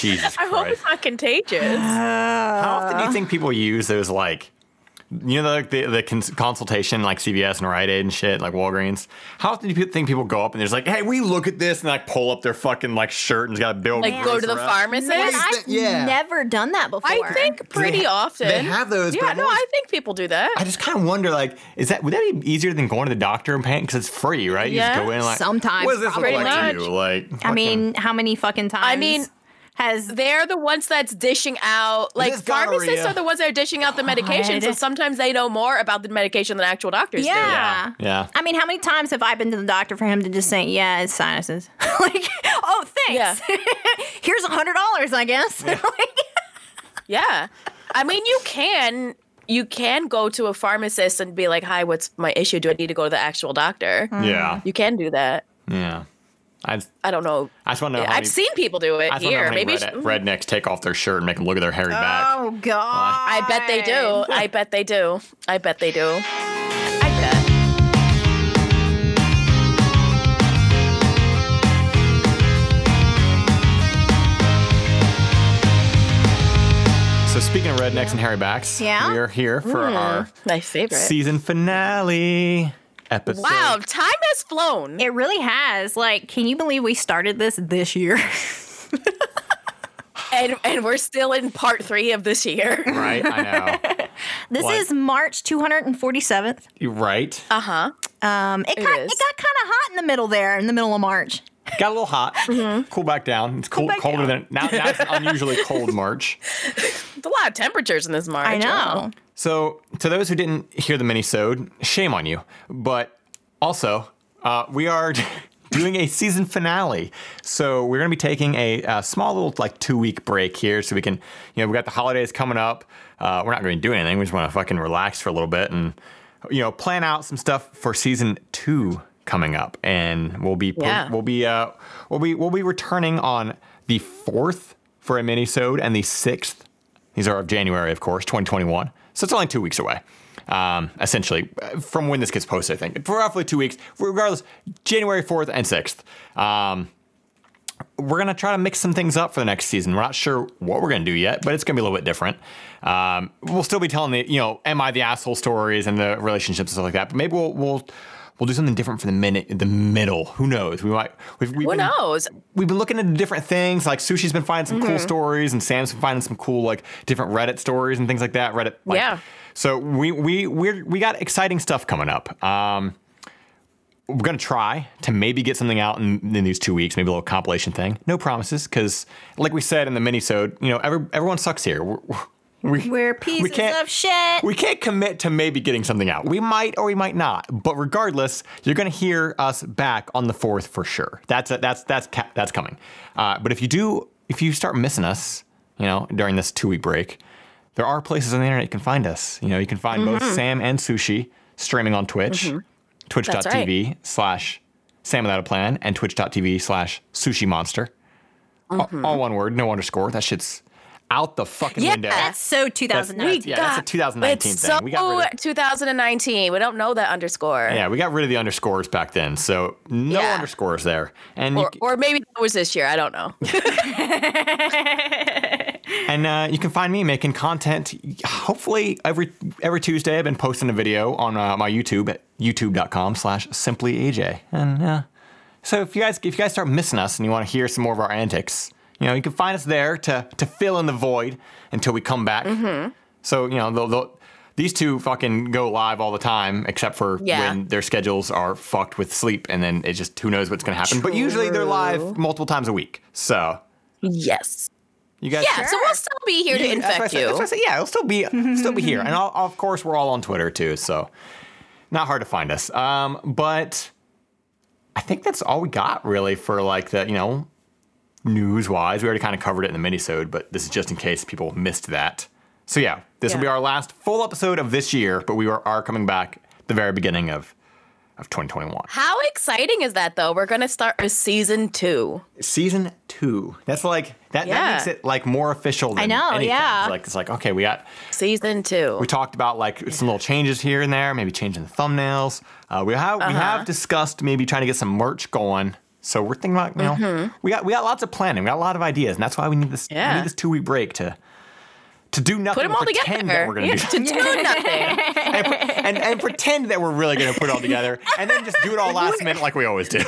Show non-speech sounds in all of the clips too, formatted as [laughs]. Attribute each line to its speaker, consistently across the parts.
Speaker 1: Jesus
Speaker 2: I hope
Speaker 1: Christ.
Speaker 2: it's not contagious. Ah.
Speaker 1: How often do you think people use those like, you know, like the the cons- consultation like CVS and Rite Aid and shit, like Walgreens? How often do you think people go up and there's like, hey, we look at this and like pull up their fucking like shirt and it's got a bill.
Speaker 2: Like go to the pharmacist.
Speaker 3: Man, I've
Speaker 1: yeah.
Speaker 3: never done that before.
Speaker 2: I think pretty
Speaker 1: They-
Speaker 2: often.
Speaker 1: they have those, but
Speaker 2: Yeah,
Speaker 1: I'm
Speaker 2: no,
Speaker 1: always-
Speaker 2: I think people do that.
Speaker 1: I just kind of wonder, like, is that would that be easier than going to the doctor and paying because it's free, right? You
Speaker 2: Yeah.
Speaker 1: just go in like,
Speaker 3: Sometimes,
Speaker 1: What does this look
Speaker 2: Pretty
Speaker 1: like to
Speaker 2: much.
Speaker 1: you? Like,
Speaker 3: I mean, how many fucking times?
Speaker 2: I mean,
Speaker 3: has
Speaker 2: They're the ones that's dishing out, like pharmacists
Speaker 1: gonorrhea.
Speaker 2: are the ones that are dishing out the oh, medication. So sometimes they know more about the medication than actual doctors
Speaker 3: yeah.
Speaker 1: yeah, yeah.
Speaker 3: I mean, how many times have I been to the doctor for him to just say, "Yeah, it's sinuses." [laughs] like, oh, thanks. Yeah. [laughs] Here's a hundred dollars, I guess. [laughs] Like.
Speaker 2: Yeah, I mean, you can you can go to a pharmacist and be like, "Hi, what's my issue? Do I need to go to the actual doctor?"
Speaker 1: yeah, mm.
Speaker 2: You can do that.
Speaker 1: yeah. I just,
Speaker 2: I don't know.
Speaker 1: I just want to know.
Speaker 2: I've
Speaker 1: many-
Speaker 2: seen people do it
Speaker 1: I just wanna know
Speaker 2: here. Maybe
Speaker 1: red-
Speaker 2: sh- mm.
Speaker 1: rednecks take off their shirt and make them look at their hairy oh, back.
Speaker 3: oh God.
Speaker 2: I bet they do. I bet they do. I bet they do. I bet.
Speaker 1: So speaking of rednecks and hairy backs,
Speaker 3: Yeah?
Speaker 1: we are here for mm, our
Speaker 2: My favorite.
Speaker 1: season finale episode.
Speaker 2: Wow, time has flown.
Speaker 3: It really has. Like, can you believe we started this this year? [laughs]
Speaker 2: and and we're still in part three of this year.
Speaker 1: Right, I know. [laughs]
Speaker 3: this
Speaker 1: What?
Speaker 3: is March 247th.
Speaker 1: You're right.
Speaker 2: Uh huh.
Speaker 3: Um, it,
Speaker 2: It
Speaker 3: got,
Speaker 2: is.
Speaker 3: it got kind of hot in the middle there, in the middle of March.
Speaker 1: Got a little hot. Cool back down. It's cool,
Speaker 3: back
Speaker 1: colder
Speaker 3: down.
Speaker 1: than now. Now it's unusually [laughs] cold March.
Speaker 2: It's a lot of temperatures in this March.
Speaker 3: I know.
Speaker 1: So, to those who didn't hear the mini-sode, shame on you. But also, uh, we are [laughs] doing a season finale. So, we're going to be taking a, uh small little, like, two-week break here so we can, you know, we got the holidays coming up. Uh, we're not going to do anything. We just want to fucking relax for a little bit and, you know, plan out some stuff for season two coming up. And we'll be,
Speaker 2: Yeah.
Speaker 1: we'll be, uh, we'll be, we'll be returning on the 4th for a mini-sode and the 6th these are of January, of course, 2021. So it's only two weeks away, um, essentially, uh, from when this gets posted, I think. For roughly two weeks, regardless, January 4th and 6th. Um, we're going to try to mix some things up for the next season. We're not sure what we're going to do yet, but it's going to be a little bit different. Um, we'll still be telling the, you know, am I the asshole stories and the relationships and stuff like that, but maybe we'll, we'll, we'll do something different for the minute, the middle. Who knows? We might, we've, we've
Speaker 2: Who
Speaker 1: been-
Speaker 2: knows?
Speaker 1: we've been looking into different things. Like Sushi's been finding some
Speaker 2: Mm-hmm.
Speaker 1: cool stories, and Sam's been finding some cool like different Reddit stories and things like that. Reddit, like,
Speaker 2: Yeah.
Speaker 1: So we we we we got exciting stuff coming up. Um, we're gonna try to maybe get something out in, in these two weeks, maybe a little compilation thing. No promises, because like we said in the mini-sode, you know, every, everyone sucks here. We're, we,
Speaker 3: We're pieces
Speaker 1: can't-
Speaker 3: of shit.
Speaker 1: we can't commit to maybe getting something out. We might or we might not. But regardless, you're going to hear us back on the fourth for sure. That's that's that's that's coming. Uh, but if you do, if you start missing us, you know, during this two week break, there are places on the internet you can find us. You know, you can find both mm-hmm. Sam and Sushi streaming on Twitch, mm-hmm. twitch.tv slash Sam without a plan, and twitch.tv slash Sushi Monster. All, mm-hmm. all one word, no underscore. That shit's out the fucking
Speaker 2: Yeah.
Speaker 1: window.
Speaker 3: That's so
Speaker 1: That's-
Speaker 3: 2019.
Speaker 1: yeah, that's a 2019
Speaker 2: it's
Speaker 1: thing.
Speaker 2: so
Speaker 1: We got of-
Speaker 2: 2019. We don't know that underscore.
Speaker 1: Yeah, we got rid of the underscores back then, so no
Speaker 2: Yeah.
Speaker 1: underscores there. And you,
Speaker 2: Or, or maybe that was this year. I don't know. [laughs]
Speaker 1: and uh, you can find me making content. Hopefully every every Tuesday, I've been posting a video on uh, my YouTube at youtube.com/slash simply AJ. And uh, so if you guys if you guys start missing us and you want to hear some more of our antics, you know you can find us there to to fill in the void until we come back.
Speaker 2: Mm-hmm.
Speaker 1: So you know they'll, they'll, these two fucking go live all the time, except for
Speaker 2: Yeah.
Speaker 1: when their schedules are fucked with sleep, and then it just who knows what's gonna happen. But usually they're live multiple times a week. So
Speaker 2: yes.
Speaker 1: you guys,
Speaker 2: Yeah, so we'll still be here to
Speaker 1: Yeah, I
Speaker 2: infect
Speaker 1: said- That's what I
Speaker 2: you.
Speaker 1: said. Yeah, it'll still be [laughs] still be here, and I'll, of course we're all on Twitter too, so not hard to find us. Um, but I think that's all we got really for like the you know news wise. We already kind of covered it in the minisode, but this is just in case people missed that. So yeah, this will be our last full episode of this year, but we are, are coming back the very beginning of of 2021.
Speaker 2: How exciting is that, though? We're going to start a season two.
Speaker 1: Season two. That's like that. That makes it like more official. Than
Speaker 3: know,
Speaker 1: anything.
Speaker 3: yeah.
Speaker 1: It's like it's like okay, we got
Speaker 2: Season two.
Speaker 1: We talked about like some little changes here and there, maybe changing the thumbnails. Uh, we have we have discussed maybe trying to get some merch going So we're thinking about, you know,
Speaker 2: Mm-hmm.
Speaker 1: we got we got lots of planning, we got a lot of ideas, and that's why we need this we need this two week break to to do nothing.
Speaker 2: Put them all
Speaker 1: pretend
Speaker 2: together.
Speaker 1: that we're gonna
Speaker 2: Yeah,
Speaker 1: do
Speaker 2: to do [laughs] nothing.
Speaker 1: and, and, and pretend that we're really gonna put it all together, and then just do it all [laughs] last minute like we always do.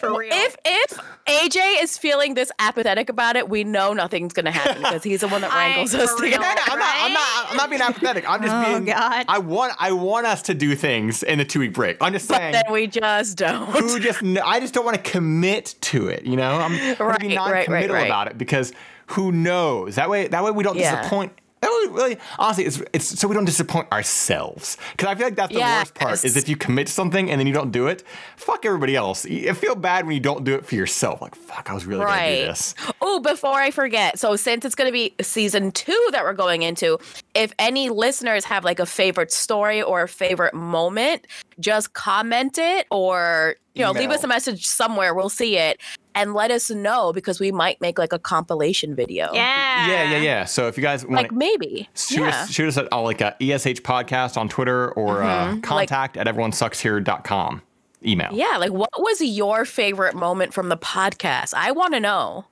Speaker 3: For real.
Speaker 2: If if AJ is feeling this apathetic about it, we know nothing's gonna happen because he's the one that [laughs]
Speaker 3: I-
Speaker 2: wrangles us
Speaker 3: for real.
Speaker 2: together.
Speaker 1: No, no, I'm not. I'm not. I'm not being apathetic. I'm just
Speaker 3: Oh,
Speaker 1: being.
Speaker 3: God.
Speaker 1: I want. I want us to do things in the two week break. I'm just saying.
Speaker 2: But Then we just don't.
Speaker 1: who just I just don't want to commit to it. You know, I'm going to
Speaker 2: Right,
Speaker 1: be
Speaker 2: right, right,
Speaker 1: non-committal
Speaker 2: right.
Speaker 1: about it because who knows? That way, that way we don't
Speaker 2: Yeah.
Speaker 1: disappoint. Way, really, honestly, it's it's so we don't disappoint ourselves. Because I feel like that's the worst part is if you commit to something and then you don't do it. Fuck everybody else. You feel bad when you don't do it for yourself. Like fuck, I was really gonna do this.
Speaker 2: Oh, before I forget, so since it's going to be season two that we're going into, if any listeners have like a favorite story or a favorite moment, just comment it or you know leave us a message somewhere. We'll see it and let us know because we might make like a compilation video.
Speaker 3: yeah.
Speaker 1: Yeah, yeah, yeah. So if you guys want
Speaker 2: Like maybe.
Speaker 1: Shoot,
Speaker 2: yeah.
Speaker 1: us, shoot us at uh, like a ESH podcast on Twitter or uh, contact at everyonesuckshere.com. Email.
Speaker 2: Yeah, like what was your favorite moment from the podcast? I want to know.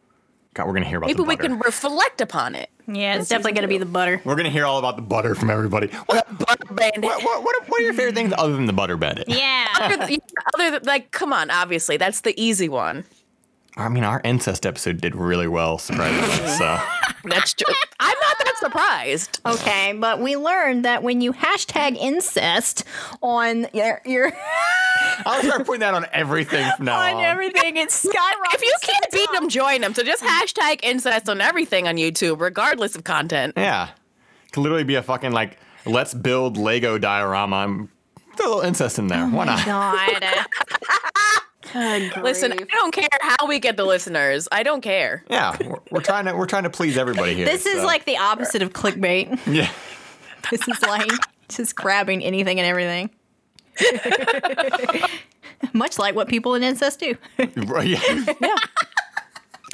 Speaker 1: God, we're gonna hear about
Speaker 2: Maybe
Speaker 1: the
Speaker 2: we can reflect upon it.
Speaker 3: Yeah, it's definitely going to be the butter.
Speaker 1: We're gonna hear all about the butter from everybody. What, [laughs]
Speaker 2: Butter bandit.
Speaker 1: what, what, what, are, what are your favorite things other than the butter bed?
Speaker 3: Yeah.
Speaker 2: Other than, yeah, other than, like, come on, obviously, that's the easy one.
Speaker 1: I mean, our incest episode did really well, surprisingly. [laughs] so
Speaker 2: That's true. I'm not that surprised.
Speaker 3: Okay, but we learned that when you hashtag incest on your, your [laughs]
Speaker 1: I'll start putting that on everything from now
Speaker 3: on
Speaker 1: on.
Speaker 3: everything, it skyrockets. [laughs]
Speaker 2: If you can't beat
Speaker 3: top.
Speaker 2: them, join them. So just hashtag incest on everything on YouTube, regardless of content.
Speaker 1: yeah, it could literally be a fucking like let's build Lego diorama. and Throw a little incest in there. Oh Why not?
Speaker 3: God. Good [laughs]
Speaker 2: Listen, I don't care how we get the listeners. I don't care.
Speaker 1: Yeah, we're, we're trying to we're trying to please everybody here.
Speaker 3: This is
Speaker 1: so-
Speaker 3: like the opposite of clickbait. [laughs]
Speaker 1: yeah.
Speaker 3: This is like just grabbing anything and everything. [laughs] Much like what people in incest do.
Speaker 1: Right, yeah.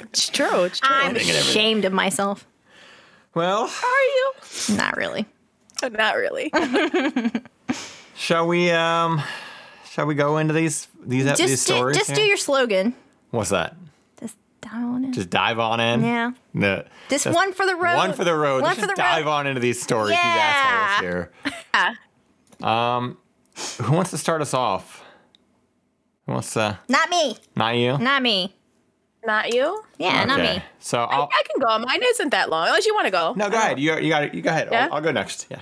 Speaker 2: It's true. It's true.
Speaker 3: I'm
Speaker 1: Anything and everything.
Speaker 3: ashamed of myself.
Speaker 1: Well,
Speaker 2: Are you?
Speaker 3: Not really.
Speaker 2: Not really.
Speaker 1: shall we um shall we go into these these these
Speaker 3: Just do,
Speaker 1: stories?
Speaker 3: just do your slogan.
Speaker 1: What's that?
Speaker 3: Just dive on in.
Speaker 1: Just dive on in.
Speaker 3: Yeah.
Speaker 1: No.
Speaker 3: Just
Speaker 1: that's-
Speaker 3: one for the road.
Speaker 1: One for the road.
Speaker 3: One
Speaker 1: Let's
Speaker 3: for
Speaker 1: just
Speaker 3: the road.
Speaker 1: dive on into these stories.
Speaker 3: Yeah.
Speaker 1: These assholes here.
Speaker 2: Yeah. [laughs]
Speaker 1: Um, who wants to start us off? Who wants to?
Speaker 3: Not me.
Speaker 1: Not you.
Speaker 3: Not me.
Speaker 2: Not you?
Speaker 3: Yeah, not
Speaker 1: Okay.
Speaker 3: me.
Speaker 1: So
Speaker 2: I,
Speaker 1: I'll.
Speaker 2: I can go. Mine isn't that long, unless you want to go.
Speaker 1: No, go ahead. You you got it. You go ahead.
Speaker 2: Yeah?
Speaker 1: I'll, I'll go next. Yeah.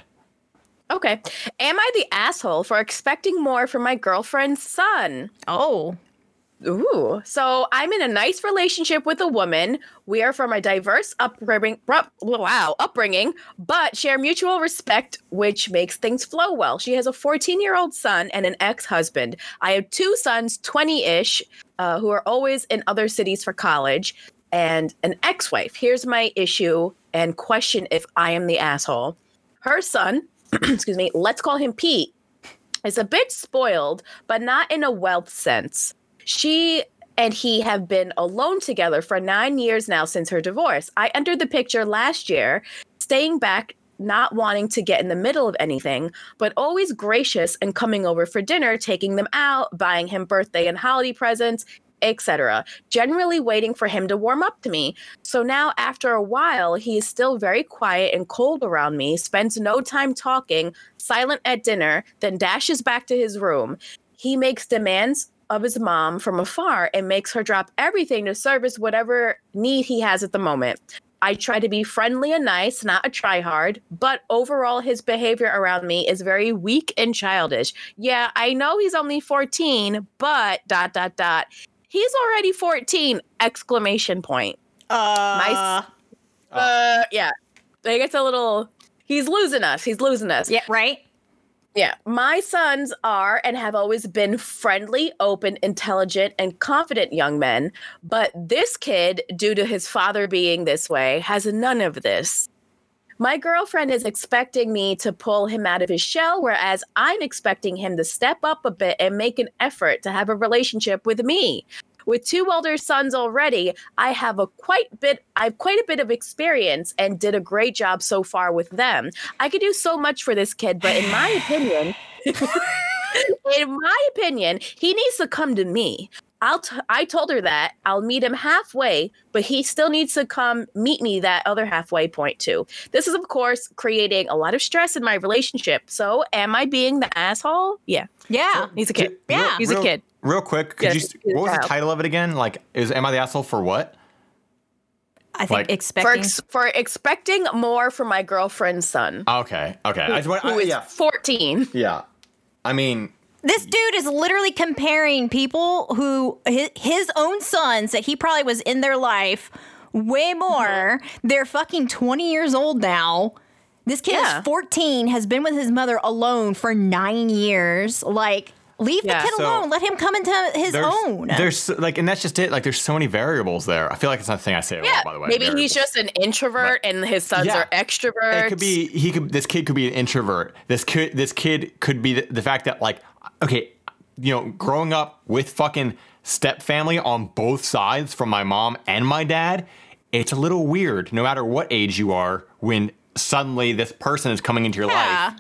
Speaker 2: Okay. Am I the asshole for expecting more from my girlfriend's son?
Speaker 3: Oh.
Speaker 2: Ooh. So I'm in a nice relationship with a woman. We are from a diverse upbringing, wow, upbringing, but share mutual respect, which makes things flow well. She has a 14 year old son and an ex husband. I have two sons, 20 ish, uh, who are always in other cities for college, and an ex wife. Here's my issue and question if I am the asshole. Her son, [clears throat] excuse me, let's call him Pete, is a bit spoiled, but not in a wealth sense. She and he have been alone together for nine years now since her divorce. I entered the picture last year, staying back, not wanting to get in the middle of anything, but always gracious and coming over for dinner, taking them out, buying him birthday and holiday presents, etc. Generally waiting for him to warm up to me. So now, after a while, he is still very quiet and cold around me, spends no time talking, silent at dinner, then dashes back to his room. He makes demands of his mom from afar and makes her drop everything to service whatever need he has at the moment. I try to be friendly and nice, not a tryhard, but overall his behavior around me is very weak and childish. Yeah, I know he's only 14, but dot dot dot. He's already 14! Exclamation point.
Speaker 3: Uh,
Speaker 2: Uh yeah. Like it's a little he's losing us. He's losing us.
Speaker 3: yeah, right?
Speaker 2: Yeah. My sons are and have always been friendly, open, intelligent, and confident young men. But this kid, due to his father being this way, has none of this. My girlfriend is expecting me to pull him out of his shell, whereas I'm expecting him to step up a bit and make an effort to have a relationship with me. With two older sons already, I have a quite bit I have quite a bit of experience and did a great job so far with them. I could do so much for this kid, but in my [sighs] opinion, [laughs] in my opinion, he needs to come to me. I'll t- I told her that I'll meet him halfway, but he still needs to come meet me that other halfway point too. This is of course creating a lot of stress in my relationship. So am I being the asshole? Yeah.
Speaker 3: Yeah.
Speaker 2: He's a kid.
Speaker 3: Yeah.
Speaker 1: Real-
Speaker 2: He's a kid.
Speaker 1: Real quick, could
Speaker 2: Yes,
Speaker 1: you? What was the
Speaker 2: child.
Speaker 1: title of it again? Like, is am I the asshole for what?
Speaker 3: I think
Speaker 1: Like-
Speaker 2: For
Speaker 3: expecting.
Speaker 2: ex- for expecting more from my girlfriend's son,
Speaker 1: Okay, okay. I just want,
Speaker 2: who
Speaker 1: I,
Speaker 2: is
Speaker 1: yeah,
Speaker 2: 14.
Speaker 1: yeah. I mean,
Speaker 3: this dude is literally comparing people who his, his own sons that he probably was in their life way more. Mm-hmm. They're fucking 20 years old now. This kid
Speaker 2: Yeah.
Speaker 3: is 14, has been with his mother alone for nine years. Like, leave
Speaker 2: Yeah.
Speaker 3: the kid
Speaker 1: So-
Speaker 3: alone. Let him come into his
Speaker 1: there's,
Speaker 3: own.
Speaker 1: there's like, and that's just it. Like, there's so many variables there. I feel like it's not the thing I say a
Speaker 2: Yeah,
Speaker 1: lot, by the way.
Speaker 2: maybe
Speaker 1: variables.
Speaker 2: he's just an introvert and his sons
Speaker 1: Yeah.
Speaker 2: are extroverts.
Speaker 1: It could be he could. This kid could be an introvert. This kid. This kid could be the, the fact that like, okay, you know, growing up with fucking step family on both sides from my mom and my dad, it's a little weird. No matter what age you are, when suddenly this person is coming into your
Speaker 3: yeah.
Speaker 1: life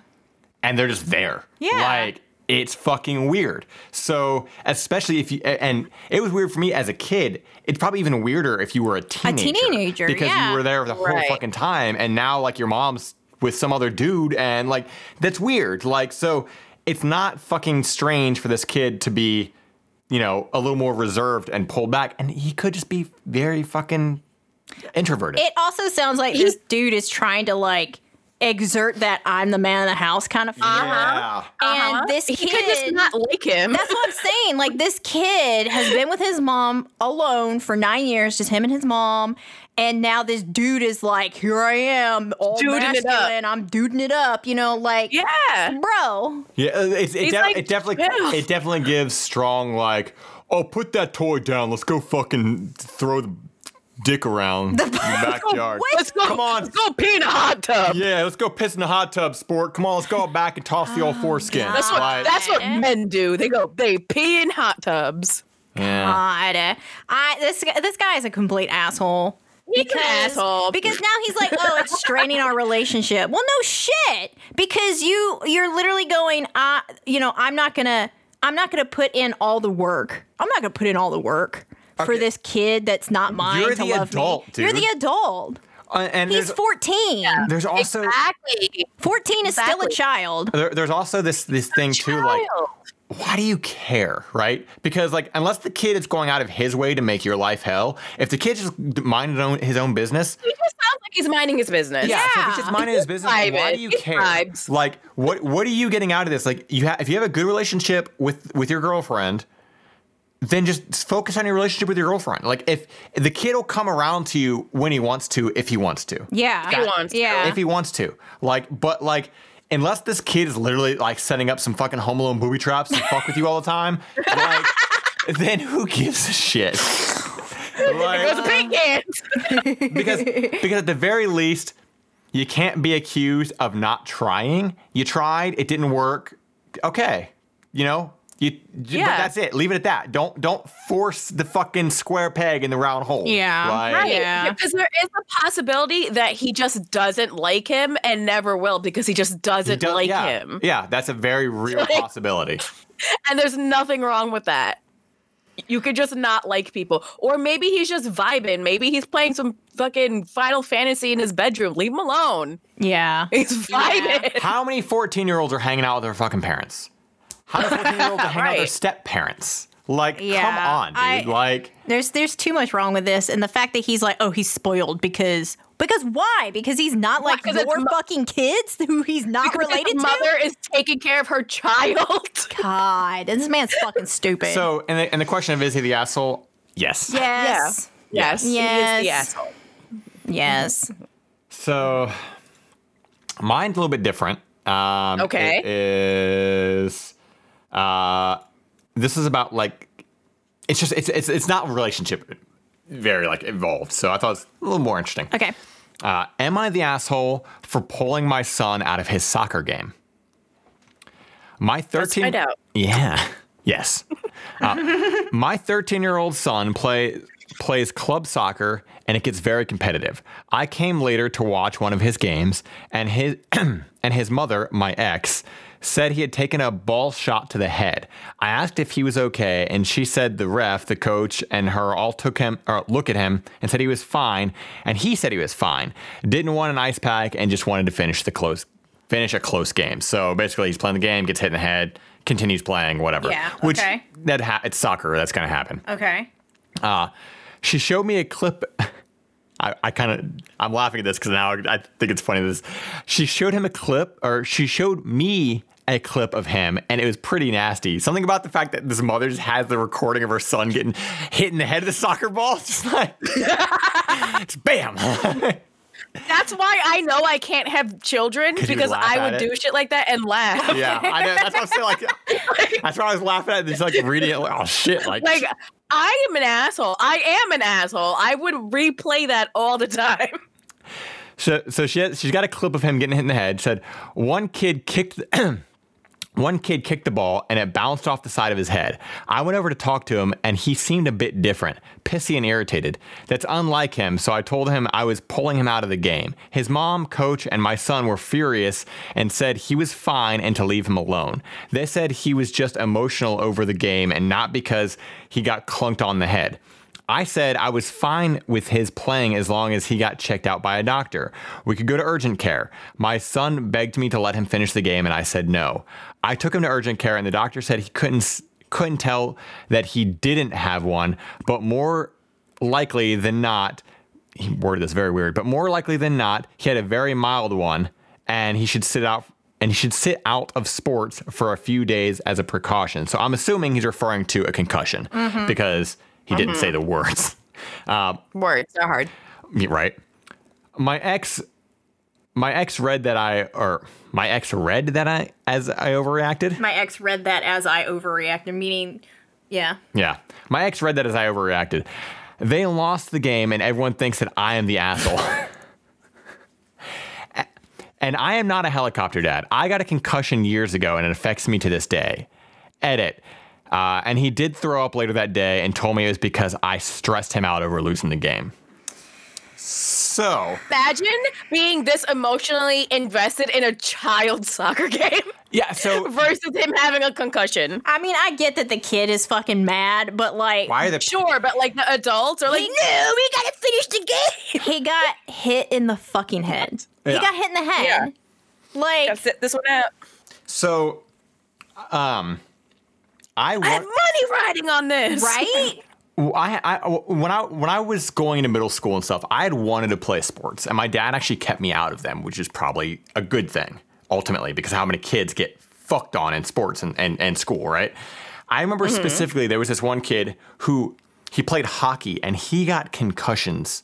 Speaker 1: and they're just there.
Speaker 3: Yeah.
Speaker 1: Like it's fucking weird. So especially if you and it was weird for me as a kid. It's probably even weirder if you were a teenager.
Speaker 3: A teenager,
Speaker 1: because
Speaker 3: yeah.
Speaker 1: you were there the whole
Speaker 2: Right.
Speaker 1: fucking time, and now like your mom's with some other dude, and like that's weird. Like so, it's not fucking strange for this kid to be, you know, a little more reserved and pulled back, and he could just be very fucking introverted.
Speaker 3: It also sounds like this dude is trying to like exert that I'm the man of the house kind of feeling.
Speaker 1: yeah.
Speaker 2: Uh-huh.
Speaker 3: And this
Speaker 2: he
Speaker 3: kid
Speaker 2: could just not like him.
Speaker 3: That's what I'm saying. Like this kid has been with his mom alone for nine years, just him and his mom. And now this dude is like, here I am, all
Speaker 2: Duding it up.
Speaker 3: masculine. I'm duding it up. You know, like,
Speaker 2: yeah.
Speaker 3: bro.
Speaker 1: Yeah, uh, it's, it,
Speaker 2: He's
Speaker 1: def-
Speaker 2: like,
Speaker 1: it definitely
Speaker 2: yeah.
Speaker 1: it definitely gives strong like, oh, put that toy down. Let's go fucking throw the dick around in the, backyard.
Speaker 2: Let's go.
Speaker 1: Come on.
Speaker 2: Let's go pee in a hot tub.
Speaker 1: Yeah, let's go piss in the hot tub, sport. Come on, let's go out back and toss the old foreskin.
Speaker 2: That's what
Speaker 1: Like,
Speaker 2: that's what men do. They go they pee in hot tubs.
Speaker 1: yeah.
Speaker 3: God, I this this guy is a complete asshole.
Speaker 2: He's an asshole.
Speaker 3: Because now he's like, oh, it's straining our relationship. Well, no shit. Because you you're literally going, uh, you know, I'm not gonna I'm not gonna put in all the work. I'm not gonna put in all the work for this kid that's not mine
Speaker 1: You're
Speaker 3: to
Speaker 1: the
Speaker 3: love
Speaker 1: adult,
Speaker 3: me. You're the adult.
Speaker 1: Uh, and
Speaker 3: He's
Speaker 1: there's,
Speaker 3: 14.
Speaker 1: there's also
Speaker 2: Exactly.
Speaker 3: 14 is still a child.
Speaker 1: there, there's also this this thing too like
Speaker 2: Child.
Speaker 1: Why do you care, right? Because like unless the kid is going out of his way to make your life hell, if the kid's just minding his own, business,
Speaker 2: He just sounds like he's minding his business.
Speaker 1: Yeah, so if he's
Speaker 3: Yeah.
Speaker 1: just minding his business, why do you
Speaker 2: He's
Speaker 1: care?
Speaker 2: vibes.
Speaker 1: Like, what what are you getting out of this? Like, you have if you have a good relationship with with your girlfriend, then just focus on your relationship with your girlfriend. Like, if the kid will come around to you when he wants to, if he wants to,
Speaker 3: Yeah.
Speaker 2: if He wants to.
Speaker 3: yeah.
Speaker 1: if he wants to. Like, but like. Unless this kid is literally like setting up some fucking home alone booby traps to fuck with you all the time, [laughs] like, then who gives a shit? Like-
Speaker 2: It was big
Speaker 1: because because at the very least you can't be accused of not trying. You tried it didn't work. Okay you know you
Speaker 2: Yeah.
Speaker 1: but that's it leave it at that don't don't force the fucking square peg in the round hole
Speaker 3: Yeah.
Speaker 1: like,
Speaker 2: Right.
Speaker 3: Yeah.
Speaker 2: Because there is a possibility that he just doesn't like him and never will because he just doesn't
Speaker 1: don't-
Speaker 2: like
Speaker 1: yeah,
Speaker 2: him.
Speaker 1: yeah that's a very real [laughs]
Speaker 2: Like-
Speaker 1: possibility
Speaker 2: And there's nothing wrong with that. You could just not like people. Or maybe he's just vibing. Maybe he's playing some fucking Final Fantasy in his bedroom. Leave him alone.
Speaker 3: yeah.
Speaker 2: He's vibing.
Speaker 1: how many 14 year olds are hanging out with their fucking parents how many 14 year olds are hanging out with their
Speaker 2: Right.
Speaker 1: step parents like come on dude
Speaker 3: I-
Speaker 1: like
Speaker 3: There's there's too much wrong with this, and the fact that he's like, oh, he's spoiled because because why? Because he's not like
Speaker 2: 'Cause it's
Speaker 3: your
Speaker 2: mo-
Speaker 3: fucking kids who he's not
Speaker 2: Because his
Speaker 3: related to.
Speaker 2: mother is taking care of her child. [laughs]
Speaker 3: God, this man's fucking stupid.
Speaker 1: so and the, and the question of is he the asshole yes
Speaker 3: yes,
Speaker 2: Yes. He is
Speaker 3: Yes.
Speaker 2: the asshole.
Speaker 3: yes,
Speaker 1: So mine's a little bit different. Um,
Speaker 2: Okay.
Speaker 1: It is. Uh, this is about like. It's just it's it's it's not relationship very like involved. So I thought it was a little more interesting.
Speaker 3: okay.
Speaker 1: Uh, am I the asshole for pulling my son out of his soccer game? My 13
Speaker 2: find out.
Speaker 1: Yeah. [laughs] Yes. Uh, my 13 year old son play, plays club soccer and it gets very competitive. I came later to watch one of his games and his [clears throat] and his mother, my ex, said he had taken a ball shot to the head. I asked if he was okay, and she said the ref, the coach, and her all took him or look at him and said he was fine, and he said he was fine. Didn't want an ice pack and just wanted to finish the close finish a close game. So basically, he's playing the game, gets hit in the head, continues playing, whatever.
Speaker 3: Yeah,
Speaker 1: Which
Speaker 3: okay.
Speaker 1: that ha- it's soccer. That's gonna happen.
Speaker 3: Okay.
Speaker 1: Uh, she showed me a clip. I, I kind of I'm laughing at this because now I think it's funny. This she showed him a clip, or she showed me a clip of him, and it was pretty nasty. Something about the fact that this mother just has the recording of her son getting hit in the head of the soccer ball, [laughs] just like just bam. [laughs]
Speaker 2: That's why I know I can't have children because I would do shit like that and laugh.
Speaker 1: yeah, I know. That's what I'm saying. Like [laughs] that's why I was laughing at. Just like reading it, like oh shit, like.
Speaker 2: Like I am an asshole. I am an asshole. I would replay that all the time.
Speaker 1: So, so she has, she's got a clip of him getting hit in the head. Said one kid kicked. The, [clears throat] One kid kicked the ball and it bounced off the side of his head. I went over to talk to him and he seemed a bit different, pissy and irritated. That's unlike him, so I told him I was pulling him out of the game. His mom, coach, and my son were furious and said he was fine and to leave him alone. They said he was just emotional over the game and not because he got clunked on the head. I said I was fine with his playing as long as he got checked out by a doctor. We could go to urgent care. My son begged me to let him finish the game, and I said no. I took him to urgent care, and the doctor said he couldn't couldn't tell that he didn't have one, but more likely than not, he worded this very weird, but more likely than not, he had a very mild one, and he should sit out and he should sit out of sports for a few days as a precaution. So I'm assuming he's referring to a concussion mm-hmm. because he didn't say the words. Uh, [laughs]
Speaker 2: Words are hard.
Speaker 1: right? My ex, my ex read that I, or my ex read that I, as I overreacted.
Speaker 3: My ex read that as I overreacted, meaning, yeah.
Speaker 1: Yeah, my ex read that as I overreacted. They lost the game, and everyone thinks that I am the asshole. [laughs] and I am not a helicopter dad. I got a concussion years ago, and it affects me to this day. Edit. Uh, and he did throw up later that day and told me it was because I stressed him out over losing the game. So,
Speaker 2: Imagine being this emotionally invested in a child soccer game
Speaker 1: yeah, so [laughs]
Speaker 2: versus him having a concussion.
Speaker 3: I mean, I get that the kid is fucking mad, but like,
Speaker 1: why are the
Speaker 2: Sure, but like the adults are like,
Speaker 3: He-
Speaker 2: no, we gotta finish the game.
Speaker 3: he got hit in the fucking head. He got hit in the head.
Speaker 2: Yeah.
Speaker 3: Like,
Speaker 2: Gotta sit this one out.
Speaker 1: so um I
Speaker 2: I have money riding on this.
Speaker 3: right? [laughs]
Speaker 1: I, I when I when I was going into middle school and stuff, I had wanted to play sports, and my dad actually kept me out of them, which is probably a good thing ultimately because how many kids get fucked on in sports and and, and school, right? I remember mm-hmm. specifically there was this one kid who he played hockey and he got concussions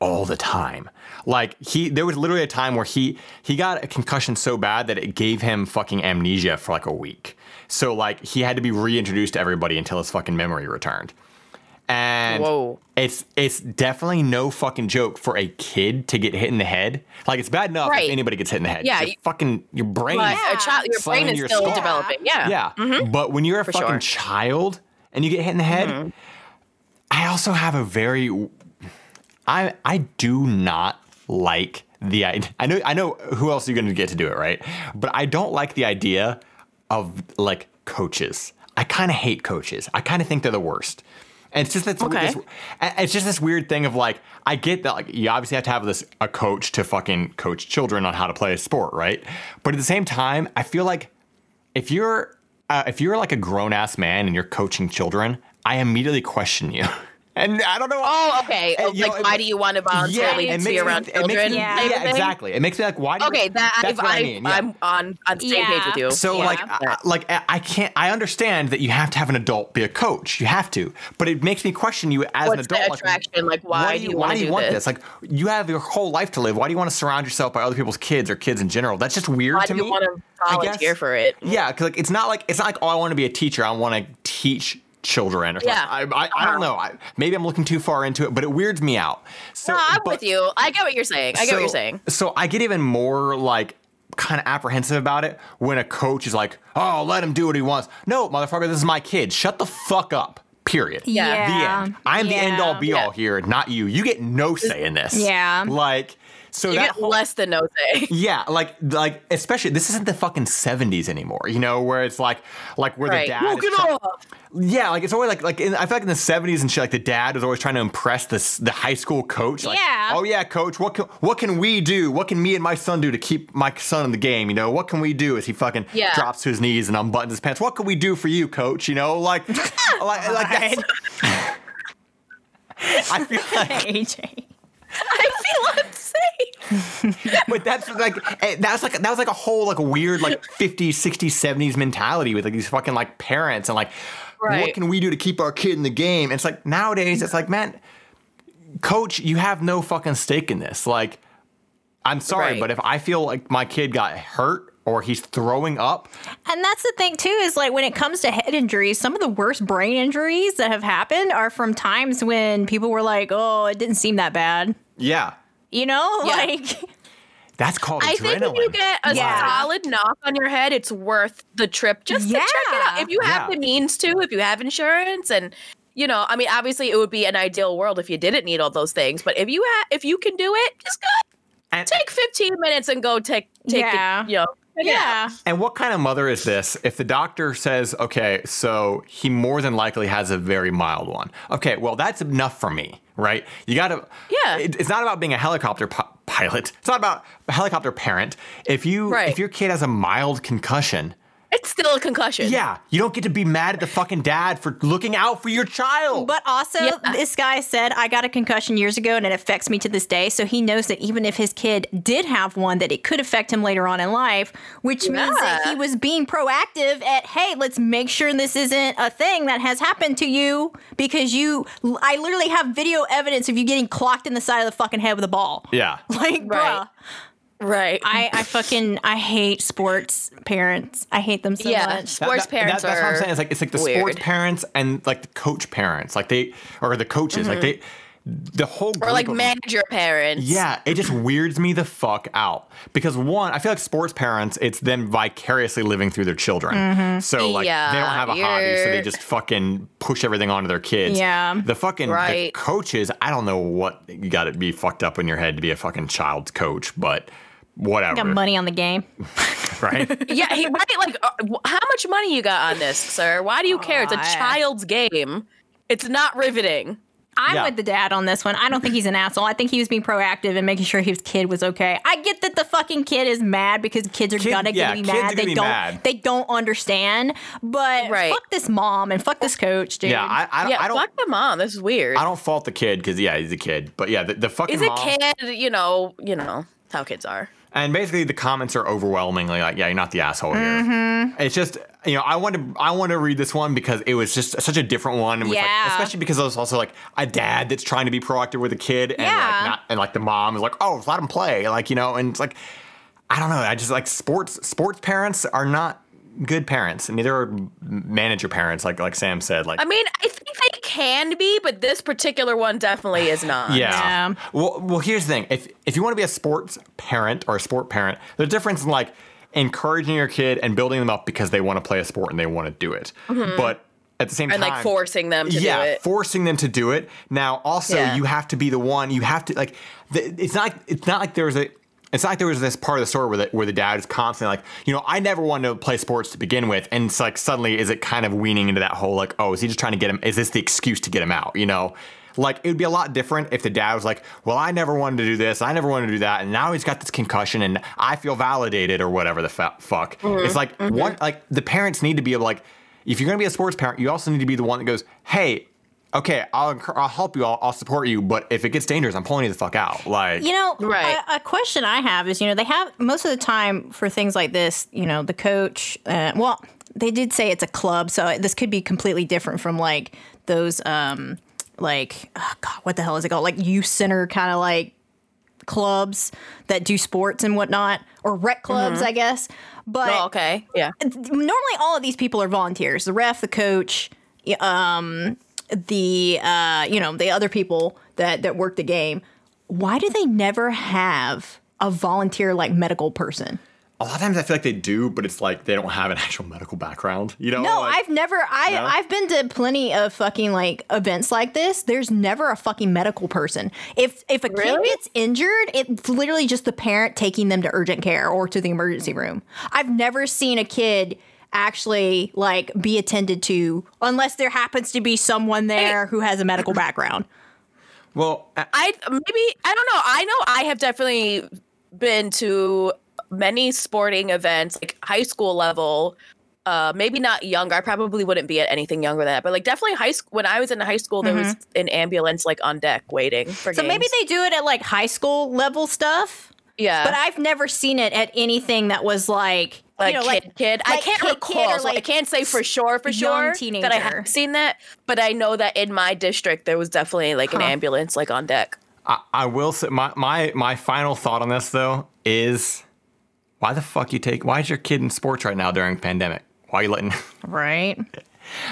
Speaker 1: all the time. Like he there was literally a time where he he got a concussion so bad that it gave him fucking amnesia for like a week. So like he had to be reintroduced to everybody until his fucking memory returned. And
Speaker 2: Whoa.
Speaker 1: it's it's definitely no fucking joke for a kid to get hit in the head. Like it's bad enough
Speaker 2: Right.
Speaker 1: if anybody gets hit in the head.
Speaker 2: Yeah,
Speaker 1: Your fucking your brain.
Speaker 2: But
Speaker 3: Yeah.
Speaker 2: a child, your brain is
Speaker 1: your
Speaker 2: still
Speaker 1: skull.
Speaker 2: developing. Yeah.
Speaker 1: Yeah. But when you're a fucking
Speaker 2: sure. Mm-hmm.
Speaker 1: child and you get hit in the head, I also have a very I I do not like the idea. I know I know who else you're you going to get to do it, right? But I don't like the idea of like coaches. I kind of hate coaches. I kind of think they're the worst. And it's just this,
Speaker 2: Okay.
Speaker 1: this it's just this weird thing of like I get that like you obviously have to have this a coach to fucking coach children on how to play a sport, right? But at the same time, I feel like if you're uh, if you're like a grown ass man and you're coaching children, I immediately question you. [laughs] And I don't know.
Speaker 2: Oh, okay. Oh,
Speaker 1: you know,
Speaker 2: like,
Speaker 1: it-
Speaker 2: why do you want to voluntarily
Speaker 1: it
Speaker 2: be
Speaker 1: makes me-
Speaker 2: around
Speaker 1: it makes
Speaker 2: children?
Speaker 1: me-
Speaker 3: Yeah.
Speaker 1: yeah, exactly. It makes me like, why? Do you,
Speaker 2: Okay, that
Speaker 1: that's
Speaker 2: if
Speaker 1: what I,
Speaker 2: I,
Speaker 1: mean. Yeah.
Speaker 2: I'm on on the same page with
Speaker 3: Yeah.
Speaker 2: you.
Speaker 1: So
Speaker 3: Yeah.
Speaker 1: like, I, like I I can't. I understand that you have to have an adult be a coach. You have to, but it makes me question you as an
Speaker 2: What's
Speaker 1: adult.
Speaker 2: the
Speaker 1: like,
Speaker 2: attraction? Like, why,
Speaker 1: why
Speaker 2: do you,
Speaker 1: why
Speaker 2: want
Speaker 1: do you
Speaker 2: do
Speaker 1: want
Speaker 2: this?
Speaker 1: this? Like, you have your whole life to live. Why do you want to surround yourself by other people's kids or kids in general? That's just weird
Speaker 2: why
Speaker 1: to
Speaker 2: do you
Speaker 1: me.
Speaker 2: want to
Speaker 1: I
Speaker 2: volunteer
Speaker 1: guess-
Speaker 2: for it?
Speaker 1: Yeah, because like it's not like it's not like oh I want to be a teacher. I want to teach children. Or
Speaker 2: Yeah.
Speaker 1: something. I, I, I don't uh-huh. know. I, maybe I'm looking too far into it, but it weirds me out. So
Speaker 2: No, I'm
Speaker 1: but-
Speaker 2: with you. I get what you're saying. I get what you're saying.
Speaker 1: So I get even more like kind of apprehensive about it when a coach is like, "Oh, let him do what he wants." No, motherfucker, this is my kid. Shut the fuck up. Period.
Speaker 2: Yeah.
Speaker 1: The end. I'm the end all be
Speaker 3: Yeah.
Speaker 1: all here, not you. You get no say in this.
Speaker 3: Yeah.
Speaker 1: Like So
Speaker 2: You
Speaker 1: that
Speaker 2: get
Speaker 1: whole-
Speaker 2: less than no say. [laughs]
Speaker 1: Yeah, like like especially this isn't the fucking seventies anymore, you know, where it's like like where
Speaker 2: Right.
Speaker 1: the dad
Speaker 2: Woke
Speaker 1: is try-
Speaker 2: up.
Speaker 1: Yeah, like it's always like like in, I feel like in the seventies and shit, like the dad was always trying to impress this the high school coach. Like,
Speaker 3: Yeah.
Speaker 1: Oh yeah, coach. What can what can we do? What can me and my son do to keep my son in the game? You know, what can we do? As he fucking
Speaker 2: Yeah.
Speaker 1: drops to his knees and unbuttons his pants. What can we do for you, coach? You know, like [laughs] like like [laughs] I feel like
Speaker 3: AJ.
Speaker 2: I feel unsafe.
Speaker 1: But that's like eh, that's like that was like a whole like weird like 50s, 60s, 70s mentality with like these fucking like parents and like what can we do to keep our kid in the game? And it's like nowadays it's like man, coach, you have no fucking stake in this. Like I'm sorry,
Speaker 2: Right.
Speaker 1: but if I feel like my kid got hurt or he's throwing up,
Speaker 3: And that's the thing too is like when it comes to head injuries, some of the worst brain injuries that have happened are from times when people were like, "Oh, it didn't seem that bad."
Speaker 1: yeah,
Speaker 3: You know, [laughs]
Speaker 2: Yeah.
Speaker 3: like
Speaker 1: that's called
Speaker 2: I
Speaker 1: adrenaline.
Speaker 2: think if you get a
Speaker 3: Yeah.
Speaker 2: solid knock on your head, it's worth the trip just to check it out. If you have
Speaker 1: Yeah.
Speaker 2: the means to, if you have insurance, and you know, I mean, obviously, it would be an ideal world if you didn't need all those things. But if you ha- if you can do it, just go
Speaker 1: and,
Speaker 2: take 15 minutes and go take take
Speaker 3: Yeah.
Speaker 2: it, you know. Check it out.
Speaker 3: yeah.
Speaker 1: And what kind of mother is this? If the doctor says, okay, so he more than likely has a very mild one. Okay, well, that's enough for me, right? You gotta,
Speaker 2: Yeah.
Speaker 1: it- it's not about being a helicopter pi- pilot. It's not about a helicopter parent. If you,
Speaker 2: Right.
Speaker 1: if your kid has a mild concussion,
Speaker 2: It's still a concussion.
Speaker 1: yeah, you don't get to be mad at the fucking dad for looking out for your child.
Speaker 3: But also,
Speaker 2: Yeah.
Speaker 3: this guy said, I got a concussion years ago and it affects me to this day. So he knows that even if his kid did have one, that it could affect him later on in life, which means that he was being proactive at, hey, let's make sure this isn't a thing that has happened to you because you, I literally have video evidence of you getting clocked in the side of the fucking head with a ball.
Speaker 1: yeah. [laughs]
Speaker 3: Like,
Speaker 2: Right.
Speaker 3: bruh.
Speaker 2: Right.
Speaker 3: I, I fucking, I hate sports parents. I hate them so
Speaker 2: Yeah.
Speaker 3: much.
Speaker 2: Sports parents
Speaker 1: that's what I'm saying. It's like it's like the
Speaker 2: weird.
Speaker 1: sports parents and like the coach parents, like they or the coaches, like they, the whole
Speaker 2: Mm-hmm. or
Speaker 1: group
Speaker 2: like
Speaker 1: of-
Speaker 2: manager parents.
Speaker 1: Yeah, it just weirds me the fuck out because one, I feel like sports parents, it's them vicariously living through their children. So like they don't have a hobby, so they just fucking push everything onto their kids.
Speaker 3: Yeah.
Speaker 1: the fucking the
Speaker 2: Right.
Speaker 1: coaches. I don't know what you got to be fucked up in your head to be a fucking child's coach, but whatever.
Speaker 3: Got money on the game. [laughs]
Speaker 1: right?
Speaker 2: Yeah, he right. Like, uh, how much money you got on this, sir? Why do you care? It's a child's game. It's not riveting.
Speaker 3: I'm
Speaker 1: Yeah.
Speaker 3: with the dad on this one. I don't think he's an asshole. I think he was being proactive and making sure his kid was okay. I get that the fucking kid is mad because kids are
Speaker 1: Kid-
Speaker 3: gonna
Speaker 1: yeah,
Speaker 3: be mad. They don't.
Speaker 1: mad.
Speaker 3: They don't understand. But
Speaker 2: Right.
Speaker 3: fuck this mom and fuck this coach, dude.
Speaker 1: yeah, I, I, don't-
Speaker 2: Yeah,
Speaker 1: I don't.
Speaker 2: fuck the mom. This is weird.
Speaker 1: I don't fault the kid because yeah, he's a kid. But yeah, the, the fucking
Speaker 2: Is a
Speaker 1: mom.
Speaker 2: kid, you know, you know how kids are.
Speaker 1: And basically, the comments are overwhelmingly like, "Yeah, you're not the asshole here."
Speaker 3: Mm-hmm.
Speaker 1: It's just, you know, I want to, I want to read this one because it was just such a different one, with, like,
Speaker 3: Yeah.
Speaker 1: especially because it was also like a dad that's trying to be proactive with a kid, and
Speaker 3: Yeah.
Speaker 1: like not, and like the mom is like, "Oh, let him play," like you know, and it's like, I don't know, I just like sports, sports parents are not good parents, and neither are manager parents, like like Sam said, like.
Speaker 2: I mean, I think they can be, but this particular one definitely is not.
Speaker 1: Yeah.
Speaker 3: Yeah.
Speaker 1: Well, well, here's the thing. If if you want to be a sports parent or a sport parent, there's a difference in like encouraging your kid and building them up because they want to play a sport and they want to do it. But at the same
Speaker 2: Mm-hmm. And
Speaker 1: time,
Speaker 2: like forcing them to
Speaker 1: yeah,
Speaker 2: do it.
Speaker 1: forcing them to do it. Now, also,
Speaker 2: Yeah.
Speaker 1: you have to be the one. You have to like. The, it's not. It's not like there's a. It's like there was this part of the story where the, where the dad is constantly like, you know, I never wanted to play sports to begin with, and it's like suddenly is it kind of weaning into that whole like, oh, is he just trying to get him? Is this the excuse to get him out? You know, like it would be a lot different if the dad was like, well, I never wanted to do this, I never wanted to do that, and now he's got this concussion, and I feel validated or whatever the fa- fuck. Mm-hmm, it's like what, mm-hmm. like the parents need to be able like, if you're gonna be a sports parent, you also need to be the one that goes, hey. Okay, I'll I'll help you. I'll, I'll support you. But if it gets dangerous, I'm pulling you the fuck out. Like,
Speaker 3: You know,
Speaker 2: Right.
Speaker 3: a, a question I have is, you know, they have most of the time for things like this, you know, the coach, uh, well, they did say it's a club, so this could be completely different from like those, um, like, oh God, what the hell is it called? Like youth center kind of like clubs that do sports and whatnot, or rec clubs, I guess. But
Speaker 2: Oh, okay. Yeah.
Speaker 3: normally all of these people are volunteers the ref the coach um the uh you know the other people that that work the game why do they never have a volunteer like medical person
Speaker 1: a lot of times I feel like they do, but it's like they don't have an actual medical background. You know?
Speaker 3: No,
Speaker 1: like,
Speaker 3: I've never. I
Speaker 1: No?
Speaker 3: I've been to plenty of fucking like events like this. There's never a fucking medical person. If if a kid gets injured, it's literally just the parent taking them to urgent care or to the emergency room. I've never seen a kid actually like be attended to unless there happens to be someone there who has a medical background.
Speaker 1: well, I-
Speaker 2: I maybe I don't know. I know I have definitely been to many sporting events, like high school level. Uh, maybe not younger. I probably wouldn't be at anything younger than that, but like definitely high school. When I was in high school, there was an ambulance like on deck waiting for.
Speaker 3: Mm-hmm. So maybe they do it at like high school level stuff.
Speaker 2: yeah,
Speaker 3: But I've never seen it at anything that was like
Speaker 2: like
Speaker 3: you know,
Speaker 2: kid, kid. I can't
Speaker 3: kid, kid
Speaker 2: recall,
Speaker 3: or,
Speaker 2: so I can't say for sure, for
Speaker 3: young
Speaker 2: sure that I
Speaker 3: teenager.
Speaker 2: have seen that. But I know that in my district there was definitely like an ambulance like on deck.
Speaker 1: I, I will say my, my my final thought on this though is why the fuck you take why is your kid in sports right now during pandemic? Why are you letting [laughs]
Speaker 3: right.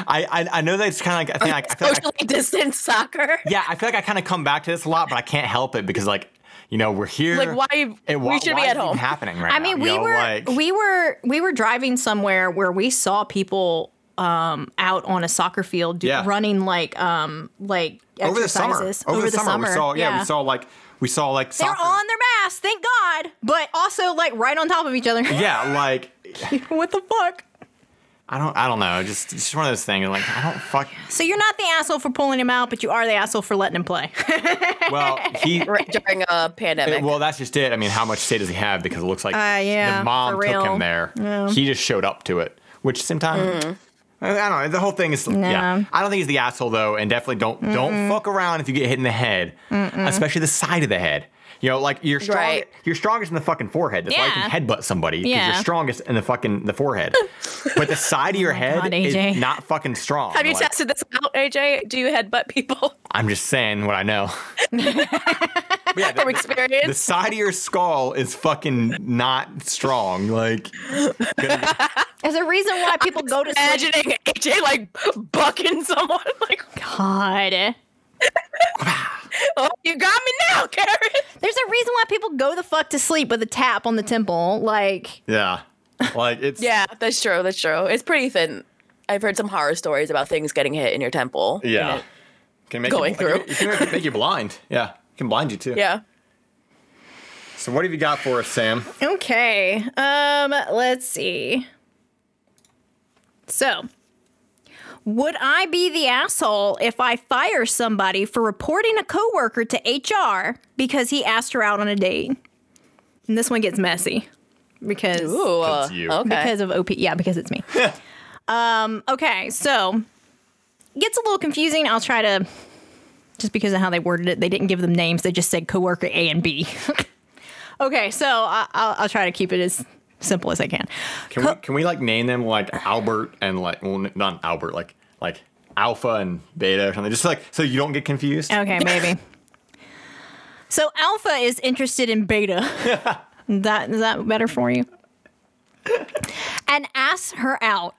Speaker 1: I I, I know that it's kind of like I think like, I feel like I,
Speaker 2: Socially distanced soccer.
Speaker 1: yeah I feel like I kind of come back to this a lot, but I can't help it because like you know we're here.
Speaker 2: Like why
Speaker 1: and
Speaker 2: we should be
Speaker 1: why
Speaker 2: at
Speaker 1: is it
Speaker 2: home.
Speaker 1: Happening right
Speaker 3: I
Speaker 1: now,
Speaker 3: mean,
Speaker 1: you
Speaker 3: we
Speaker 1: know,
Speaker 3: were
Speaker 1: like,
Speaker 3: we were we were driving somewhere where we saw people um, out on a soccer field do,
Speaker 1: Yeah.
Speaker 3: running like um, like
Speaker 1: over the summer.
Speaker 3: exercises
Speaker 1: Over, the, summer, we saw yeah, we saw like we saw like
Speaker 3: They're on their masks, thank God, but also like right on top of each other.
Speaker 1: yeah, like [laughs]
Speaker 3: what the fuck?
Speaker 1: I don't I don't know. Just it's just one of those things. Like I don't fuck.
Speaker 3: So you're not the asshole for pulling him out, but you are the asshole for letting him play. [laughs]
Speaker 1: Well, he [laughs]
Speaker 2: during a pandemic.
Speaker 1: well, that's just it. I mean, how much say does he have? Because it looks like
Speaker 3: Uh, yeah,
Speaker 1: the mom took him there. He just showed up to it. Which sometimes. time, I I don't know. The whole thing is yeah. I don't think he's the asshole though, and definitely don't don't fuck around if you get hit in the head, especially the side of the head. You know, like you're strong.
Speaker 2: Right.
Speaker 1: You're strongest in the fucking forehead. That's why you can headbutt somebody because
Speaker 3: Yeah.
Speaker 1: you're strongest in the fucking the forehead. [laughs] but the side of your oh head
Speaker 3: God,
Speaker 1: is not fucking strong.
Speaker 2: Have you
Speaker 1: Like,
Speaker 2: tested this out, AJ? Do you headbutt people [laughs]
Speaker 1: I'm just saying what I know. [laughs] Yeah, the-
Speaker 2: from experience?
Speaker 1: the side of your skull is fucking not strong. Like,
Speaker 3: There's a reason why people go to sleep.
Speaker 2: Imagining AJ like bucking someone. Like,
Speaker 3: God. [laughs]
Speaker 2: oh, you got me now, Karen.
Speaker 3: There's a reason why people go the fuck to sleep with a tap on the temple. Like,
Speaker 1: yeah, like it's
Speaker 2: Yeah, that's true. That's true. It's pretty thin. I've heard some horror stories about things getting hit in your temple.
Speaker 1: yeah. Can make
Speaker 2: Going
Speaker 1: you,
Speaker 2: through.
Speaker 1: It can make- make you blind. Yeah, it can blind you too.
Speaker 2: yeah.
Speaker 1: So what have you got for us, Sam?
Speaker 3: okay. Um, let's see. So, would I be the asshole if I fire somebody for reporting a coworker to HR because he asked her out on a date? And this one gets messy because
Speaker 2: Ooh.
Speaker 1: That's you.
Speaker 2: Okay.
Speaker 3: because of OP. Yeah, because it's me. [laughs] um, okay, so gets a little confusing. I'll try to just because of how they worded it. They didn't give them names. They just said coworker A and B. [laughs] okay, so I, I'll, I'll try to keep it as simple as I can.
Speaker 1: Can we can we like name them like Albert and like well not Albert like like Alpha and Beta or something? Just like so you don't get confused.
Speaker 3: Okay, maybe. [laughs] so Alpha is interested in Beta. [laughs] that is that better for you? and asks her out.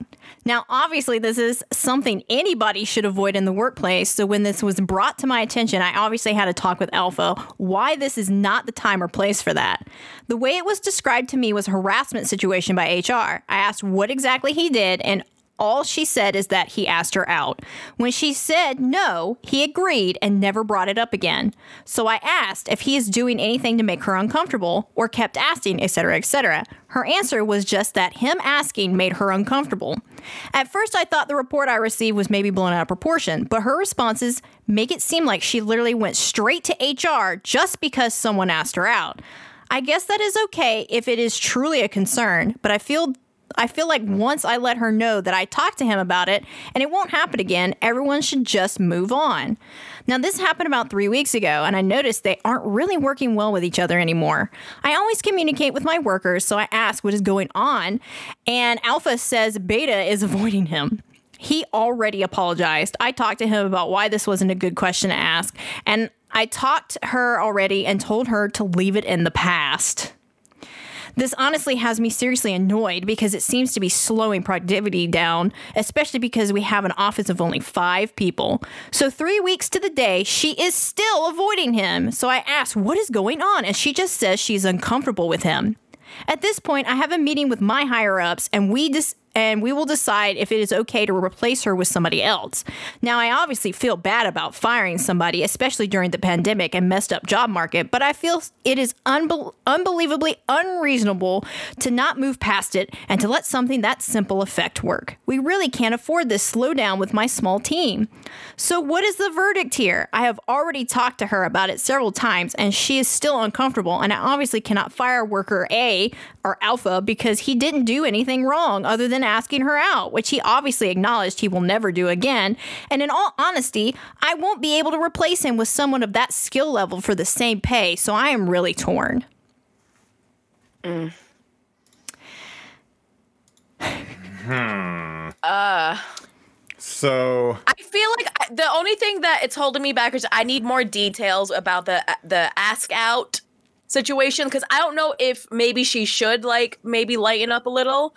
Speaker 3: Now, obviously, this is something anybody should avoid in the workplace. So, when this was brought to my attention, I obviously had to talk with Alpha why this is not the time or place for that. The way it was described to me was a harassment situation by HR. I asked what exactly he did, and all she said is that he asked her out. When she said no, he agreed and never brought it up again. So I asked if he is doing anything to make her uncomfortable or kept asking, etc., etc. Her answer was just that him asking made her uncomfortable. At first, I thought the report I received was maybe blown out of proportion, but her responses make it seem like she literally went straight to HR just because someone asked her out. I guess that is okay if it is truly a concern, but I feel I feel like once I let her know that I talked to him about it and it won't happen again, everyone should just move on. Now, this happened about three weeks ago, and I noticed they aren't really working well with each other anymore. I always communicate with my workers, so I ask what is going on, and Alpha says Beta is [laughs] avoiding him. He already apologized. I talked to him about why this wasn't a good question to ask, and I talked to her already and told her to leave it in the past. This honestly has me seriously annoyed because it seems to be slowing productivity down, especially because we have an office of only five people. So, three weeks to the day, she is still avoiding him. So, I ask, What is going on? And she just says she's uncomfortable with him. At this point, I have a meeting with my higher ups and we dis- and we will decide if it is okay to replace her with somebody else. Now, I obviously feel bad about firing somebody, especially during the pandemic and messed up job market, but I feel it is unbel- unbelievably unreasonable to not move past it and to let something that simple affect work. We really can't afford this slowdown with my small team. So, what is the verdict here? I have already talked to her about it several times and she is still uncomfortable, and I obviously cannot fire worker A or Alpha because he didn't do anything wrong other than asking her out, which he obviously acknowledged he will never do again. And in all honesty, I won't be able to replace him with someone of that skill level for the same pay, so I am really torn. Hmm. Uh.
Speaker 1: So
Speaker 2: I feel like I- the only thing that it's holding me back is I need more details about the the ask out situation because I don't know if maybe she should like maybe lighten up a little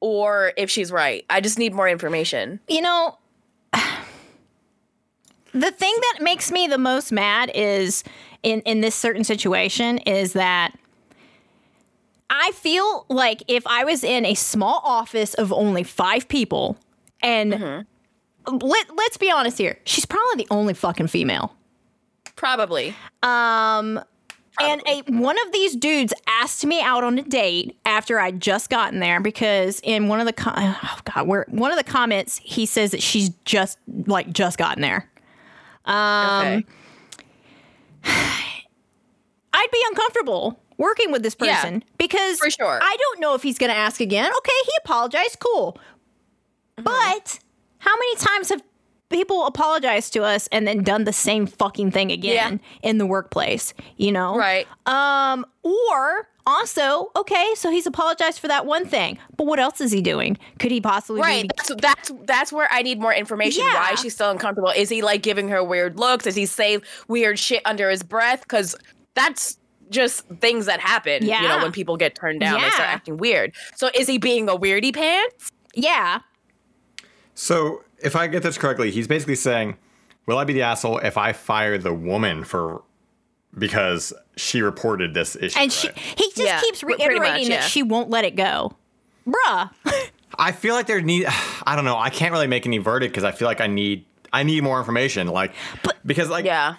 Speaker 2: or if she's right. I just need more information.
Speaker 3: You know, [sighs] the thing that makes me the most mad is in in this certain situation is that I feel like if I was in a small office of only 5 people and let, let's be honest here, she's probably the only fucking female.
Speaker 2: Probably.
Speaker 3: Um, and a one of these dudes asked me out on a date after I'd just gotten there because in one of the com- oh god, where one of the comments he says that she's just like just gotten there.
Speaker 2: okay. [sighs]
Speaker 3: I'd be uncomfortable working with this
Speaker 2: Yeah,
Speaker 3: person because
Speaker 2: for sure.
Speaker 3: I don't know if he's going to ask again. Okay, he apologized, cool.
Speaker 2: Mm-hmm.
Speaker 3: But how many times have people apologized to us and then done the same fucking thing again in the workplace, you know?
Speaker 2: Right.
Speaker 3: Um, or also, okay, so he's apologized for that one thing, but what else is he doing? Could he possibly
Speaker 2: Right.
Speaker 3: be
Speaker 2: That's that's that's where I need more information.
Speaker 3: Yeah.
Speaker 2: Why is she still uncomfortable? Is he like giving her weird looks? Does he say weird shit under his breath? Because that's just things that happen.
Speaker 3: Yeah.
Speaker 2: You know, when people get turned down, they start acting weird. So is he being a weirdy pants?
Speaker 3: Yeah.
Speaker 1: So, if I get this correctly, he's basically saying, "Will I be the asshole if I fire the woman for because she reported this issue?"
Speaker 3: And she
Speaker 1: right?
Speaker 3: he just
Speaker 2: Yeah,
Speaker 3: keeps
Speaker 2: pretty much,
Speaker 3: reiterating
Speaker 2: yeah.
Speaker 3: that she won't let it go. Bruh. [laughs]
Speaker 1: I feel like there need. [sighs] I don't know. I can't really make any verdict because I feel like I need. I need more information. Like, because like
Speaker 2: Yeah.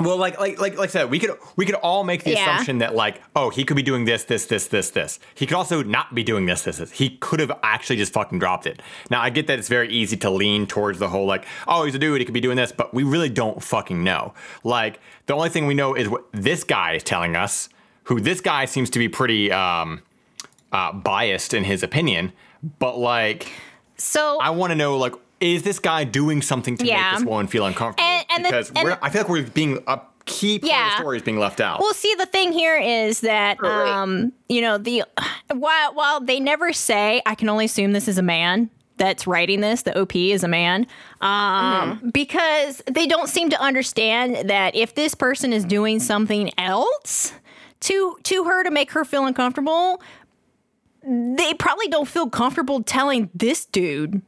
Speaker 1: Well, like like like like I said, we could we could all make the
Speaker 3: Yeah.
Speaker 1: assumption that like, oh, he could be doing this, this, this, this, this. He could also not be doing this, this, this. He could have actually just fucking dropped it. Now I get that it's very easy to lean towards the whole like, oh, he's a dude, he could be doing this, but we really don't fucking know. Like the only thing we know is what this guy is telling us, who this guy seems to be pretty um uh, biased in his opinion, but like
Speaker 3: So
Speaker 1: I want to know like is this guy doing something to
Speaker 3: Yeah.
Speaker 1: make this woman feel uncomfortable?
Speaker 3: And- and the-
Speaker 1: because
Speaker 3: and
Speaker 1: we're,
Speaker 3: the-
Speaker 1: I feel like we're being a key part of the story is being left out.
Speaker 3: Well, see, the thing here is that, um, you know, the while while they never say, I can only assume this is a man that's writing this. The OP is a man, um, because they don't seem to understand that if this person is doing something else to to her to make her feel uncomfortable, they probably don't feel comfortable telling this dude.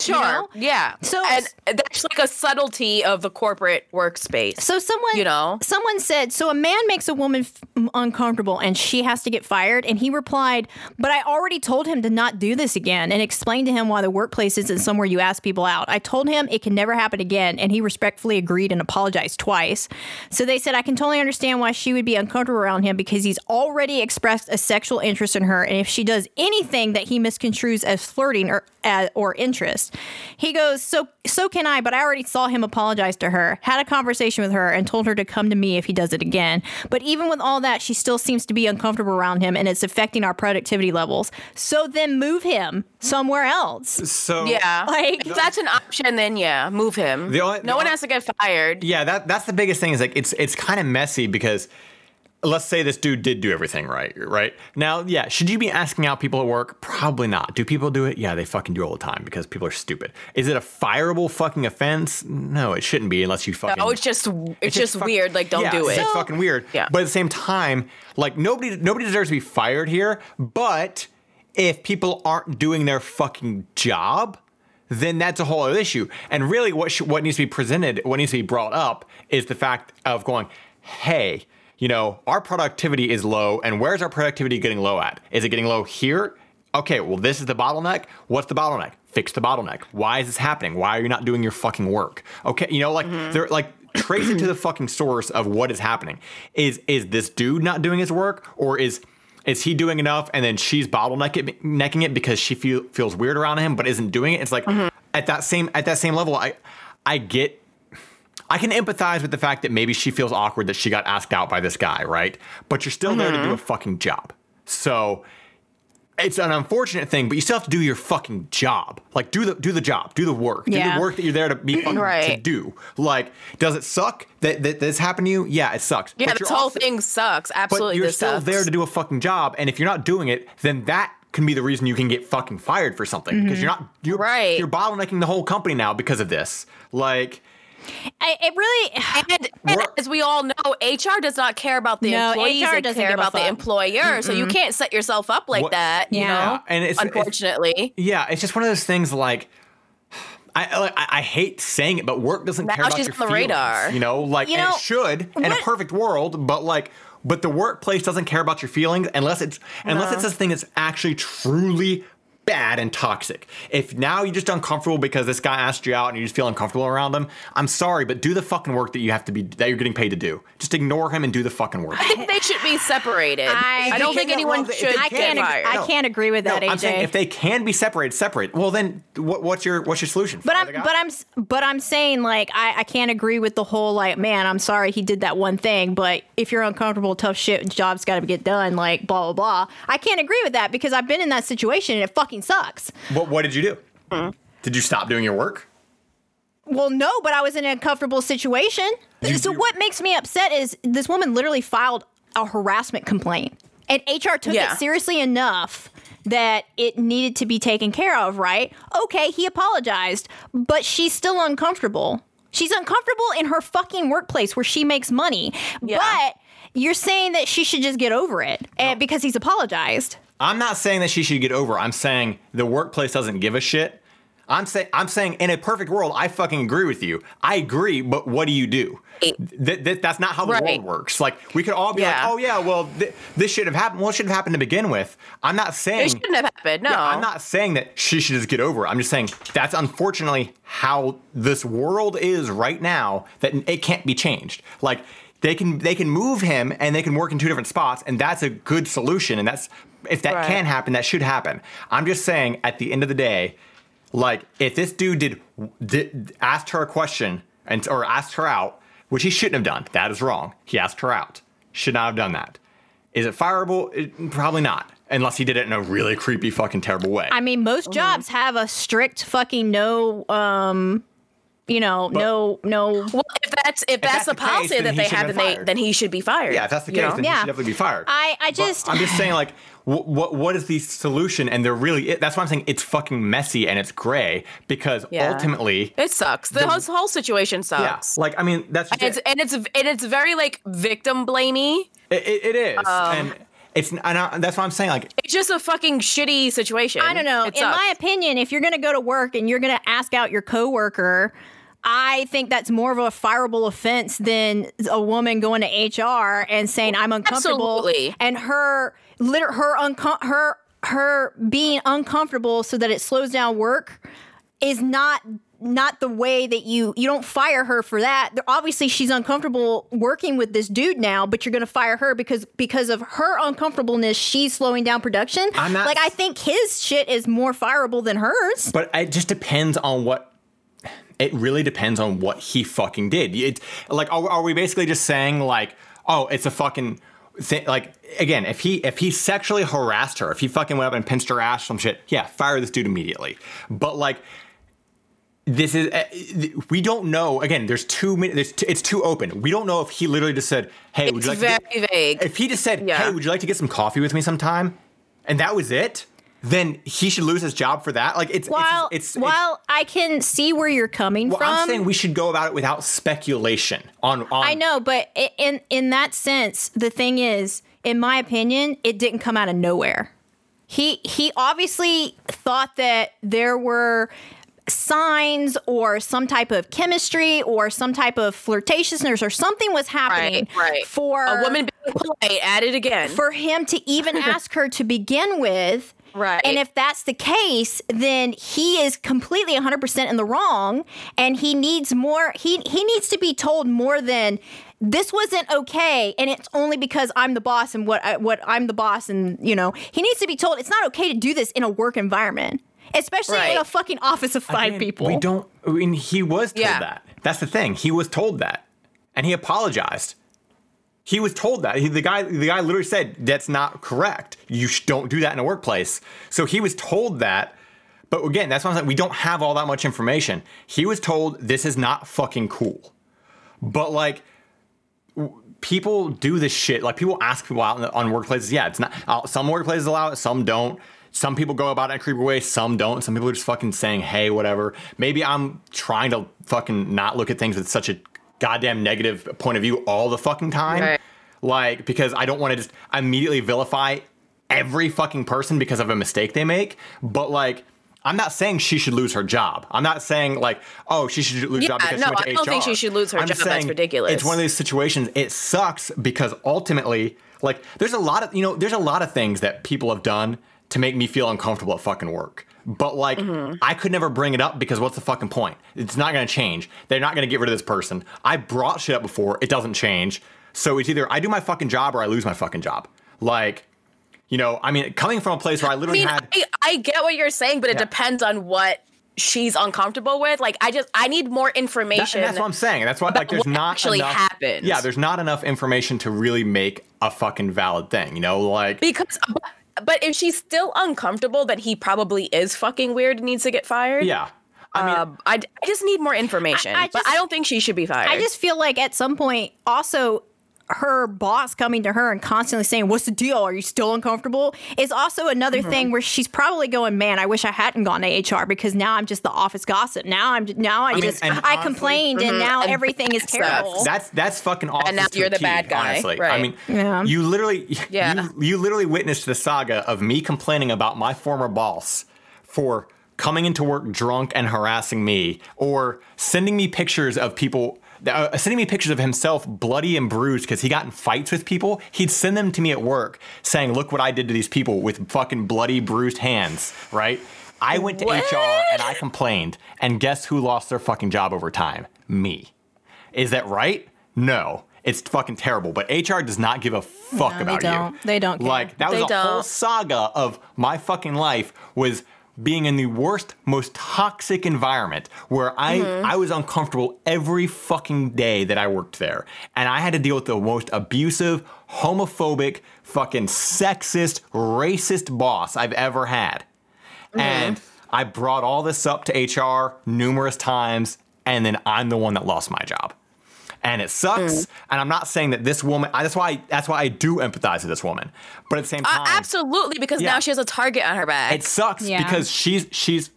Speaker 2: Sure.
Speaker 3: know?
Speaker 2: Yeah.
Speaker 3: So-
Speaker 2: and that's like a subtlety of the corporate workspace.
Speaker 3: So someone,
Speaker 2: You know?
Speaker 3: someone said, so a man makes a woman f- uncomfortable and she has to get fired. And he replied, but I already told him to not do this again and explained to him why the workplace isn't somewhere you ask people out. I told him it can never happen again. And he respectfully agreed and apologized twice. So they said, I can totally understand why she would be uncomfortable around him because he's already expressed a sexual interest in her. And if she does anything that he misconstrues as flirting or, uh, or interest, he goes, so, so can I, but I already saw him apologize to her, had a conversation with her, and told her to come to me if he does it again. But even with all that, she still seems to be uncomfortable around him and it's affecting our productivity levels. So then move him somewhere else.
Speaker 1: so
Speaker 2: yeah.
Speaker 3: Like-
Speaker 2: if that's an option, then yeah, move him.
Speaker 1: The only-
Speaker 2: no
Speaker 1: the
Speaker 2: one
Speaker 1: only-
Speaker 2: has to get fired.
Speaker 1: yeah, that that's the biggest thing is like it's it's kind of messy because let's say this dude did do everything right, right? Now, yeah, should you be asking out people at work? Probably not. Do people do it? Yeah, they fucking do all the time because people are stupid. Is it a fireable fucking offense? No, it shouldn't be unless you fucking
Speaker 2: Oh, it's just it's, just,
Speaker 1: fuck-
Speaker 2: weird. Like, don't
Speaker 1: yeah,
Speaker 2: do it.
Speaker 1: It's fucking weird.
Speaker 2: Yeah.
Speaker 1: But at the same time, like nobody nobody deserves to be fired here. But if people aren't doing their fucking job, then that's a whole other issue. And really, what sh- what needs to be presented, what needs to be brought up, is the fact of going, hey. You know, our productivity is low, and where's our productivity getting low at? Is it getting low here? Okay, well, this is the bottleneck. What's the bottleneck? Fix the bottleneck. Why is this happening? Why are you not doing your fucking work? Okay, you know, like mm-hmm. they're like trace it to the fucking source of what is happening. Is is this dude not doing his work, or is is he doing enough and then she's bottlenecking it because she feel, feels weird around him but isn't doing it? It's like mm-hmm. at that same at that same level, I I get I can empathize with the fact that maybe she feels awkward that she got asked out by this guy, right? But you're still there to do a mm-hmm. fucking job. So it's an unfortunate thing, but you still have to do your fucking job. Like do the do the job, do the work, do the work that you're there to be fucking to do. Like, does it suck that, that this happened to you? Yeah, it sucks.
Speaker 2: Yeah,
Speaker 1: But
Speaker 2: this
Speaker 1: you're
Speaker 2: whole
Speaker 1: also-
Speaker 2: thing sucks.
Speaker 1: But
Speaker 2: Absolutely,
Speaker 1: you're
Speaker 2: this
Speaker 1: still
Speaker 2: sucks.
Speaker 1: there to do a fucking job, and if you're not doing it, then that can be the reason you can get fucking fired for something because you're mm-hmm. not you're
Speaker 2: Right.
Speaker 1: You're bottlenecking the whole company now because of this. Like,
Speaker 3: I, it really. [sighs]
Speaker 2: And, and as we all know, HR does not care about the
Speaker 3: No,
Speaker 2: employees;
Speaker 3: HR doesn't
Speaker 2: care about the
Speaker 3: fuck.
Speaker 2: employer. So you can't set yourself up like
Speaker 1: What-
Speaker 2: that. You
Speaker 3: Yeah.
Speaker 2: know,
Speaker 1: and it's- it's-
Speaker 2: unfortunately.
Speaker 1: Yeah, it's just one of those things like I, I I hate saying it, but work doesn't
Speaker 2: Now
Speaker 1: care about
Speaker 2: she's
Speaker 1: your
Speaker 2: on the
Speaker 1: feelings,
Speaker 2: radar.
Speaker 1: You know, like
Speaker 3: You
Speaker 1: and
Speaker 3: know,
Speaker 1: it should in a perfect world, but like, but the workplace doesn't care about your feelings unless it's unless it's this thing that's actually truly bad and toxic. If now you're just uncomfortable because this guy asked you out and you just feel uncomfortable around him, I'm sorry, but do the fucking work that you have to be that you're getting paid to do. Just ignore him and do the fucking work.
Speaker 2: I think they should be separated.
Speaker 3: I-
Speaker 2: I, don't think anyone
Speaker 1: can't-
Speaker 2: should
Speaker 3: I can't.
Speaker 2: fired.
Speaker 3: I can't agree with that,
Speaker 1: no,
Speaker 3: AJ.
Speaker 1: I'm saying if they can be separated, separate. Well, then what, what's your what's your solution?
Speaker 3: But I'm, but I'm, but I'm saying like I, I can't agree with the whole like man I'm sorry he did that one thing but if you're uncomfortable tough shit job's got to get done like blah blah blah I can't agree with that because I've been in that situation and it fucking sucks.
Speaker 1: What What did you do? Did you stop doing your work?
Speaker 3: Well, no, but I was in a comfortable situation.
Speaker 1: You-
Speaker 3: so
Speaker 1: you-
Speaker 3: what makes me upset is this woman literally filed a harassment complaint, and HR took
Speaker 2: Yeah.
Speaker 3: it seriously enough that it needed to be taken care of. Right? Okay, he apologized, but she's still uncomfortable. She's uncomfortable in her fucking workplace where she makes money.
Speaker 2: Yeah.
Speaker 3: But you're saying that she should just get over it eh, and because he's apologized.
Speaker 1: I'm not saying that she should get over. I'm saying the workplace doesn't give a shit. I'm saying I'm saying in a perfect world, I fucking agree with you. I agree, but what do you do? Th- th- that's not how the
Speaker 2: Right.
Speaker 1: world works. Like we could all be
Speaker 2: Yeah.
Speaker 1: like, oh yeah, well th- this should have happened. Well, it should have happened to begin with. I'm not saying
Speaker 2: It shouldn't have happened. No.
Speaker 1: Yeah, I'm not saying that she should just get over it. I'm just saying that's unfortunately how this world is right now. That it can't be changed. Like they can they can move him and they can work in two different spots, and that's a good solution. And that's if that
Speaker 2: Right.
Speaker 1: can happen, that should happen. I'm just saying at the end of the day, like if this dude did, did asked her a question and or asked her out, which he shouldn't have done. That is wrong. He asked her out. Should not have done that. Is it fireable? It- probably not. Unless he did it in a really creepy, fucking terrible way.
Speaker 3: I mean, most jobs have a strict fucking no, um, you know, no, no.
Speaker 2: Well, if that's if,
Speaker 1: that's
Speaker 2: that's, the
Speaker 1: the case,
Speaker 2: policy
Speaker 1: then
Speaker 2: that they have,
Speaker 1: have
Speaker 2: then they then he should be fired.
Speaker 1: yeah, if that's the
Speaker 2: you
Speaker 1: case,
Speaker 2: know?
Speaker 1: then
Speaker 3: Yeah.
Speaker 1: he should definitely be fired.
Speaker 3: I, I
Speaker 1: But
Speaker 3: just,
Speaker 1: I'm just saying, like, what, what, what is the solution? And they're really, that's why I'm saying it's fucking messy and it's gray because
Speaker 2: Yeah.
Speaker 1: ultimately,
Speaker 2: It sucks. The, whole, whole situation
Speaker 1: yeah,
Speaker 2: sucks.
Speaker 1: like, I mean, that's
Speaker 2: And it's and it's and it's very like victim blamey.
Speaker 1: it, it, it is.
Speaker 2: Um,
Speaker 1: and it's, and I, that's what I'm saying, like,
Speaker 2: It's just a fucking shitty situation.
Speaker 3: I don't know.
Speaker 2: It
Speaker 3: In
Speaker 2: sucks.
Speaker 3: my opinion, if you're going to go to work and you're going to ask out your coworker, I think that's more of a fireable offense than a woman going to HR and saying I'm uncomfortable
Speaker 2: Absolutely.
Speaker 3: and her liter- her uncom- her her being uncomfortable so that it slows down work is not not the way that you you don't fire her for that. Obviously, she's uncomfortable working with this dude now, but you're going to fire her because because of her uncomfortableness, she's slowing down production.
Speaker 1: I'm not-
Speaker 3: like I think his shit is more fireable than hers.
Speaker 1: But it just depends on what. It really depends on what he fucking did. It's like, are, are we basically just saying like, oh, it's a fucking thing? Like again, if he if he sexually harassed her, if he fucking went up and pinched her ass, some shit, yeah, fire this dude immediately. But like. This is uh, we don't know. Again, there's too many. There's t- it's too open. We don't know if he literally just said, "Hey, would you like
Speaker 2: very
Speaker 1: to get,
Speaker 2: vague.
Speaker 1: if he just said,
Speaker 2: Yeah.
Speaker 1: "Hey, would you like to get some coffee with me sometime?" and that was it, then he should lose his job for that. Like it's
Speaker 3: While
Speaker 1: it's, it's, it's
Speaker 3: I can see where you're coming
Speaker 1: well,
Speaker 3: from,
Speaker 1: I'm saying we should go about it without speculation on on
Speaker 3: I know, but in in that sense, the thing is, in my opinion, it didn't come out of nowhere. He he obviously thought that there were signs or some type of chemistry or some type of flirtatiousness or something was happening
Speaker 2: Right, right.
Speaker 3: for
Speaker 2: A woman being polite at it again.
Speaker 3: for him to even [laughs] ask her to begin with.
Speaker 2: Right.
Speaker 3: And if that's the case, then he is completely 100% in the wrong and he needs more he he needs to be told more than this wasn't okay and it's only because I'm the boss and what I, what I'm the boss and you know, he needs to be told it's not okay to do this in a work environment, especially in a fucking office of 5
Speaker 1: Again,
Speaker 3: people.
Speaker 1: We don't. I mean, he was told
Speaker 2: Yeah.
Speaker 1: that. That's the thing. He was told that, and he apologized. He was told that. He, the guy, the guy literally said, "That's not correct. You sh- don't do that in a workplace." So he was told that. But again, that's why I'm saying. We don't have all that much information. He was told this is not fucking cool. But like, people do this shit. Like people ask people out on workplaces. Yeah, it's not. Uh, some workplaces allow it. Some don't. Some people go about it in a creepy way. Some don't. Some people are just fucking saying, "Hey, whatever." Maybe I'm trying to fucking not look at things with such a goddamn negative point of view all the fucking time.
Speaker 2: Right.
Speaker 1: Like because I don't want to just immediately vilify every fucking person because of a mistake they make. But like. I'm not saying she should lose her job. I'm not saying like, oh, she should lose her job because
Speaker 2: no,
Speaker 1: she went to
Speaker 2: I don't think she should lose her
Speaker 1: I'm
Speaker 2: job. That's ridiculous.
Speaker 1: It's one of those situations. It sucks because ultimately, like, there's a lot of you know, there's a lot of things that people have done to make me feel uncomfortable at fucking work. But like,
Speaker 2: Mm-hmm.
Speaker 1: I could never bring it up because what's the fucking point? It's not gonna change. They're not gonna get rid of this person. I brought shit up before. It doesn't change. So it's either I do my fucking job or I lose my fucking job. Like, you know, I mean, coming from a place where I
Speaker 2: I
Speaker 1: literally
Speaker 2: mean,
Speaker 1: had.
Speaker 2: I, I get what you're saying, but it
Speaker 1: Yeah.
Speaker 2: depends on what she's uncomfortable with. Like, I just I need more information.
Speaker 1: and that's what I'm saying. That's why, like, there's
Speaker 2: what
Speaker 1: not
Speaker 2: actually
Speaker 1: enough,
Speaker 2: happens.
Speaker 1: Yeah, there's not enough information to really make a fucking valid thing. You know, like
Speaker 2: because, but if she's still uncomfortable, then he probably is fucking weird and needs to get fired.
Speaker 1: yeah. I mean,
Speaker 2: Um, I, I just need more information,
Speaker 3: I- I
Speaker 2: but I don't think she should be fired.
Speaker 3: I just feel like at some point, also her boss coming to her and constantly saying, "What's the deal? Are you still uncomfortable?" is also another
Speaker 2: Mm-hmm.
Speaker 3: thing where she's probably going, "Man, I wish I hadn't gone to HR because now I'm just the office gossip. Now I'm now I,
Speaker 1: mean,
Speaker 3: just
Speaker 1: and
Speaker 3: I
Speaker 1: honestly-
Speaker 3: complained and now
Speaker 2: And
Speaker 3: everything is [laughs] terrible."
Speaker 1: That's that's fucking awesome.
Speaker 2: now you're the bad guy,
Speaker 1: Honestly, I mean,
Speaker 3: Yeah.
Speaker 1: you literally, [laughs]
Speaker 2: Yeah.
Speaker 1: you, you literally witnessed the saga of me complaining about my former boss for coming into work drunk and harassing me, or sending me pictures of people. Uh, sending me pictures of himself bloody and bruised because he got in fights with people. He'd send them to me at work saying, Look what I did to these people with fucking bloody, bruised hands, right? I went to
Speaker 2: What?
Speaker 1: HR and I complained. And guess who lost their fucking job over time? Me. Is that right? No. It's fucking terrible, but HR does not give a fuck
Speaker 3: No, they don't.
Speaker 1: you.
Speaker 3: They don't care.
Speaker 1: Like that was
Speaker 2: They
Speaker 1: a whole
Speaker 2: don't.
Speaker 1: saga of my fucking life was being in the worst, most toxic environment where I
Speaker 2: Mm-hmm.
Speaker 1: I was uncomfortable every fucking day that I worked there, and I had to deal with the most abusive, homophobic, fucking sexist, racist boss I've ever had.
Speaker 2: Mm-hmm.
Speaker 1: And I brought all this up to HR numerous times, and then I'm the one that lost my job. And it sucks.
Speaker 2: Mm.
Speaker 1: And I'm not saying that this woman. I, that's why. That's why I do empathize with this woman. But at the same
Speaker 2: Uh,
Speaker 1: time,
Speaker 2: absolutely, because
Speaker 1: Yeah.
Speaker 2: now she has a target on her back.
Speaker 1: it sucks
Speaker 3: Yeah.
Speaker 1: because she's she's.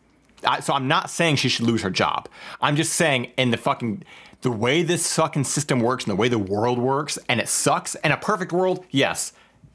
Speaker 1: I, so I'm not saying she should lose her job. I'm just saying in the fucking the way this fucking system works and the way the world works, and it sucks. In a perfect world, yes,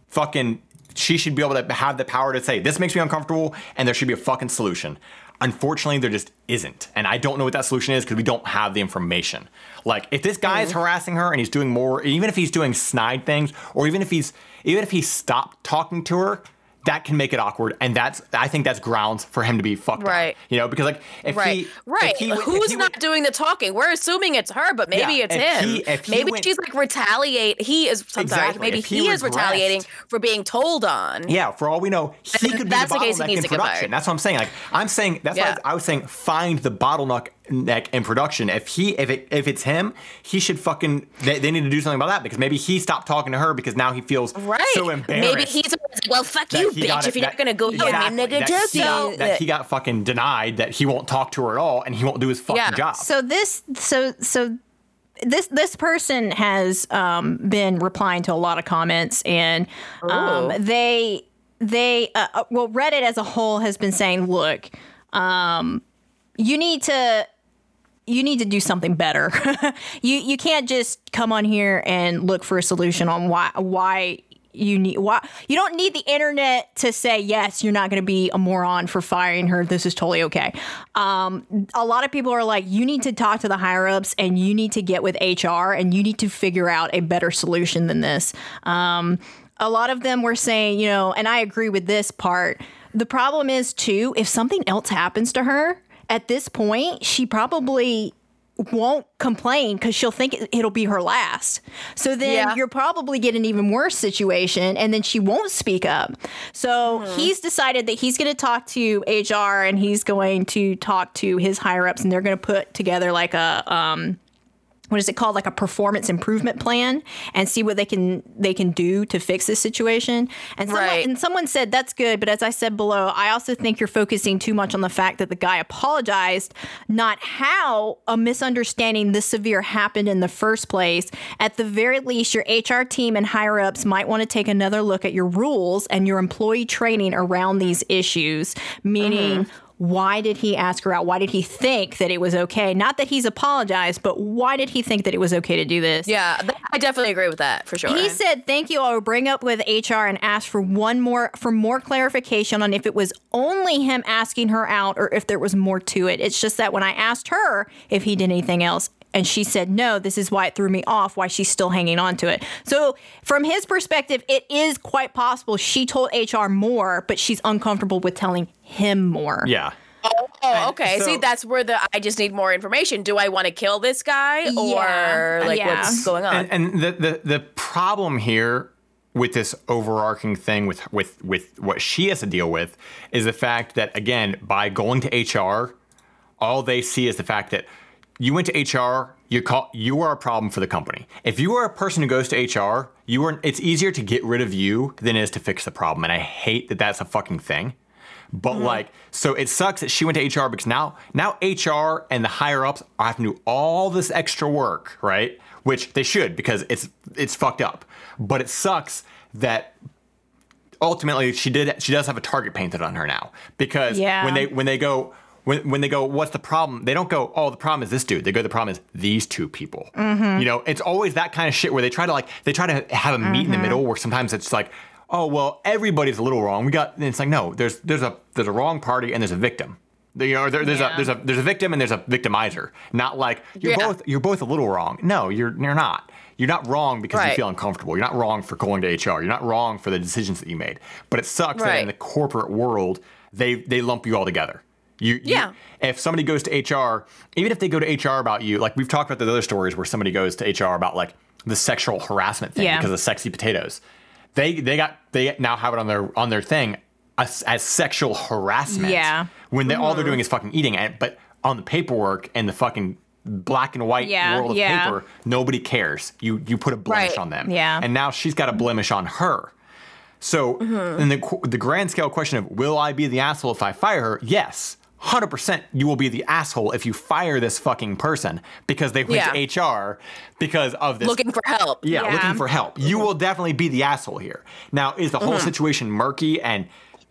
Speaker 1: fucking she should be able to have the power to say this makes me uncomfortable, and there should be a fucking solution. Unfortunately, there just isn't, and I don't know what that solution is because we don't have the information. Like, if this guy is mm. harassing her and he's doing more, even if he's doing snide things, or even if he's even if he stopped talking to her, that can make it awkward, and that's I think that's grounds for him to be fucked up.
Speaker 2: Right.
Speaker 1: You know, because like if
Speaker 2: right,
Speaker 1: he
Speaker 2: right.
Speaker 1: if he went-
Speaker 2: Who's
Speaker 1: he
Speaker 2: not
Speaker 1: went-
Speaker 2: doing the talking? We're assuming it's her, but maybe
Speaker 1: Yeah,
Speaker 2: it's him.
Speaker 1: he-
Speaker 2: maybe
Speaker 1: went-
Speaker 2: is like retaliate. He is. I'm
Speaker 1: Exactly,
Speaker 2: sorry. Maybe
Speaker 1: if he
Speaker 2: he, is retaliating for being told on.
Speaker 1: Yeah, for all we know, he could be
Speaker 2: that's
Speaker 1: the
Speaker 2: the case, he
Speaker 1: bottleneck
Speaker 2: needs
Speaker 1: in production. That's what I'm saying. Like I'm saying, that's
Speaker 2: Yeah.
Speaker 1: why I was saying find the bottleneck neck in production. If he, if it, if it's him, he should fucking. They, they need to do something about that because maybe he stopped talking to her because now he feels
Speaker 2: Right.
Speaker 1: so embarrassed.
Speaker 2: Maybe he's like, well, fuck
Speaker 1: that
Speaker 2: you, bitch.
Speaker 1: got
Speaker 2: If you're not gonna go
Speaker 1: exactly,
Speaker 2: with me, nigga,
Speaker 1: that
Speaker 2: just
Speaker 1: he,
Speaker 2: so.
Speaker 1: that he got fucking denied that he won't talk to her at all and he won't do his fucking
Speaker 2: Yeah.
Speaker 1: job.
Speaker 3: So this so so this this person has um, been replying to a lot of comments and um,
Speaker 2: Ooh.
Speaker 3: they they uh, uh, well Reddit as a whole has been saying look um, you need to you need to do something better. [laughs] you you can't just come on here and look for a solution on why why you need why you don't need the internet to say yes you're not going to be a moron for firing her. This is totally okay. Um, a lot of people are like you need to talk to the higher ups and you need to get with hr and you need to figure out a better solution than this. Um, a lot of them were saying you know and i agree with this part. The problem is too if something else happens to her at this point she probably won't complain because she'll think it, will be her last. So then
Speaker 2: Yeah.
Speaker 3: you're probably get an even worse situation, and then she won't speak up. So he's decided that he's going to talk to HR and he's going to talk to his higher ups, and they're going to put together like a um, what is it called? Like a performance improvement plan and see what they can they can do to fix this situation. And someone,
Speaker 2: Right.
Speaker 3: and someone said that's good but as i said below i also think you're focusing too much on the fact that the guy apologized not how a misunderstanding this severe happened in the first place. At the very least your hr team and higher ups might want to take another look at your rules and your employee training around these issues meaning mm-hmm. Why did he ask her out? Why did he think that it was okay? Not that he's apologized, but why did he think that it was okay to do this?
Speaker 2: Yeah, I definitely agree with that for sure.
Speaker 3: He said, "Thank you. I will bring up with HR and ask for one more for more clarification on if it was only him asking her out or if there was more to it. It's just that when I asked her if he did anything else." And she said, no, this is why it threw me off, why she's still hanging on to it. So, from his perspective, it is quite possible she told HR more, but she's uncomfortable with telling him more.
Speaker 1: Yeah.
Speaker 2: oh, okay.
Speaker 1: so-
Speaker 2: See, that's where the I just need more information. Do I want to kill this guy or
Speaker 3: Yeah.
Speaker 2: like
Speaker 3: Yeah.
Speaker 2: what's going on?
Speaker 1: And, and the, the the problem here with this overarching thing with with with what she has to deal with is the fact that again by going to HR, all they see is the fact that you went to HR. You call you are a problem for the company. If you are a person who goes to HR, you are. It's easier to get rid of you than it is to fix the problem. And I hate that that's a fucking thing. But mm-hmm. like, so it sucks that she went to HR because now, now HR and the higher ups are having to do all this extra work, right? Which they should because it's it's fucked up. But it sucks that ultimately she did she does have a target painted on her now because
Speaker 3: Yeah.
Speaker 1: when they when they go when, when they go what's the problem they don't go oh the problem is this dude they go the problem is these two people
Speaker 3: Mm-hmm.
Speaker 1: you know it's always that kind of shit where they try to like they try to have a meet in
Speaker 3: Mm-hmm.
Speaker 1: the middle where sometimes it's like oh well everybody's a little wrong we got and it's like no there's there's a there's a wrong party and there's a victim you know, there, there's
Speaker 3: Yeah.
Speaker 1: a there's a there's a victim and there's a victimizer. Not like you're
Speaker 2: Yeah.
Speaker 1: both you're both a little wrong. No, you're you're not. You're not wrong because you feel uncomfortable. You're not wrong for going to HR. You're not wrong for the decisions that you made. But it sucks that in the corporate world they they lump you all together. You, you-
Speaker 2: Yeah.
Speaker 1: If somebody goes to HR, even if they go to HR about you, like we've talked about the other stories where somebody goes to HR about like the sexual harassment thing
Speaker 3: Yeah.
Speaker 1: because of sexy potatoes. They they got they now have it on their on their thing as, as sexual harassment.
Speaker 3: Yeah.
Speaker 1: When they, all they're doing is fucking eating it, but on the paperwork and the fucking black and white
Speaker 3: Yeah,
Speaker 1: world of
Speaker 3: yeah.
Speaker 1: paper, nobody cares. You you put a blemish
Speaker 2: Right.
Speaker 1: on them.
Speaker 3: Yeah.
Speaker 1: And now she's got a blemish on her. So,
Speaker 3: Mm-hmm.
Speaker 1: in the the grand scale question of will I be the asshole if I fire her? Yes. 100% you will be the asshole if you fire this fucking person because they went
Speaker 2: Yeah.
Speaker 1: to HR because of this
Speaker 2: Looking for help.
Speaker 1: yeah,
Speaker 3: Yeah.
Speaker 1: looking for help. You will definitely be the asshole here. Now, is the whole
Speaker 2: Mm-hmm.
Speaker 1: situation murky and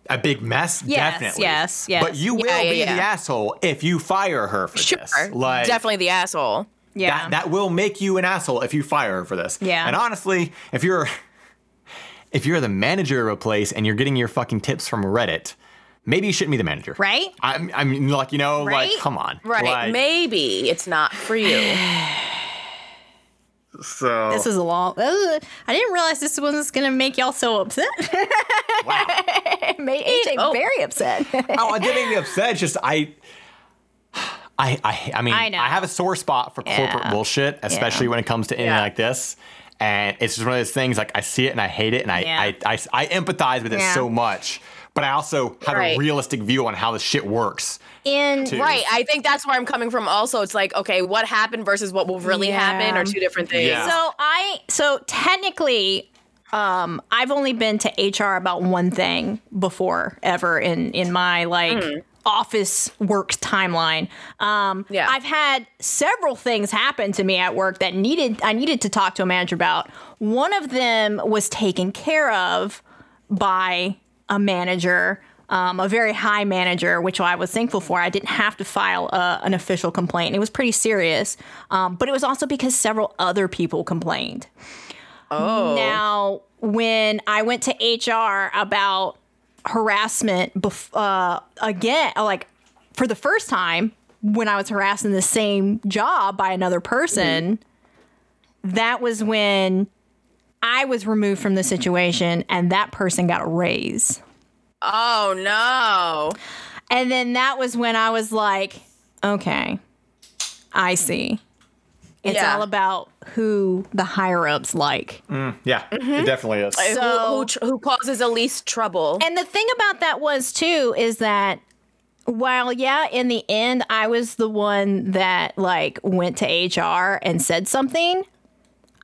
Speaker 1: a big mess?
Speaker 3: Yes,
Speaker 1: definitely.
Speaker 3: yes, yes.
Speaker 1: But you will
Speaker 2: Yeah, yeah,
Speaker 1: be the asshole if you fire her for
Speaker 2: Sure.
Speaker 1: this. Like,
Speaker 2: Definitely the asshole.
Speaker 3: Yeah.
Speaker 1: That, that will make you an asshole if you fire her for this.
Speaker 3: Yeah.
Speaker 1: And honestly, if you're [laughs] if you're the manager of a place and you're getting your fucking tips from Reddit, maybe you shouldn't be the manager.
Speaker 3: Right?
Speaker 1: I'm, I mean, like you know,
Speaker 3: Right?
Speaker 1: like come on,
Speaker 2: Right.
Speaker 1: Like,
Speaker 2: Maybe it's not for you. [sighs]
Speaker 1: so
Speaker 3: This is a long. this is- I didn't realize this was going to make y'all so upset.
Speaker 1: wow. [laughs]
Speaker 3: it made AJ
Speaker 2: Oh.
Speaker 3: very upset. [laughs]
Speaker 1: oh, it didn't make me upset. It's just I, I, I, I mean,
Speaker 3: I
Speaker 1: I, have a sore spot for corporate bullshit, especially
Speaker 3: Yeah.
Speaker 1: when it comes to anything
Speaker 2: Yeah.
Speaker 1: like this. And it's just one of those things. Like I see it and I hate it, and I,
Speaker 3: Yeah.
Speaker 1: I, I, I empathize with it so much. But I also have
Speaker 2: Right.
Speaker 1: a realistic view on how this shit works.
Speaker 3: In
Speaker 1: Too.
Speaker 2: Right. I think that's where I'm coming from also. It's like, okay, what happened versus what will really
Speaker 3: Yeah.
Speaker 2: happen are two different things.
Speaker 1: Yeah.
Speaker 3: So I so technically um I've only been to HR about one thing before ever in in my like office work timeline. Um
Speaker 2: Yeah.
Speaker 3: I've had several things happen to me at work that needed I needed to talk to a manager about. One of them was taken care of by a manager, um, a very high manager, which I was thankful for. I didn't have to file a, an official complaint. It was pretty serious, um, but it was also because several other people complained.
Speaker 2: Oh.
Speaker 3: Now, when I went to HR about harassment bef- uh, again, like for the first time when I was harassed in the same job by another person, that was when I was removed from the situation and that person got a raise.
Speaker 2: Oh no.
Speaker 3: And then that was when I was like, okay, I see. It's
Speaker 2: Yeah.
Speaker 3: all about who the higher ups like.
Speaker 1: Mm, yeah, it mm-hmm. definitely is.
Speaker 2: Who-
Speaker 3: So-
Speaker 2: who, tr- who causes the least trouble?
Speaker 3: And the thing about that was too is that while yeah, in the end I was the one that like went to HR and said something,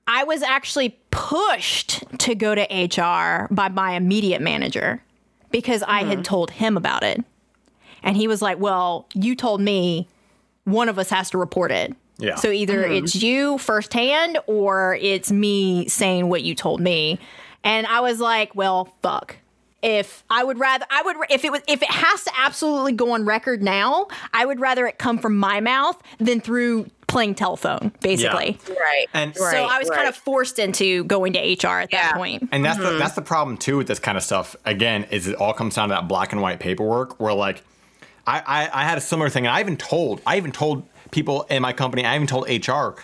Speaker 3: I was actually pushed to go to HR by my immediate manager because I had mm-hmm. told him about it. And he was like, "Well, you told me one of us has to report it."
Speaker 1: Yeah.
Speaker 3: So either mm-hmm. it's you firsthand or it's me saying what you told me. And I was like, well, fuck. If I would rather, I would, if it was, if it has to absolutely go on record now, I would rather it come from my mouth than through playing telephone, basically.
Speaker 2: right.
Speaker 1: And-
Speaker 2: right,
Speaker 3: So I was kind of forced into going to HR at that
Speaker 2: Yeah.
Speaker 3: point.
Speaker 1: And that's the mm-hmm. that's the problem too with this kind of stuff. Again, is it all comes down to that black and white paperwork where like I, I, I had a similar thing and I even told I even told people in my company, I even told HR,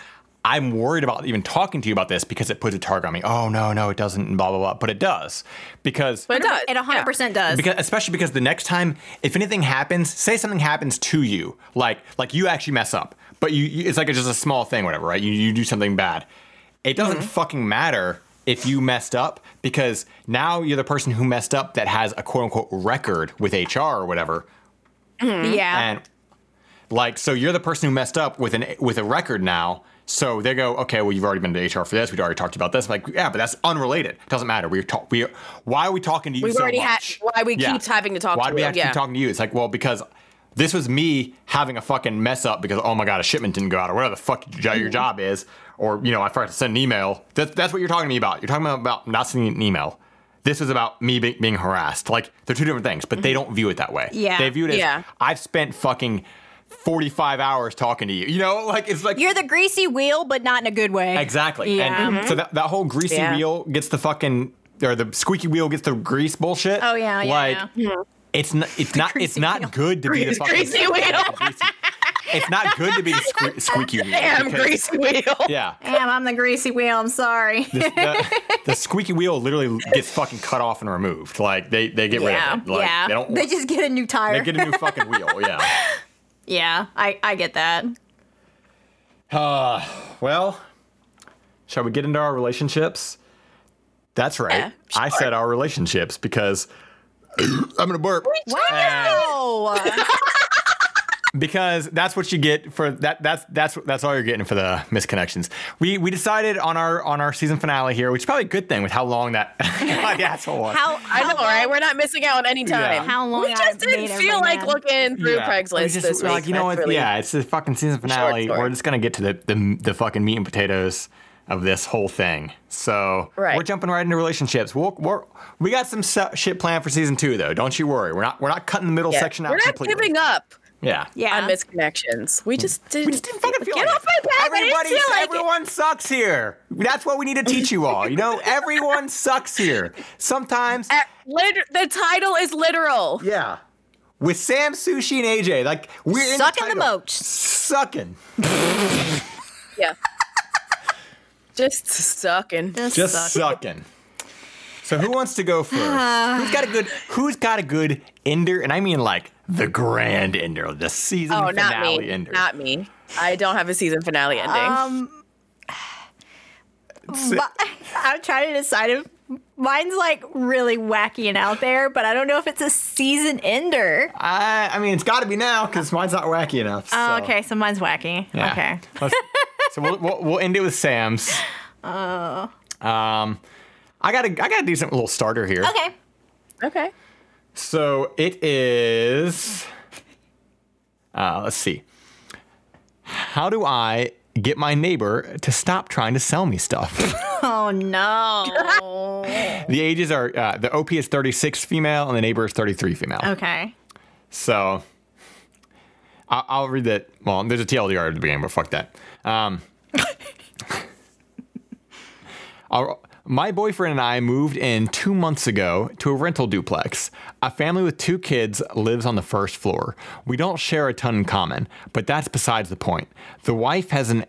Speaker 1: I'm worried about even talking to you about this because it puts a target on me. Oh no, no, it doesn't, and blah blah blah. But it does. Because
Speaker 2: But it does.
Speaker 3: It 100% does.
Speaker 1: because especially because the next time if anything happens say something happens to you like like you actually mess up but you, you it's like it's just a small thing whatever right? You, you do something bad. It doesn't mm-hmm. fucking matter if you messed up because now you're the person who messed up that has a quote unquote record with hr or whatever. Mm-hmm.
Speaker 3: Yeah.
Speaker 1: and like so you're the person who messed up with an with a record now. So they go okay well you've already been to hr for this. We'd already talked about this. I'm like yeah but that's unrelated. It doesn't matter. We're talk we why are we talking to you
Speaker 2: We've
Speaker 1: so
Speaker 2: already had-
Speaker 1: much?
Speaker 2: why we keep having to talk
Speaker 1: why
Speaker 2: to
Speaker 1: do we
Speaker 2: you,
Speaker 1: have to
Speaker 2: yeah.
Speaker 1: keep talking to you? It's like well because this was me having a fucking mess up because oh my god a shipment didn't go out or whatever the fuck your
Speaker 2: Mm-hmm.
Speaker 1: job is or you know I forgot to send an email that's that's what you're talking to me about you're talking about, not sending an email this is about me be- being harassed like they're two different things but they mm-hmm. don't view it that way
Speaker 3: Yeah.
Speaker 1: they view it as
Speaker 2: Yeah.
Speaker 1: I've spent fucking 45 hours talking to you. You know, [laughs] like it's like
Speaker 3: You're the greasy wheel, but not in a good way.
Speaker 1: exactly.
Speaker 3: Yeah.
Speaker 1: And so that, that whole greasy
Speaker 2: Yeah.
Speaker 1: wheel gets the fucking or the squeaky wheel gets the grease bullshit.
Speaker 3: Oh, yeah, yeah,
Speaker 1: Like
Speaker 3: yeah. Hmm.
Speaker 1: It's not it's not it's not
Speaker 3: wheel.
Speaker 1: good to be the fucking
Speaker 2: Greasy wheel.
Speaker 1: greasy- It's not good to be the sque- squeaky [laughs] wheel.
Speaker 2: Damn
Speaker 1: because-
Speaker 2: greasy wheel.
Speaker 1: Yeah.
Speaker 3: Damn, I'm the greasy wheel. I'm sorry.
Speaker 1: The, the squeaky wheel literally gets fucking cut off and removed. Like they, they get
Speaker 3: yeah.
Speaker 1: rid of it. Like,
Speaker 3: yeah.
Speaker 1: They don't.
Speaker 3: They just get a new tire.
Speaker 1: they get a new fucking wheel. Yeah. [laughs]
Speaker 3: yeah, I, I get that. [sighs]
Speaker 1: Well, shall we get into our relationships? That's right.
Speaker 2: Yeah,
Speaker 1: I said our relationships because I'm gonna burp.
Speaker 3: Wow. [laughs]
Speaker 1: because that's what you get for that. That's that's that's all you're getting for the misconnections. We we decided on our on our season finale here, which is probably a good thing with how long that [laughs] the asshole was.
Speaker 3: how,
Speaker 2: I know,
Speaker 3: how
Speaker 2: right? We're not missing out on any time.
Speaker 1: Yeah.
Speaker 3: How long
Speaker 2: We just
Speaker 3: I've
Speaker 2: didn't feel like
Speaker 3: mad.
Speaker 2: looking through
Speaker 1: Yeah. We
Speaker 2: Craigslist
Speaker 1: just-
Speaker 2: this
Speaker 1: we're
Speaker 2: week.
Speaker 1: Like you know what?
Speaker 2: really-
Speaker 1: Yeah, it's the fucking season finale. We're just gonna get to the, the the fucking meat and potatoes of this whole thing. So
Speaker 2: Right.
Speaker 1: we're jumping right into relationships. We'll, we're we got some se- shit planned for season two though. Don't you worry. We're not we're not cutting the middle
Speaker 2: Yeah.
Speaker 1: section out
Speaker 2: We're not
Speaker 1: completely.
Speaker 2: giving up
Speaker 1: Yeah.
Speaker 3: Yeah.
Speaker 2: on misconnections. We just didn't,
Speaker 1: We just didn't fucking feel
Speaker 2: get
Speaker 1: like
Speaker 2: off
Speaker 1: it.
Speaker 2: my back.
Speaker 1: Everybody,
Speaker 2: I didn't feel like it.
Speaker 1: everyone sucks here. That's what we need to teach you all. You know, [laughs] everyone sucks here. Sometimes,
Speaker 2: Uh, lit- the title is literal.
Speaker 1: yeah. With Sam, Sushi, and AJ, like we're
Speaker 3: Sucking
Speaker 1: the,
Speaker 3: the
Speaker 1: title.
Speaker 3: moat.
Speaker 1: Sucking. [laughs]
Speaker 2: Yeah. Just sucking.
Speaker 1: Just sucking. So who wants to go [sighs] first? who's got a good? Who's got a good ender? And I mean like the grand ender, the season
Speaker 2: Oh, not
Speaker 1: finale
Speaker 2: me.
Speaker 1: ender.
Speaker 2: Not me. I don't have a season finale ending.
Speaker 3: Um,
Speaker 1: Si-
Speaker 3: I'm trying to decide if mine's like really wacky and out there, but I don't know if it's a season ender.
Speaker 1: I, I mean, it's got to be now because mine's not wacky enough.
Speaker 3: Oh, okay, so mine's wacky.
Speaker 1: Yeah.
Speaker 3: Okay.
Speaker 1: Let's- so we'll, we'll we'll end it with Sam's.
Speaker 3: Oh.
Speaker 1: Um, I got a I got a decent little starter here.
Speaker 3: Okay.
Speaker 2: okay.
Speaker 1: So it is. Uh, let's see. How do I get my neighbor to stop trying to sell me stuff? [laughs]
Speaker 3: Oh no.
Speaker 1: the ages are uh, the OP is 36 female and the neighbor is 33 female.
Speaker 3: okay.
Speaker 1: So I'll, I'll read that. Well, there's a TLDR at the beginning, but fuck that. Um, I'll, My boyfriend and I moved in two months ago to a rental duplex. A family with two kids lives on the first floor. We don't share a ton in common, but that's besides the point. The wife has an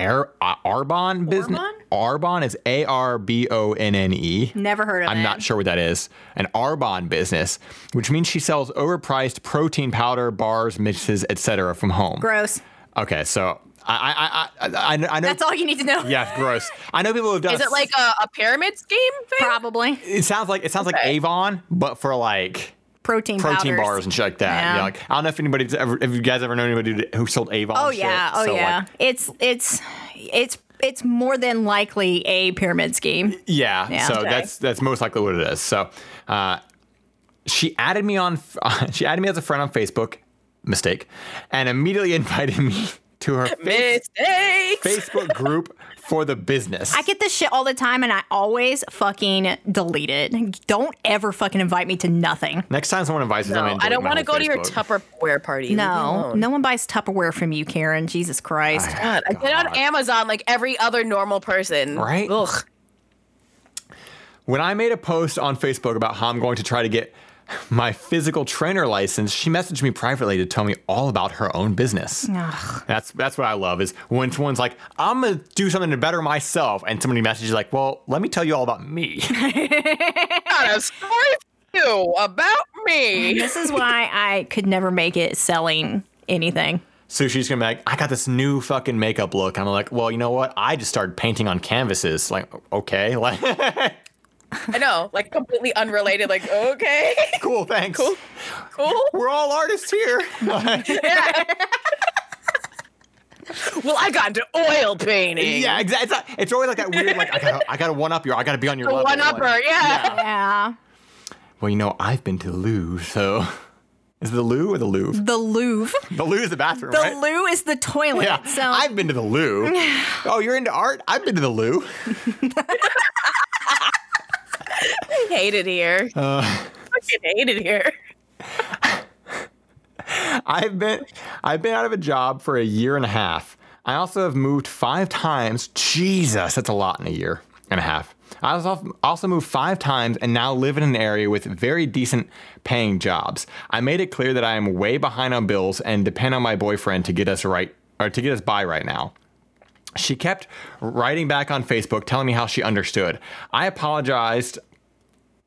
Speaker 1: Air, uh, Arbonne business. Arbonne is A R B O N N E.
Speaker 3: Never heard of it.
Speaker 1: I'm not sure what that is. An Arbonne business, which means she sells overpriced protein powder, bars, mixes, etc. from home.
Speaker 3: Gross.
Speaker 1: Okay, so I I I I, I know.
Speaker 3: That's all you need to know.
Speaker 1: Yeah, gross. I know people who have done.
Speaker 2: Is it like a, a pyramid scheme thing?
Speaker 3: Probably
Speaker 1: It sounds like it sounds like Avon, but for like
Speaker 3: protein
Speaker 1: protein
Speaker 3: powders.
Speaker 1: bars and shit like that.
Speaker 3: Yeah.
Speaker 1: Yeah. like I don't know if anybody's ever, if you guys ever know anybody who sold Avon.
Speaker 3: Oh
Speaker 1: shit.
Speaker 3: yeah. Oh
Speaker 1: So,
Speaker 3: yeah.
Speaker 1: like,
Speaker 3: it's it's it's it's more than likely a pyramid scheme.
Speaker 1: yeah.
Speaker 3: Yeah.
Speaker 1: So
Speaker 2: Okay.
Speaker 1: that's that's most likely what it is. So, uh, she added me on. [laughs] She added me as a friend on Facebook. Mistake, and immediately [laughs] invited me to her [laughs] face,
Speaker 2: Mistakes.
Speaker 1: Facebook group for the business.
Speaker 3: I get this shit all the time, and I always fucking delete it. Don't ever fucking invite me to nothing.
Speaker 1: Next time someone invites me,
Speaker 2: No,
Speaker 1: I'm
Speaker 2: I don't want to
Speaker 1: whole
Speaker 2: go to your Tupperware party.
Speaker 3: No, no one buys Tupperware from you, Karen. Jesus Christ.
Speaker 2: God, I get on Amazon like every other normal person.
Speaker 1: Right?
Speaker 2: Ugh.
Speaker 1: When I made a post on Facebook about how I'm going to try to get my physical trainer license, she messaged me privately to tell me all about her own business. That's that's what I love is when someone's like, I'm gonna do something to better myself, and somebody messages like, Well, let me tell you all about me.
Speaker 2: Got a story you about me.
Speaker 3: This is why I could never make it selling anything.
Speaker 1: so she's gonna be like, I got this new fucking makeup look. I'm like, Well, you know what? I just started painting on canvases. Like, okay, like [laughs]
Speaker 2: I know, like completely unrelated. Like, okay, [laughs]
Speaker 1: cool, thanks.
Speaker 2: Cool. cool.
Speaker 1: We're all artists here. [laughs]
Speaker 2: Well, I got into oil painting.
Speaker 1: Yeah, exactly. It's, it's always like that weird, like I gotta, I gotta one up you. I gotta be on your
Speaker 2: The
Speaker 1: level.
Speaker 2: one upper,
Speaker 1: like-
Speaker 2: yeah.
Speaker 3: Yeah.
Speaker 1: Well, you know, I've been to the Louvre, so [laughs] is it the loo or the Louvre?
Speaker 3: The Louvre.
Speaker 1: The Louvre is the bathroom,
Speaker 3: The
Speaker 1: right?
Speaker 3: loo is the toilet.
Speaker 1: yeah,
Speaker 3: So
Speaker 1: I've been to the loo. oh, you're into art? I've been to the Louvre.
Speaker 2: I hate it here.
Speaker 1: Uh.
Speaker 2: fucking hate it here.
Speaker 1: I've been, I've been out of a job for a year and a half. I also have moved five times. Jesus, that's a lot in a year and a half. I also also moved five times and now live in an area with very decent paying jobs. I made it clear that I am way behind on bills and depend on my boyfriend to get us right or to get us by right now. She kept writing back on Facebook telling me how she understood. I apologized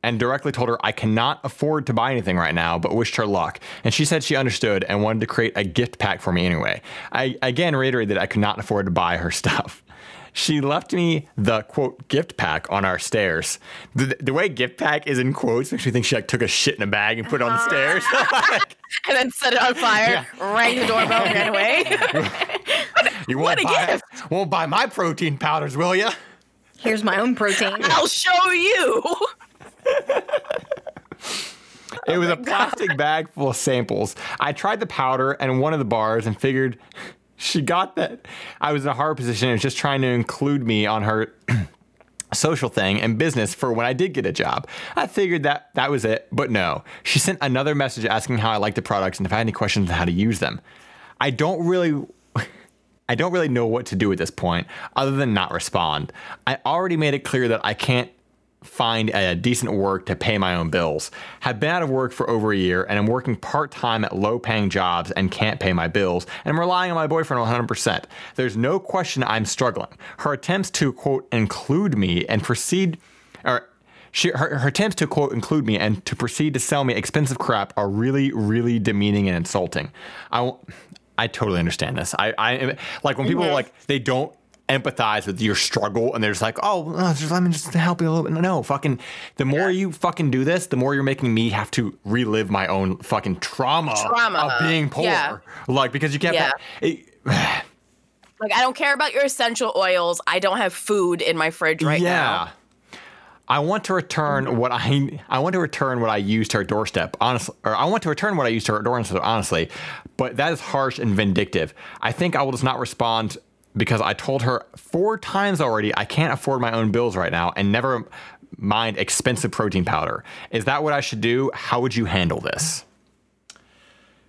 Speaker 1: and directly told her I cannot afford to buy anything right now, but wished her luck. And she said she understood and wanted to create a gift pack for me anyway. I again reiterated that I could not afford to buy her [laughs] stuff. She left me the quote gift pack on our stairs. The, the way gift pack is in quotes makes me think she like took a shit in a bag and put it on the uh-huh. stairs. [laughs] [laughs]
Speaker 2: And then set it on fire, rang the doorbell, and ran away.
Speaker 1: you won't
Speaker 2: a
Speaker 1: buy,
Speaker 2: gift.
Speaker 1: won't buy my protein powders, will you?
Speaker 3: here's my own protein.
Speaker 2: I'll show you.
Speaker 1: It was a oh plastic bag full of samples. I tried the powder and one of the bars and figured [laughs] she got that I was in a hard position and was just trying to include me on her [clears throat] social thing and business for when I did get a job. I figured that that was it, but no. She sent another message asking how I liked the products and if I had any questions on how to use them. I don't really [laughs] I don't really know what to do at this point other than not respond. I already made it clear that I can't find a decent work to pay my own bills. Have been out of work for over a year and I'm working part-time at low-paying jobs and can't pay my bills and I'm relying on my boyfriend 100%. There's no question I'm struggling. Her attempts to quote include me and proceed or she, her, her attempts to quote include me and to proceed to sell me expensive crap are really, really demeaning and insulting. I, I totally understand this. I, I like when people like they don't empathize with your struggle and they're just like, oh, just let me just help you a little bit. No, fucking, the more you fucking do this, the more you're making me have to relive my own fucking trauma,
Speaker 2: Trauma.
Speaker 1: of being poor.
Speaker 2: Yeah.
Speaker 1: Like because you can't.
Speaker 2: Yeah.
Speaker 1: it- [sighs]
Speaker 2: Like, I don't care about your essential oils. I don't have food in my fridge right now. Yeah.
Speaker 1: I want to return what I I want to return what I used to her doorstep, honestly, or I want to return what I used to her doorstep, honestly. But that is harsh and vindictive. I think I will just not respond because I told her four times already I can't afford my own bills right now, and never mind expensive protein powder. Is that what I should do? How would you handle this?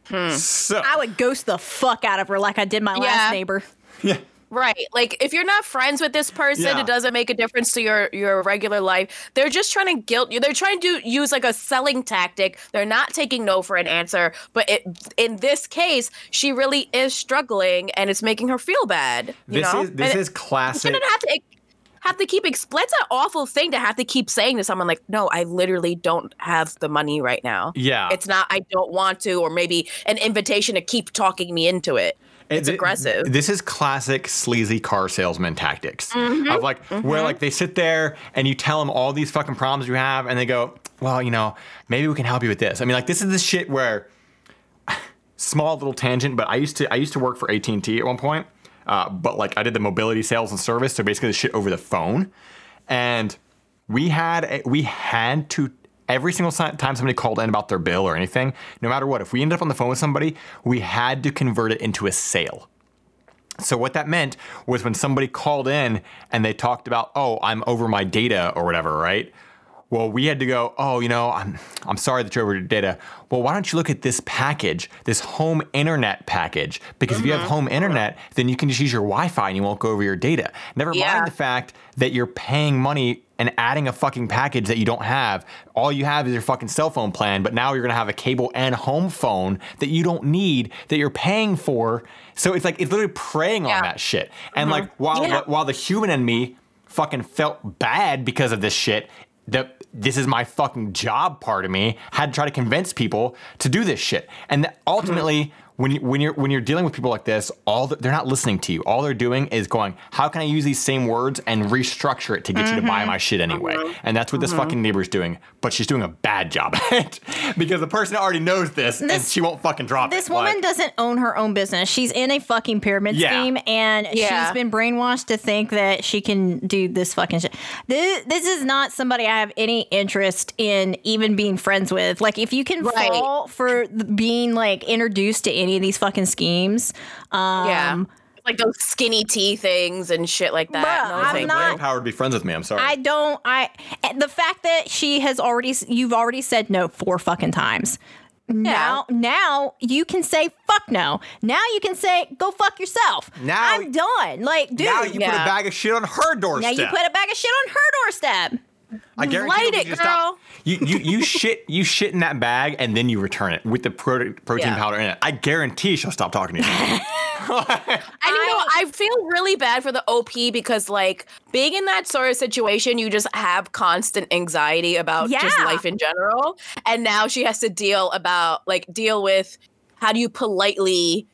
Speaker 1: Hmm. So
Speaker 3: I would ghost the fuck out of her like I did my
Speaker 2: Yeah.
Speaker 3: last neighbor.
Speaker 1: yeah,
Speaker 2: Right. Like if you're not friends with this person,
Speaker 1: Yeah.
Speaker 2: it doesn't make a difference to your your regular life. They're just trying to guilt you. They're trying to use like a selling tactic. They're not taking no for an answer, but it in this case, she really is struggling and it's making her feel bad, you
Speaker 1: This
Speaker 2: know?
Speaker 1: is this
Speaker 2: And
Speaker 1: is
Speaker 2: you
Speaker 1: classic.
Speaker 2: shouldn't have to have to keep exp- that's an awful thing to have to keep saying to someone like, "No, I literally don't have the money right now."
Speaker 1: Yeah.
Speaker 2: It's not I don't want to or maybe an invitation to keep talking me into it. It's
Speaker 1: Th-
Speaker 2: aggressive.
Speaker 1: This is classic sleazy car salesman tactics
Speaker 2: Mm-hmm.
Speaker 1: of like where like they sit there and you tell them all these fucking problems you have and they go, well, you know, maybe we can help you with this. I mean, like this is the shit where [laughs] small little tangent, but I used to I used to work for AT and T at one point, uh, but like I did the mobility sales and service, so basically the shit over the phone, and we had we had to every single time somebody called in about their bill or anything, no matter what, if we ended up on the phone with somebody, we had to convert it into a sale. So what that meant was when somebody called in and they talked about, "Oh, I'm over my data" or whatever, right? Well, we had to go, "Oh, you know, I'm I'm sorry that you're over your data. Well, why don't you look at this package, this home internet package? Because if you have mm-hmm. home internet, then you can just use your Wi-Fi and you won't go over your data. Never
Speaker 2: Yeah.
Speaker 1: mind the fact that you're paying money and adding a fucking package that you don't have. All you have is your fucking cell phone plan, but now you're gonna have a cable and home phone that you don't need that you're paying for. So it's like it's literally preying
Speaker 2: Yeah.
Speaker 1: on that shit. And mm-hmm. like while
Speaker 2: Yeah.
Speaker 1: while the human in me fucking felt bad because of this shit, that this is my fucking job part of me had to try to convince people to do this shit. And ultimately [clears throat] when you, when you're when you're dealing with people like this, all the, they're not listening to you. All they're doing is going, "How can I use these same words and restructure it to get you to buy mm-hmm. my shit anyway?" Mm-hmm. And that's what this mm-hmm. fucking neighbor's doing. But she's doing a bad job at it [laughs] because the person already knows this, and she won't fucking drop it.
Speaker 3: This woman
Speaker 1: Like,
Speaker 3: doesn't own her own business. She's in a fucking pyramid
Speaker 1: Yeah.
Speaker 3: scheme, and
Speaker 2: Yeah.
Speaker 3: she's been brainwashed to think that she can do this fucking shit. This, this is not somebody I have any interest in even being friends with. Like, if you can
Speaker 2: Right.
Speaker 3: fall for being like introduced to any of these fucking schemes, um,
Speaker 2: yeah. Like those skinny tea things and shit like that.
Speaker 3: Bruh,
Speaker 2: No,
Speaker 3: I'm
Speaker 2: thank
Speaker 3: not-
Speaker 2: you.
Speaker 1: Brain power to be friends with me. I'm sorry.
Speaker 3: I don't. I the fact that she has already, you've already said no four fucking times. Now, now you can say fuck no. Now you can say go fuck yourself.
Speaker 1: Now-
Speaker 3: I'm done. Like, dude.
Speaker 1: now you put a bag of shit on her doorstep.
Speaker 3: now you put a bag of shit on her doorstep.
Speaker 1: I guarantee
Speaker 2: Light
Speaker 1: you,
Speaker 2: it,
Speaker 1: you stop-
Speaker 2: girl.
Speaker 1: You you you shit you shit in that bag and then you return it with the pro- protein
Speaker 2: Yeah.
Speaker 1: powder in it. I guarantee she'll stop talking to you. [laughs] [laughs]
Speaker 2: And you know, I feel really bad for the OP because, like, being in that sort of situation, you just have constant anxiety about just life in general. And now she has to deal about, like, deal with how do you politely,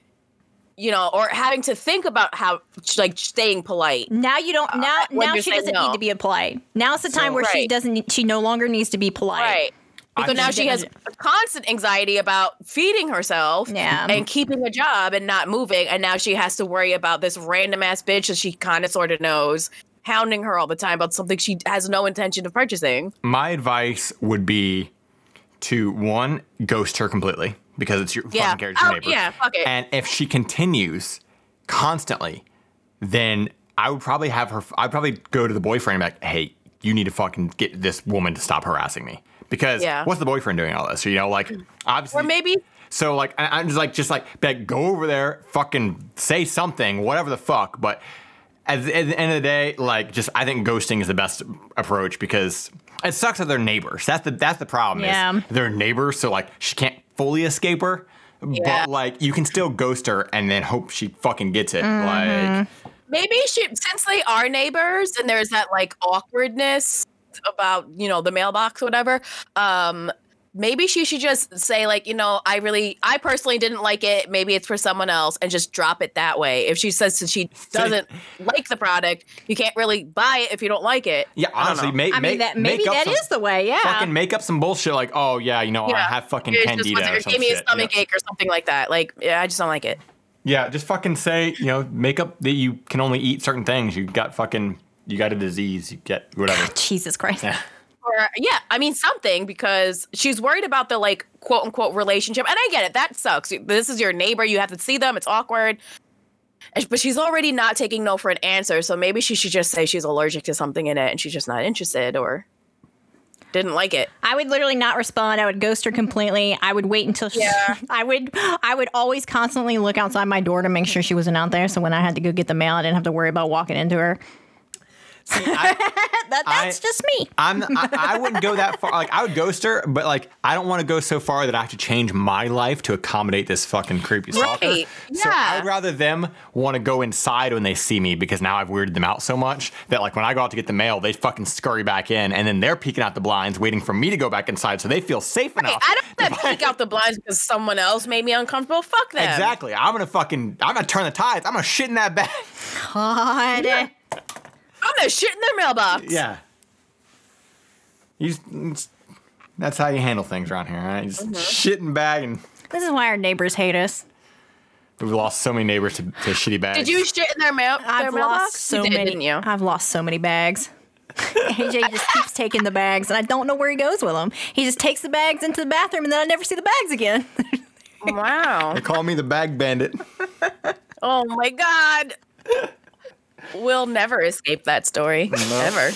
Speaker 2: you know, or having to think about how, like, staying polite.
Speaker 3: Now you don't. Uh, now,
Speaker 2: when
Speaker 3: now she doesn't
Speaker 2: no.
Speaker 3: need to be polite. Now's the time where she doesn't. She no longer needs to be polite.
Speaker 2: Right. Because now she has constant anxiety about feeding herself
Speaker 3: Yeah.
Speaker 2: and keeping a job and not moving. And now she has to worry about this random ass bitch that she kind of sort of knows hounding her all the time about something she has no intention of purchasing.
Speaker 1: My advice would be to one ghost her completely because it's your
Speaker 2: Yeah.
Speaker 1: fucking character
Speaker 2: Oh,
Speaker 1: neighbor.
Speaker 2: yeah, fuck it.
Speaker 1: And if she continues constantly, then I would probably have her. I'd probably go to the boyfriend and be like, "Hey, you need to fucking get this woman to stop harassing me." Because
Speaker 2: Yeah.
Speaker 1: what's the boyfriend doing all this? You know, like mm. obviously
Speaker 2: Or maybe
Speaker 1: So like I- I'm just like just like, like go over there, fucking say something, whatever the fuck. But at the, at the end of the day, like just I think ghosting is the best approach because it sucks that they're neighbors. That's the that's the problem.
Speaker 3: Yeah.
Speaker 1: Is they're neighbors, so like she can't fully escape her.
Speaker 2: Yeah.
Speaker 1: But like you can still ghost her and then hope she fucking gets it.
Speaker 3: Mm-hmm.
Speaker 1: Like
Speaker 2: maybe she since they are neighbors and there's that like awkwardness about you know the mailbox or whatever um maybe she should just say like you know i really i personally didn't like it maybe it's for someone else and just drop it that way if she says that she doesn't like the product you can't really buy it if you don't like it
Speaker 1: yeah, honestly,
Speaker 2: know.
Speaker 1: make
Speaker 3: I mean, that maybe
Speaker 1: make up
Speaker 3: that
Speaker 1: some,
Speaker 3: is the way. Yeah.
Speaker 1: fucking make up some bullshit like oh yeah you know I have fucking
Speaker 2: It just
Speaker 1: candida
Speaker 2: was-
Speaker 1: or
Speaker 2: or
Speaker 1: some
Speaker 2: gave me a
Speaker 1: shit.
Speaker 2: stomach
Speaker 1: Yeah.
Speaker 2: ache or something like that like yeah i just don't like it
Speaker 1: Yeah, just fucking say, you know, make up that you can only eat certain things. You got fucking, you got a disease. You get whatever. [laughs]
Speaker 3: Jesus Christ.
Speaker 1: Yeah.
Speaker 2: Or yeah i mean something because she's worried about the like quote unquote relationship and i get it that sucks this is your neighbor you have to see them it's awkward but she's already not taking no for an answer so maybe she should just say she's allergic to something in it and she's just not interested or Didn't like it.
Speaker 3: I would literally not respond. I would ghost her completely. I would wait until she,
Speaker 2: Yeah. [laughs]
Speaker 3: I would I would always constantly look outside my door to make sure she wasn't out there. So when I had to go get the mail, I didn't have to worry about walking into her.
Speaker 1: See, [laughs] I,
Speaker 3: That, that's
Speaker 1: I-
Speaker 3: just me. [laughs]
Speaker 1: I'm I, I wouldn't go that far. Like I would ghost her, but like I don't want to go so far that I have to change my life to accommodate this fucking creepy stalker.
Speaker 2: Right, Yeah. So.
Speaker 1: I would rather them want to go inside when they see me because now I've weirded them out so much that like when I go out to get the mail, they fucking scurry back in and then they're peeking out the blinds, waiting for me to go back inside so they feel safe
Speaker 2: Hey,
Speaker 1: enough.
Speaker 2: I don't want to peek out the blinds because someone else made me uncomfortable. Fuck them.
Speaker 1: Exactly. I'm gonna fucking I'm gonna turn the tides. I'm gonna shit in that bag.
Speaker 3: God. [laughs]
Speaker 2: I'm gonna shit in their mailbox.
Speaker 1: Yeah. You that's how you handle things around here, right? You just mm-hmm. shit in bag and
Speaker 3: This is why our neighbors hate us.
Speaker 1: we've lost so many neighbors to, to shitty bags.
Speaker 2: Did you shit in their mail? their
Speaker 3: I've
Speaker 2: mailbox?
Speaker 3: lost so
Speaker 2: you did,
Speaker 3: many.
Speaker 2: didn't you?
Speaker 3: I've lost so many bags. [laughs] AJ just keeps taking the bags, and I don't know where he goes with them. He just takes the bags into the bathroom, and then I never see the bags again. [laughs]
Speaker 2: Wow.
Speaker 1: They call me the bag bandit.
Speaker 2: Oh my god. We'll never escape that story. Ever.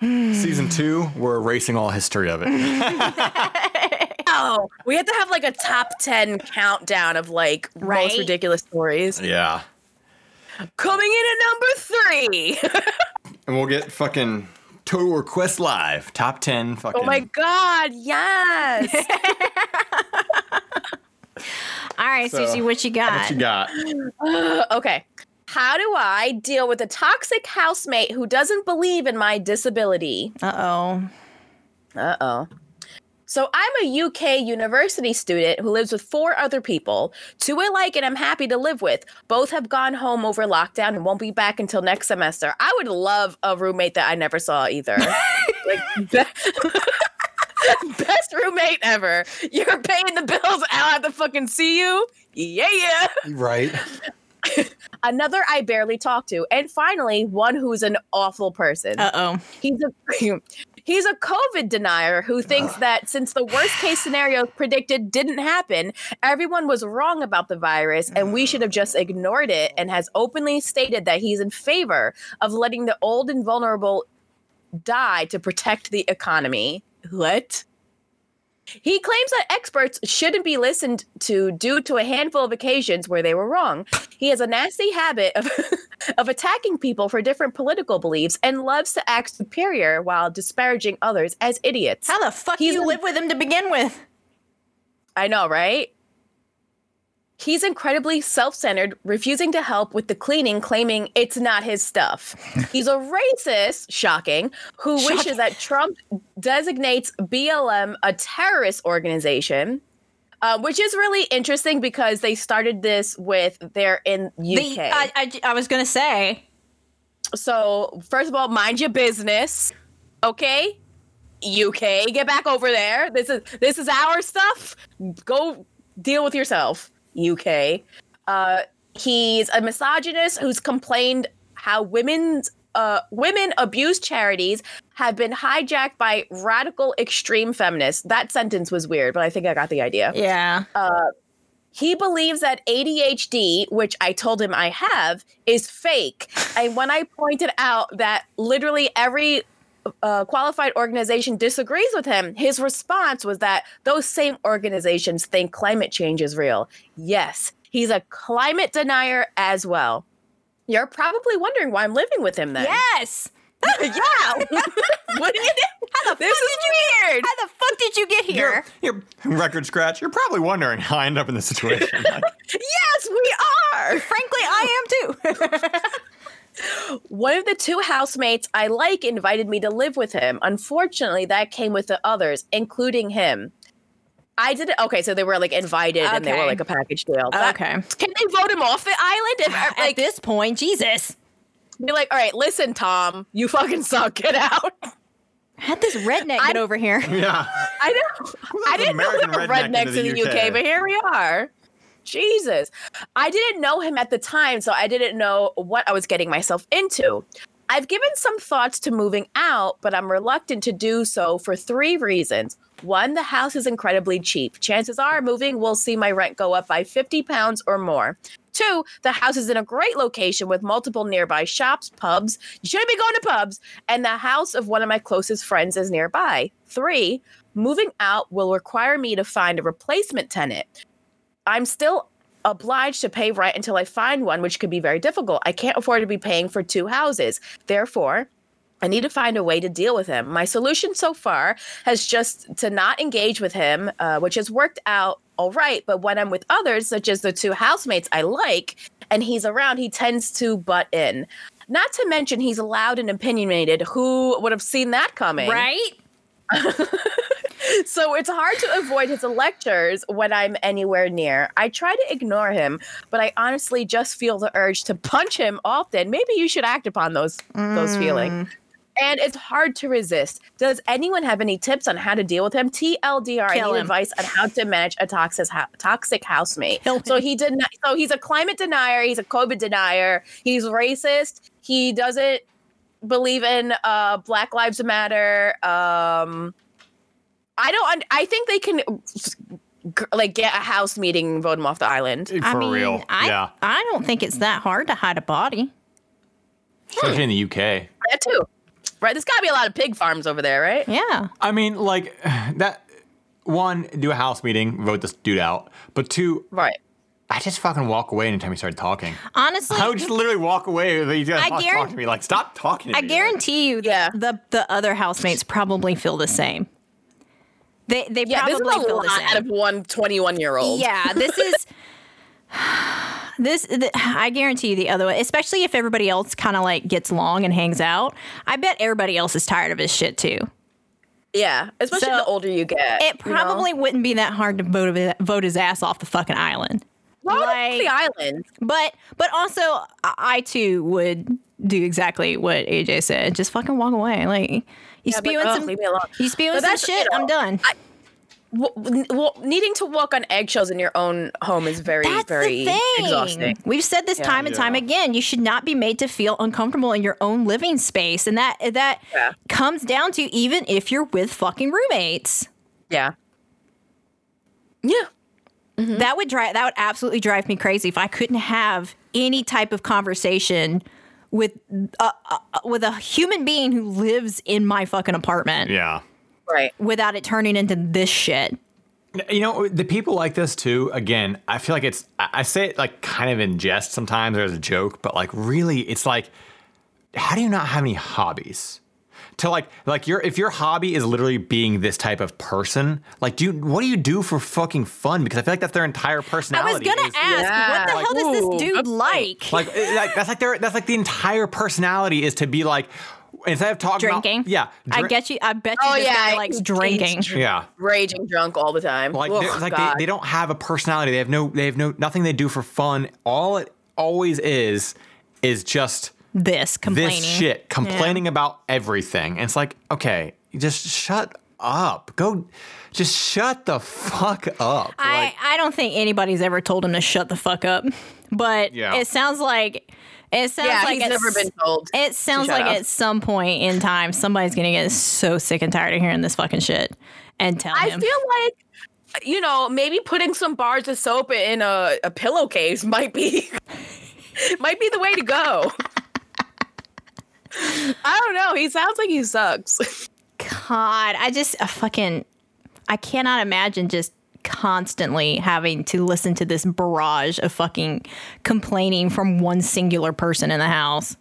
Speaker 1: Season two, we're erasing all history of it. [laughs]
Speaker 2: Oh, we have to have like a top 10 countdown of like
Speaker 3: Right?
Speaker 2: most ridiculous stories.
Speaker 1: yeah.
Speaker 2: Coming in at number three. [laughs]
Speaker 1: And we'll get fucking Total Request Live. Top 10 fucking.
Speaker 2: oh my god, yes. [laughs]
Speaker 3: All right,
Speaker 1: So,
Speaker 3: Susie, what you got?
Speaker 1: What you got? [gasps]
Speaker 2: okay. How do I deal with a toxic housemate who doesn't believe in my disability?
Speaker 3: Uh oh.
Speaker 2: Uh oh. So I'm a UK university student who lives with four other people, two I like and I'm happy to live with. Both have gone home over lockdown and won't be back until next semester. I would love a roommate that I never saw either. [laughs] like, [laughs] best roommate ever. You're paying the bills. I don't have to fucking see you. Yeah, yeah.
Speaker 1: Right. [laughs]
Speaker 2: Another I barely talk to, and finally one who's an awful person.
Speaker 3: Uh oh.
Speaker 2: He's a [laughs] he's a COVID denier who thinks that since the worst case scenario predicted didn't happen, everyone was wrong about the virus and we should have just ignored it and has openly stated that he's in favor of letting the old and vulnerable die to protect the economy. What? He claims that experts shouldn't be listened to due to a handful of occasions where they were wrong. He has a nasty habit of, [laughs] of attacking people for different political beliefs and loves to act superior while disparaging others as idiots.
Speaker 3: How the fuck
Speaker 2: He's
Speaker 3: you live with him to begin with?
Speaker 2: I know, right? He's incredibly self centered, refusing to help with the cleaning, claiming it's not his stuff. [laughs] He's a racist, shocking, who wishes that Trump designates BLM a terrorist organization. Uh, which is really interesting because they started this with they're in UK.
Speaker 3: The, I, I, I was gonna say.
Speaker 2: so first of all, mind your business, okay? UK, get back over there. This is this is our stuff. Go deal with yourself, UK. Uh, he's a misogynist who's complained how women's uh, women abuse charities have been hijacked by radical extreme feminists. That sentence was weird, but I think I got the idea.
Speaker 3: Yeah.
Speaker 2: Uh, He believes that ADHD, which I told him I have, is fake. And when I pointed out that literally every uh, qualified organization disagrees with him, his response was that those same organizations think climate change is real. Yes, he's a climate denier as well. You're probably wondering why I'm living with him then.
Speaker 3: yes. [laughs]
Speaker 2: Yeah. [laughs] what do you do?
Speaker 3: How the
Speaker 2: This
Speaker 3: fuck
Speaker 2: is
Speaker 3: did you
Speaker 2: weird.
Speaker 3: How the fuck did you get here?
Speaker 1: You're, you're record scratch. You're probably wondering how I end up in this situation. Like, [laughs]
Speaker 2: Yes, we are.
Speaker 3: Frankly, I am too.
Speaker 2: One of the two housemates I like invited me to live with him. Unfortunately, that came with the others, including him. I did it. Okay, so they were like invited and they were like a package deal. That-
Speaker 3: Okay.
Speaker 2: Can they vote him off the island? If,
Speaker 3: At this point, Jesus.
Speaker 2: be like, all right, listen, Tom, you fucking suck. Get out.
Speaker 3: Had this redneck get over here.
Speaker 1: yeah. [laughs]
Speaker 2: I know. I didn't
Speaker 1: American
Speaker 2: know we were
Speaker 1: redneck
Speaker 2: rednecks
Speaker 1: into
Speaker 2: in
Speaker 1: the
Speaker 2: the UK,
Speaker 1: UK.
Speaker 2: but here we are. Jesus. I didn't know him at the time, so I didn't know what I was getting myself into. I've given some thoughts to moving out, but I'm reluctant to do so for three reasons. One, the house is incredibly cheap. Chances are moving will see my rent go up by 50 pounds or more. Two, the house is in a great location with multiple nearby shops, pubs. You shouldn't be going to pubs. And the house of one of my closest friends is nearby. Three, moving out will require me to find a replacement tenant. I'm still obliged to pay rent until I find one, which could be very difficult. I can't afford to be paying for two houses. Therefore, I need to find a way to deal with him. My solution so far has just to not engage with him, uh, which has worked out all right. But when I'm with others, such as the two housemates I like, and he's around, he tends to butt in. Not to mention, he's loud and opinionated. Who would have seen that coming?
Speaker 3: Right? [laughs]
Speaker 2: So it's hard to avoid his lectures when I'm anywhere near. I try to ignore him, but I honestly just feel the urge to punch him often. Maybe you should act upon those those feelings. Mm. And it's hard to resist. Does anyone have any tips on how to deal with him? TLDR,
Speaker 3: Kill
Speaker 2: need
Speaker 3: him.
Speaker 2: advice on how to manage a toxic toxic housemate. So he did not. So he's a climate denier. He's a COVID denier. He's racist. He doesn't believe in uh, Black Lives Matter. Um, I don't. un- I think they can like get a house meeting and vote him off the island.
Speaker 1: For
Speaker 3: I mean,
Speaker 1: real.
Speaker 3: I,
Speaker 1: yeah.
Speaker 3: I don't think it's that hard to hide a body.
Speaker 1: Especially in the UK.
Speaker 2: That too, right? There's got to be a lot of pig farms over there, right?
Speaker 3: Yeah.
Speaker 1: I mean, like [sighs] that. One, do a house meeting, vote this dude out. But two,
Speaker 2: Right.
Speaker 1: I just fucking walk away anytime he started talking.
Speaker 3: Honestly,
Speaker 1: I would just literally walk away. You just
Speaker 3: I
Speaker 1: talk,
Speaker 3: guarant-
Speaker 1: talk to me. Like, stop talking to
Speaker 3: I
Speaker 1: me.
Speaker 3: guarantee you,
Speaker 2: Yeah.
Speaker 3: the the other housemates probably feel the same. They they
Speaker 2: Yeah, this is
Speaker 3: probably
Speaker 2: a
Speaker 3: feel
Speaker 2: lot
Speaker 3: the
Speaker 2: out
Speaker 3: same.
Speaker 2: of one 21 year old.
Speaker 3: Yeah, this is [laughs] this. The, I guarantee you the other way, especially if everybody else kind of like gets along and hangs out. I bet everybody else is tired of his shit too.
Speaker 2: Yeah. Especially
Speaker 3: So,
Speaker 2: the older you get.
Speaker 3: It
Speaker 2: you know?
Speaker 3: probably wouldn't be that hard to vote vote his ass off the fucking island.
Speaker 2: Well,
Speaker 3: like-
Speaker 2: the island.
Speaker 3: But but also I, I too would do exactly what AJ said. Just fucking walk away. Like you
Speaker 2: Yeah, but,
Speaker 3: spewing
Speaker 2: oh,
Speaker 3: some
Speaker 2: leave
Speaker 3: you spewing
Speaker 2: But
Speaker 3: some
Speaker 2: that's, you
Speaker 3: shit. I'm done.
Speaker 2: W- well, needing to walk on eggshells in your own home is very,
Speaker 3: That's
Speaker 2: very exhausting.
Speaker 3: We've said this
Speaker 2: Yeah.
Speaker 3: time and time again. You should not be made to feel uncomfortable in your own living space, and that that
Speaker 2: Yeah.
Speaker 3: comes down to even if you're with fucking roommates.
Speaker 2: Yeah. Yeah. Mm-hmm.
Speaker 3: That would drive. That would absolutely drive me crazy if I couldn't have any type of conversation with uh, uh, with a human being who lives in my fucking apartment
Speaker 1: Yeah.
Speaker 2: Right.
Speaker 3: without it turning into this shit.
Speaker 1: You know, the people like this too, again, I feel like it's, I I say it like kind of in jest sometimes or as a joke, but like really, it's like, how do you not have any hobbies? To like, like your, if your hobby is literally being this type of person, like, do you, what do you do for fucking fun? Because I feel like that's their entire personality.
Speaker 3: I was gonna
Speaker 1: is-
Speaker 3: ask, what the
Speaker 2: Yeah.
Speaker 3: hell does
Speaker 2: Ooh,
Speaker 3: this dude like?
Speaker 1: Like, eh, like that's like their, that's like the entire personality is to be like, instead of talking
Speaker 3: Drinking.
Speaker 1: about, yeah,
Speaker 3: I
Speaker 1: drink-
Speaker 3: get you. I bet you
Speaker 2: Oh,
Speaker 3: this
Speaker 2: yeah,
Speaker 3: guy
Speaker 2: he-
Speaker 3: likes drinking.
Speaker 2: dr-
Speaker 1: yeah.
Speaker 2: Raging drunk all the time.
Speaker 1: Like,
Speaker 2: Ugh,
Speaker 1: like they, they don't have a personality. They have no they have no nothing they do for fun. All it always is is just
Speaker 3: This complaining.
Speaker 1: this shit, complaining about everything. And it's like, okay, just shut up. Go just shut the fuck up.
Speaker 3: I,
Speaker 1: like,
Speaker 3: I don't think anybody's ever told him to shut the fuck up, [laughs] but
Speaker 1: Yeah.
Speaker 3: it sounds like it sounds
Speaker 2: yeah,
Speaker 3: like
Speaker 2: he's
Speaker 3: it's-
Speaker 2: never been told.
Speaker 3: It sounds
Speaker 2: shut
Speaker 3: like
Speaker 2: up.
Speaker 3: at some point in time somebody's gonna get so sick and tired of hearing this fucking shit and tell
Speaker 2: I
Speaker 3: him.
Speaker 2: feel like, you know, maybe putting some bars of soap in a, a pillowcase might be [laughs] might be the way to go. [laughs] I don't know. He sounds like he sucks. [laughs]
Speaker 3: God, I just I fucking I cannot imagine just constantly having to listen to this barrage of fucking complaining from one singular person in the house.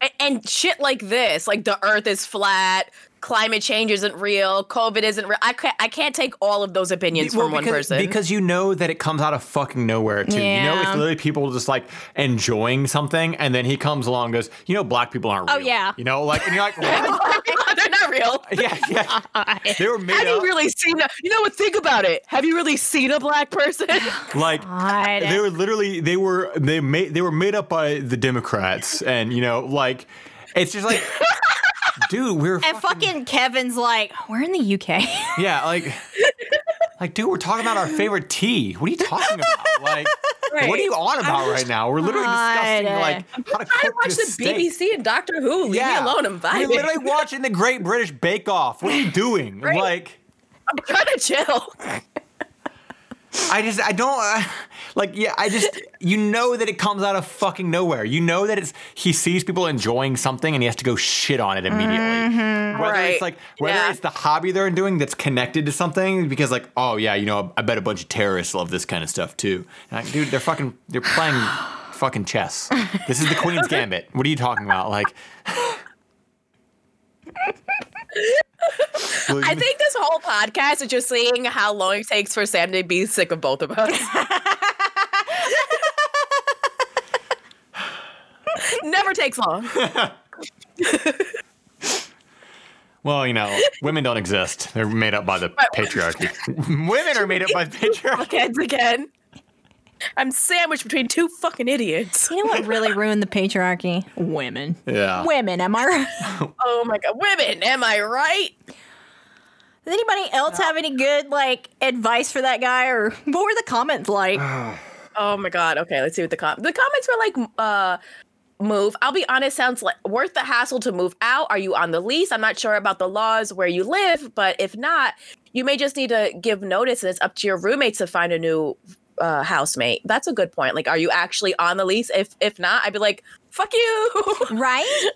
Speaker 2: and, and shit like this, like the Earth is flat, climate change isn't real, COVID isn't real. I can't. I can't take all of those opinions
Speaker 1: well,
Speaker 2: from one
Speaker 1: because,
Speaker 2: person.
Speaker 1: because you know that it comes out of fucking nowhere too. You know, it's literally people just like enjoying something, and then he comes along and goes, you know, black people aren't
Speaker 3: oh,
Speaker 1: real.
Speaker 3: Oh, yeah.
Speaker 1: You know, like, and you're like, [laughs] what?
Speaker 2: They're not real.
Speaker 1: yeah, yeah. [laughs] They were made
Speaker 2: Have you really seen a? You know what? Think about it. Have you really seen a black person? [laughs]
Speaker 1: like
Speaker 3: God.
Speaker 1: they were literally they were they made they were made up by the Democrats, and you know, like it's just like, dude, we're
Speaker 3: And fucking Kevin's like, we're in the UK. [laughs]
Speaker 1: yeah, like, like, dude, we're talking about our favorite tea. What are you talking about? Like, What are you on about right now? We're literally discussing
Speaker 3: God.
Speaker 1: like how to cook I
Speaker 2: watch
Speaker 1: this
Speaker 2: the
Speaker 1: steak.
Speaker 2: BBC and Doctor Who. Leave me alone. I'm vibing.
Speaker 1: We're literally watching the Great British Bake Off. What are you doing? [laughs]
Speaker 2: Right.
Speaker 1: Like,
Speaker 2: I'm trying to chill. [laughs]
Speaker 1: I just, I don't, uh, like, yeah, I just, you know that it comes out of fucking nowhere. You know that it's, he sees people enjoying something and he has to go shit on it immediately. Whether
Speaker 2: Right.
Speaker 1: it's like, whether
Speaker 2: Yeah.
Speaker 1: it's the hobby they're doing that's connected to something, because like, oh yeah, you know, I bet a bunch of terrorists love this kind of stuff too. Like, dude, they're fucking, they're playing [sighs] fucking chess. This is the Queen's [laughs] Gambit. What are you talking about? Like, [laughs]
Speaker 2: I think this whole podcast is just seeing how long it takes for Sam to be sick of both of us. [laughs] Never takes long. [laughs]
Speaker 1: Well, you know, women don't exist. They're made up by the patriarchy. [laughs] women are made up by the patriarchy.
Speaker 2: Kids again. I'm sandwiched between two fucking idiots.
Speaker 3: You know what really [laughs] ruined the patriarchy? Women.
Speaker 1: Yeah.
Speaker 3: Women, am I right? [laughs]
Speaker 2: Oh my god, women, am I right?
Speaker 3: Does anybody else have any good like advice for that guy, or what were the comments like? [sighs]
Speaker 2: Oh my god. Okay, let's see what the com- the comments were like. Uh, move. I'll be honest. Sounds like worth the hassle to move out. Are you on the lease? I'm not sure about the laws where you live, but if not, you may just need to give notice, and it's up to your roommates to find a new uh, housemate. That's a good point. Like, are you actually on the lease? If if not, I'd be like, fuck you. [laughs]
Speaker 3: right?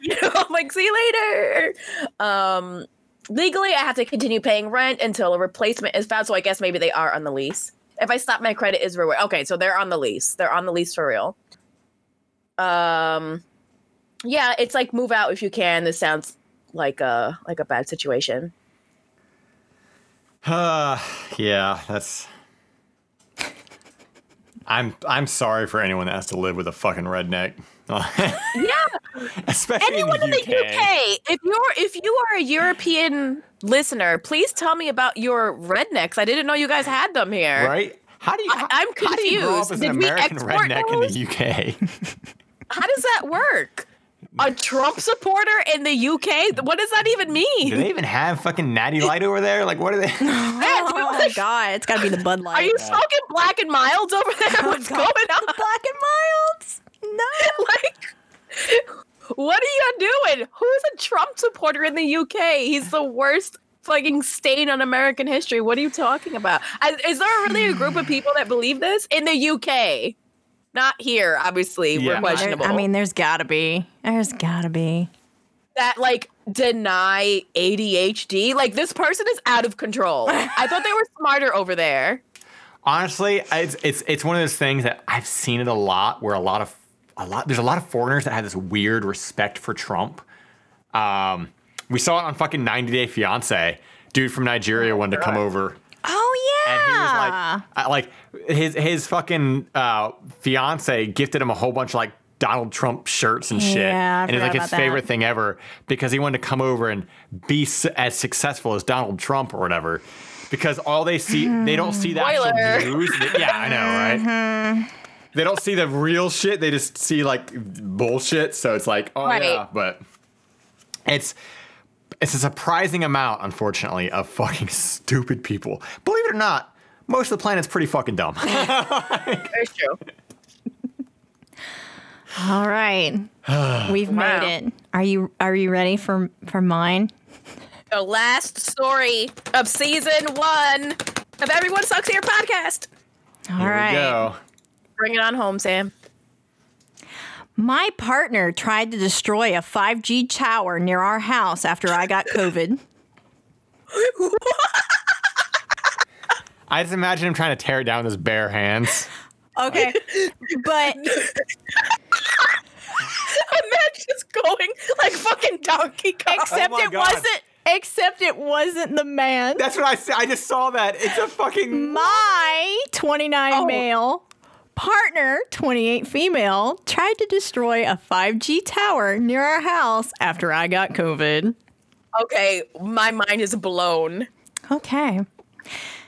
Speaker 2: you know, I'm like, see you later. Um, legally, I have to continue paying rent until a replacement is found. So I guess maybe they are on the lease. If I stop, my credit is reward. Okay, so they're on the lease. They're on the lease for real. Um, yeah, it's like move out if you can. This sounds like a like a bad situation.
Speaker 1: Uh, [sighs] yeah, that's. I'm I'm sorry for anyone that has to live with a fucking redneck. [laughs]
Speaker 2: Yeah,
Speaker 1: Especially
Speaker 2: anyone
Speaker 1: in the
Speaker 2: in the UK, if you're if you are a European listener, please tell me about your rednecks. I didn't know you guys had them here.
Speaker 1: Right? How do you?
Speaker 2: I- I'm
Speaker 1: How do you grow up
Speaker 2: confused.
Speaker 1: as
Speaker 2: Did we
Speaker 1: American redneck in the UK? [laughs]
Speaker 2: How does that work? A Trump supporter in the UK? What does that even mean?
Speaker 1: do
Speaker 2: mean?
Speaker 1: they even have fucking Natty [laughs] Light over there? Like, what are they? [laughs]
Speaker 3: Oh my god, it's gotta be the Bud Light.
Speaker 2: Are you smoking black and milds over there? Oh What's going on?
Speaker 3: black and milds? No. [laughs]
Speaker 2: Like, what are you doing? Who's a Trump supporter in the UK? He's the worst fucking stain on American history. What are you talking about? Is, is there really a group of people that believe this in the UK? Not here, obviously.
Speaker 1: Yeah.
Speaker 2: We're
Speaker 1: I mean,
Speaker 3: There-
Speaker 2: questionable.
Speaker 3: I mean, there's gotta be. There's gotta be.
Speaker 2: that like deny ADHD. Like this person is out of control. I thought they were [laughs] smarter over there.
Speaker 1: Honestly, it's, it's it's one of those things that I've seen it a lot where a lot of a lot there's a lot of foreigners that have this weird respect for Trump. Um, we saw it on fucking 90 Day Fiance. Dude from Nigeria wanted to come over and he was like, uh, like his his fucking uh, fiance gifted him a whole bunch of like Donald Trump shirts and shit,
Speaker 3: Yeah,
Speaker 1: and it's like his
Speaker 3: about that.
Speaker 1: favorite thing ever because he wanted to come over and be s- as successful as Donald Trump or whatever. Because all they see, they don't see the
Speaker 2: Spoiler.
Speaker 1: actual news. Yeah, I know, right? They don't see the real shit. They just see like bullshit. So it's like, oh
Speaker 2: Right.
Speaker 1: yeah, but it's it's a surprising amount, unfortunately, of fucking [laughs] stupid people. Believe it or not, most of the planet's pretty fucking dumb. [laughs]
Speaker 2: Very true. [laughs]
Speaker 3: All right. [sighs] We've
Speaker 2: Wow.
Speaker 3: made it. Are you are you ready for for mine?
Speaker 2: The last story of season one of Everyone Sucks Here podcast.
Speaker 3: All
Speaker 1: Here
Speaker 3: right.
Speaker 1: we go.
Speaker 2: Bring it on home, Sam.
Speaker 3: My partner tried to destroy a 5G tower near our house after I got COVID. [laughs]
Speaker 1: I just imagine him trying to tear it down with his bare hands.
Speaker 3: Okay. but [laughs]
Speaker 2: Imagine just going like fucking Donkey Kong.
Speaker 3: Oh except
Speaker 1: Oh my
Speaker 3: it
Speaker 1: God.
Speaker 3: wasn't except it wasn't the man.
Speaker 1: That's what I said. I just saw that. It's a fucking.
Speaker 3: My 29
Speaker 2: Oh.
Speaker 3: male partner, 28 female, tried to destroy a 5G tower near our house after I got COVID.
Speaker 2: Okay, my mind is blown.
Speaker 3: Okay.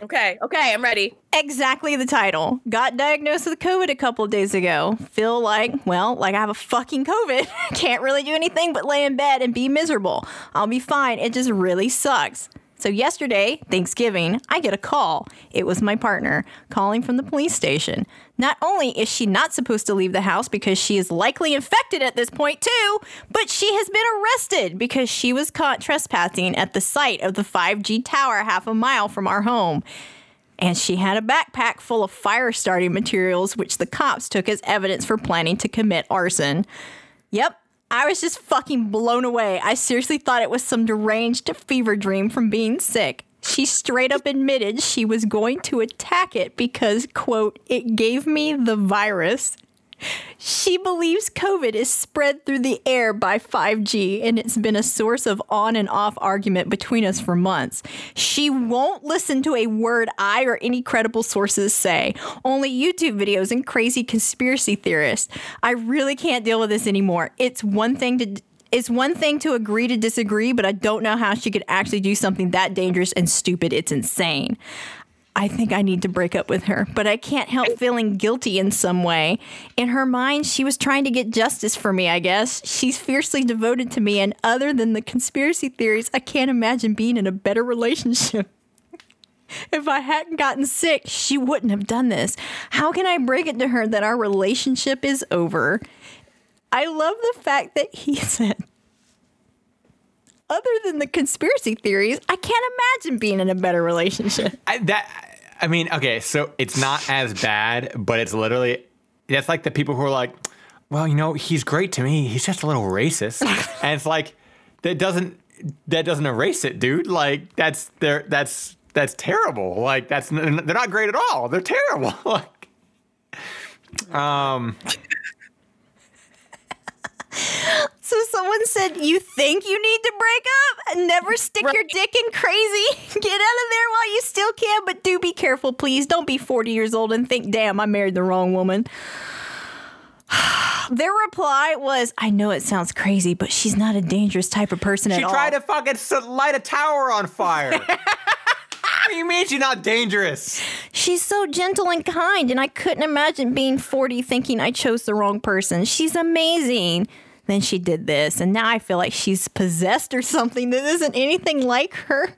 Speaker 2: Okay, okay, I'm ready.
Speaker 3: Exactly the title. Got diagnosed with COVID a couple of days ago. Feel like, well, like I have a fucking COVID. [laughs] Can't really do anything but lay in bed and be miserable. I'll be fine. It just really sucks. So, yesterday, Thanksgiving, I get a call. It was my partner calling from the police station. Not only is she not supposed to leave the house because she is likely infected at this point, too, but she has been arrested because she was caught trespassing at the site of the 5G tower half a mile from our home. And she had a backpack full of fire starting materials, which the cops took as evidence for planning to commit arson. Yep, I was just fucking blown away. I seriously thought it was some deranged fever dream from being sick. She straight up admitted she was going to attack it because, quote, it gave me the virus. She believes COVID is spread through the air by 5G, and it's been a source of on and off argument between us for months. She won't listen to a word I or any credible sources say, only YouTube videos and crazy conspiracy theorists. I really can't deal with this anymore. It's one thing to. It's one thing to agree to disagree, but I don't know how she could actually do something that dangerous and stupid. It's insane. I think I need to break up with her, but I can't help feeling guilty in some way. In her mind, she was trying to get justice for me, I guess. She's fiercely devoted to me, and other than the conspiracy theories, I can't imagine being in a better relationship. [laughs] If I hadn't gotten sick, she wouldn't have done this. How can I break it to her that our relationship is over? I love the fact that he [laughs] said, other than the conspiracy theories, I can't imagine being in a better relationship.
Speaker 1: I, that I mean, okay, so it's not as bad, but it's literally that's like the people who are like, well, you know, he's great to me. He's just a little racist, [laughs] and it's like that doesn't that doesn't erase it, dude. Like that's there that's that's terrible. Like that's they're not great at all. They're terrible. [laughs] like, um. [laughs]
Speaker 3: So someone said, You think you need to break up? Never stick your dick in crazy. [laughs] Get out of there while you still can, but do be careful, please. Don't be 40 years old and think, Damn, I married the wrong woman. [sighs] Their reply was, I know it sounds crazy, but she's not a dangerous type of person
Speaker 1: She
Speaker 3: at all.
Speaker 1: She tried to fucking light a tower on fire. [laughs] [laughs] what do you mean she's not dangerous?
Speaker 3: She's so gentle and kind, and I couldn't imagine being 40 thinking I chose the wrong person. She's amazing. Then she did this, and now I feel like she's possessed or something that isn't anything like her.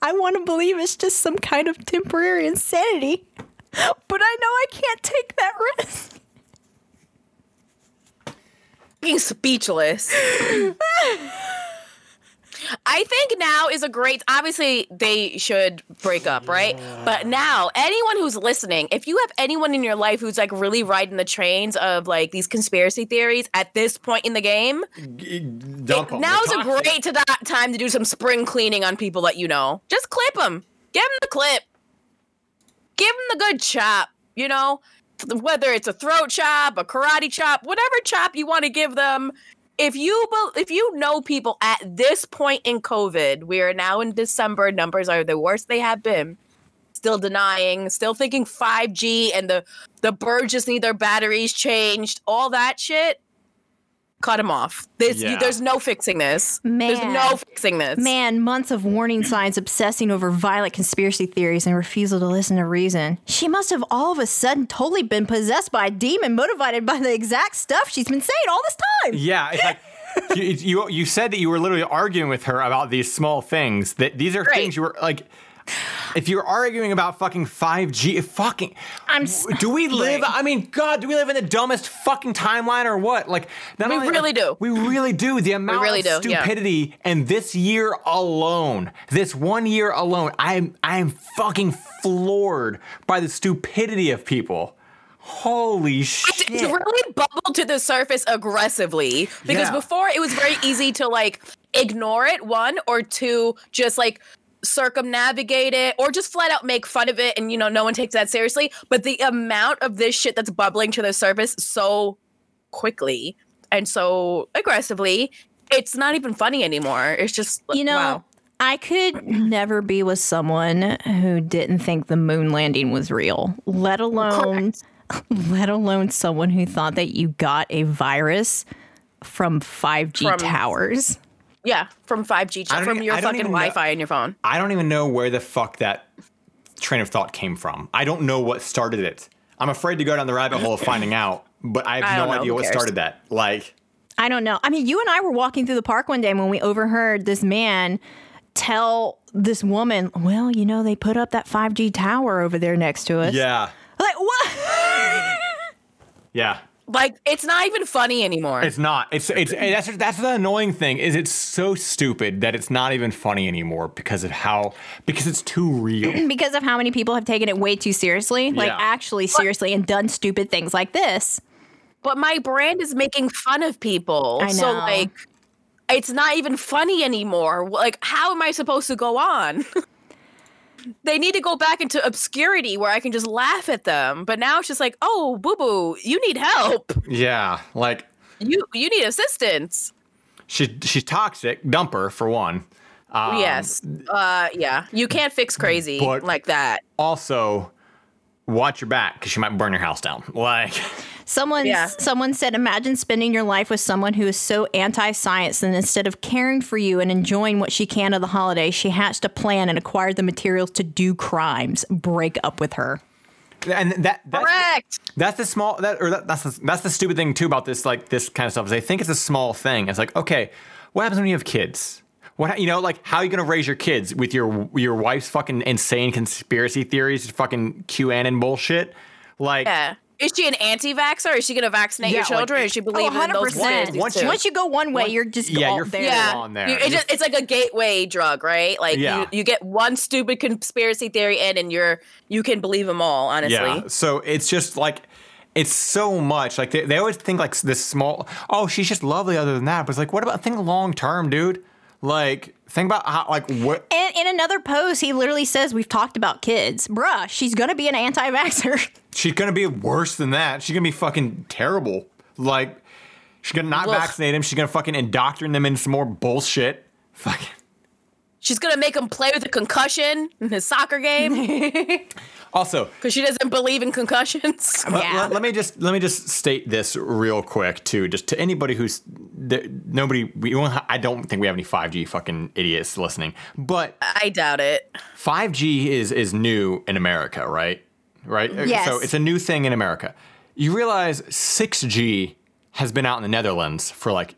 Speaker 3: I want to believe it's just some kind of temporary insanity, but I know I can't take that risk.
Speaker 2: Being speechless. [laughs] I think now is a great. Obviously, they should break up, right? But now, anyone who's listening, if you have anyone in your life who's like really riding the trains of like these conspiracy theories at this point in the game,
Speaker 1: Dump
Speaker 2: now's
Speaker 1: They're
Speaker 2: a great to time to do some spring cleaning on people that you know. Just clip them. Give them the clip. Give them the good chop. You know, whether it's a throat chop, a karate chop, whatever chop you want to give them. If you if you know people at this point in COVID, we are now in December. Numbers are the worst they have been. Still denying, still thinking 5G and the the birds just need their batteries changed. All that shit. Cut him off. This, you- there's no fixing this. There's
Speaker 3: Man.
Speaker 2: no fixing this.
Speaker 3: Man, months of warning signs obsessing over violent conspiracy theories and refusal to listen to reason. She must have all of a sudden totally been possessed by a demon motivated by the exact stuff she's been saying all this time.
Speaker 1: Yeah, it's like [laughs] you, you you said that you were literally arguing with her about these small things. That these are
Speaker 2: Right.
Speaker 1: things you were like. If you're arguing about fucking 5G, fucking.
Speaker 3: I'm
Speaker 1: Do we [laughs] live? I mean, God, do we live in the dumbest fucking timeline or what? Like,
Speaker 2: We
Speaker 1: only-
Speaker 2: really do.
Speaker 1: We really do. The amount
Speaker 2: really
Speaker 1: of
Speaker 2: do, yeah.
Speaker 1: stupidity, and this year alone, this one year alone, I'm I'm fucking floored by the stupidity of people. Holy shit!
Speaker 2: It's really bubbled to the surface aggressively because
Speaker 1: Yeah.
Speaker 2: before it was very easy to like ignore it one or two just like circumnavigate it or just flat out make fun of it and you know no one takes that seriously but the amount of this shit that's bubbling to the surface so quickly and so aggressively it's not even funny anymore it's just
Speaker 3: You know,
Speaker 2: wow.
Speaker 3: I could never be with someone who didn't think the moon landing was real, let alone [laughs] let alone someone who thought that you got a virus from 5G
Speaker 2: From-
Speaker 3: towers.
Speaker 2: Yeah from 5G, from
Speaker 1: even-
Speaker 2: your fucking wi-fi in your phone
Speaker 1: I don't even know where the fuck that train of thought came from. I don't know what started it. I'm afraid to go down the rabbit hole of finding out, but I have
Speaker 2: I
Speaker 1: no
Speaker 2: know.
Speaker 1: idea what
Speaker 2: cares?
Speaker 1: started that. Like,
Speaker 3: I don't know. I mean, you and I were walking through the park one day when we overheard this man tell this woman, well, you know, they put up that 5G tower over there next to us.
Speaker 1: Yeah.
Speaker 3: Like, what?
Speaker 1: Yeah.
Speaker 2: Like it's not even funny anymore.
Speaker 1: It's not. It's it's that's that's the annoying thing is it's so stupid that it's not even funny anymore because of how because it's too real. [clears throat]
Speaker 3: because of how many people have taken it way too seriously, like
Speaker 1: Yeah.
Speaker 3: actually seriously, and done stupid things like this.
Speaker 2: but my brand is making fun of people.
Speaker 3: I
Speaker 2: So like it's not even funny anymore. Like how am I supposed to go on? [laughs] they need to go back into obscurity where I can just laugh at them. But now it's just like, "Oh, boo-boo, you need help.
Speaker 1: yeah, like
Speaker 2: You you need assistance."
Speaker 1: she she's toxic. Dump her for one. Um,
Speaker 2: yes. Uh yeah. You can't fix crazy like that.
Speaker 1: Also, watch your back because she might burn your house down. Like, [laughs]
Speaker 3: Someone
Speaker 2: Yeah.
Speaker 3: someone said, imagine spending your life with someone who is so anti-science, and instead of caring for you and enjoying what she can of the holiday, she hatched a plan and acquired the materials to do crimes. Break up with her.
Speaker 1: and that that's,
Speaker 2: Correct.
Speaker 1: that's the small that or that, that's the, that's the stupid thing too about this like this kind of stuff is they think it's a small thing. It's like okay, what happens when you have kids? What you know, like how are you gonna raise your kids with your your wife's fucking insane conspiracy theories, fucking QAnon bullshit? Like,
Speaker 2: Yeah. Is she an anti-vaxxer? Is she going to vaccinate
Speaker 1: Yeah,
Speaker 2: your children?
Speaker 1: like-
Speaker 2: is she oh, believe in those
Speaker 3: 100%.
Speaker 1: Once you-
Speaker 3: Once you go one way,
Speaker 1: One-
Speaker 3: you're just
Speaker 1: yeah,
Speaker 3: all
Speaker 1: you're
Speaker 3: there.
Speaker 1: full
Speaker 2: yeah,
Speaker 1: on there.
Speaker 2: You- it just, it's like a gateway drug, right? Like
Speaker 1: Yeah.
Speaker 2: you, you get one stupid conspiracy theory in, and you're you can believe them all. Honestly,
Speaker 1: Yeah. So it's just like it's so much. Like they, they always think like this small. Oh, she's just lovely. Other than that, but it's like, what about think long term, dude? Like think about how like what.
Speaker 3: And in another post, he literally says, We've talked about kids. Bruh, she's gonna be an anti vaxxer. [laughs]
Speaker 1: She's gonna be worse than that. She's gonna be fucking terrible. Like she's gonna not
Speaker 2: Ugh.
Speaker 1: vaccinate him. She's gonna fucking indoctrinate them into some more bullshit. Fucking.
Speaker 2: she's gonna make him play with a concussion in his soccer game [laughs]
Speaker 1: Also,
Speaker 2: because she doesn't believe in concussions. [laughs]
Speaker 1: Let-
Speaker 3: Yeah.
Speaker 1: Let, let me just let me just state this real quick too, just to anybody who's th- nobody. We ha- I don't think we have any 5G fucking idiots listening, but
Speaker 2: I doubt it.
Speaker 1: 5G is is new in America, right? Right.
Speaker 3: Uh, yes.
Speaker 1: So it's a new thing in America. You realize 6G has been out in the Netherlands for like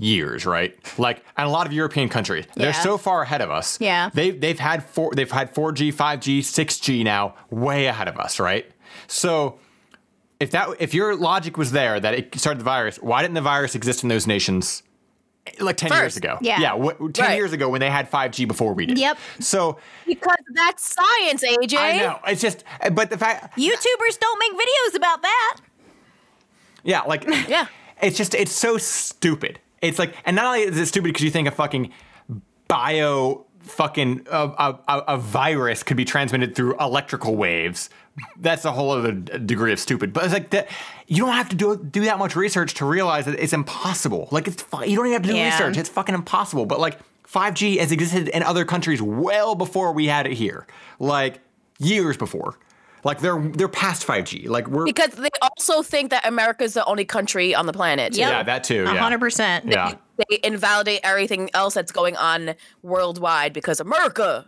Speaker 1: years, right? Like, and a lot of European countries, they're so far ahead of us.
Speaker 3: Yeah.
Speaker 1: They they've had four they've had 4G, 5G, 6G now, way ahead of us, right? So if that if your logic was there that it started the virus, why didn't the virus exist in those nations eh, like 10 years ago?
Speaker 3: Yeah.
Speaker 1: Yeah, wh- 10
Speaker 2: Right.
Speaker 1: years ago when they had 5G before we did.
Speaker 3: Yep.
Speaker 1: So
Speaker 2: Because that's science, AJ.
Speaker 1: I know. It's just eh, but the fact
Speaker 3: YouTubers don't make videos about that.
Speaker 1: Yeah, like [laughs]
Speaker 2: Yeah.
Speaker 1: It's just it's so stupid. It's like, and not only is it stupid because you think a fucking bio fucking a, a, a, a virus could be transmitted through electrical waves. That's a whole other degree of stupid. But it's like that. You don't have to do do that much research to realize that it's impossible. Like it's you don't even have to do
Speaker 3: Yeah.
Speaker 1: research. It's fucking impossible. But like 5G has existed in other countries well before we had it here. Like years before. Like they're they're past 5G. Like we're
Speaker 2: Because they also think that America's the only country on the planet.
Speaker 3: Yep.
Speaker 1: yeah that too.
Speaker 3: A
Speaker 1: Yeah.
Speaker 3: hundred percent.
Speaker 1: Yeah.
Speaker 2: They invalidate everything else that's going on worldwide because America.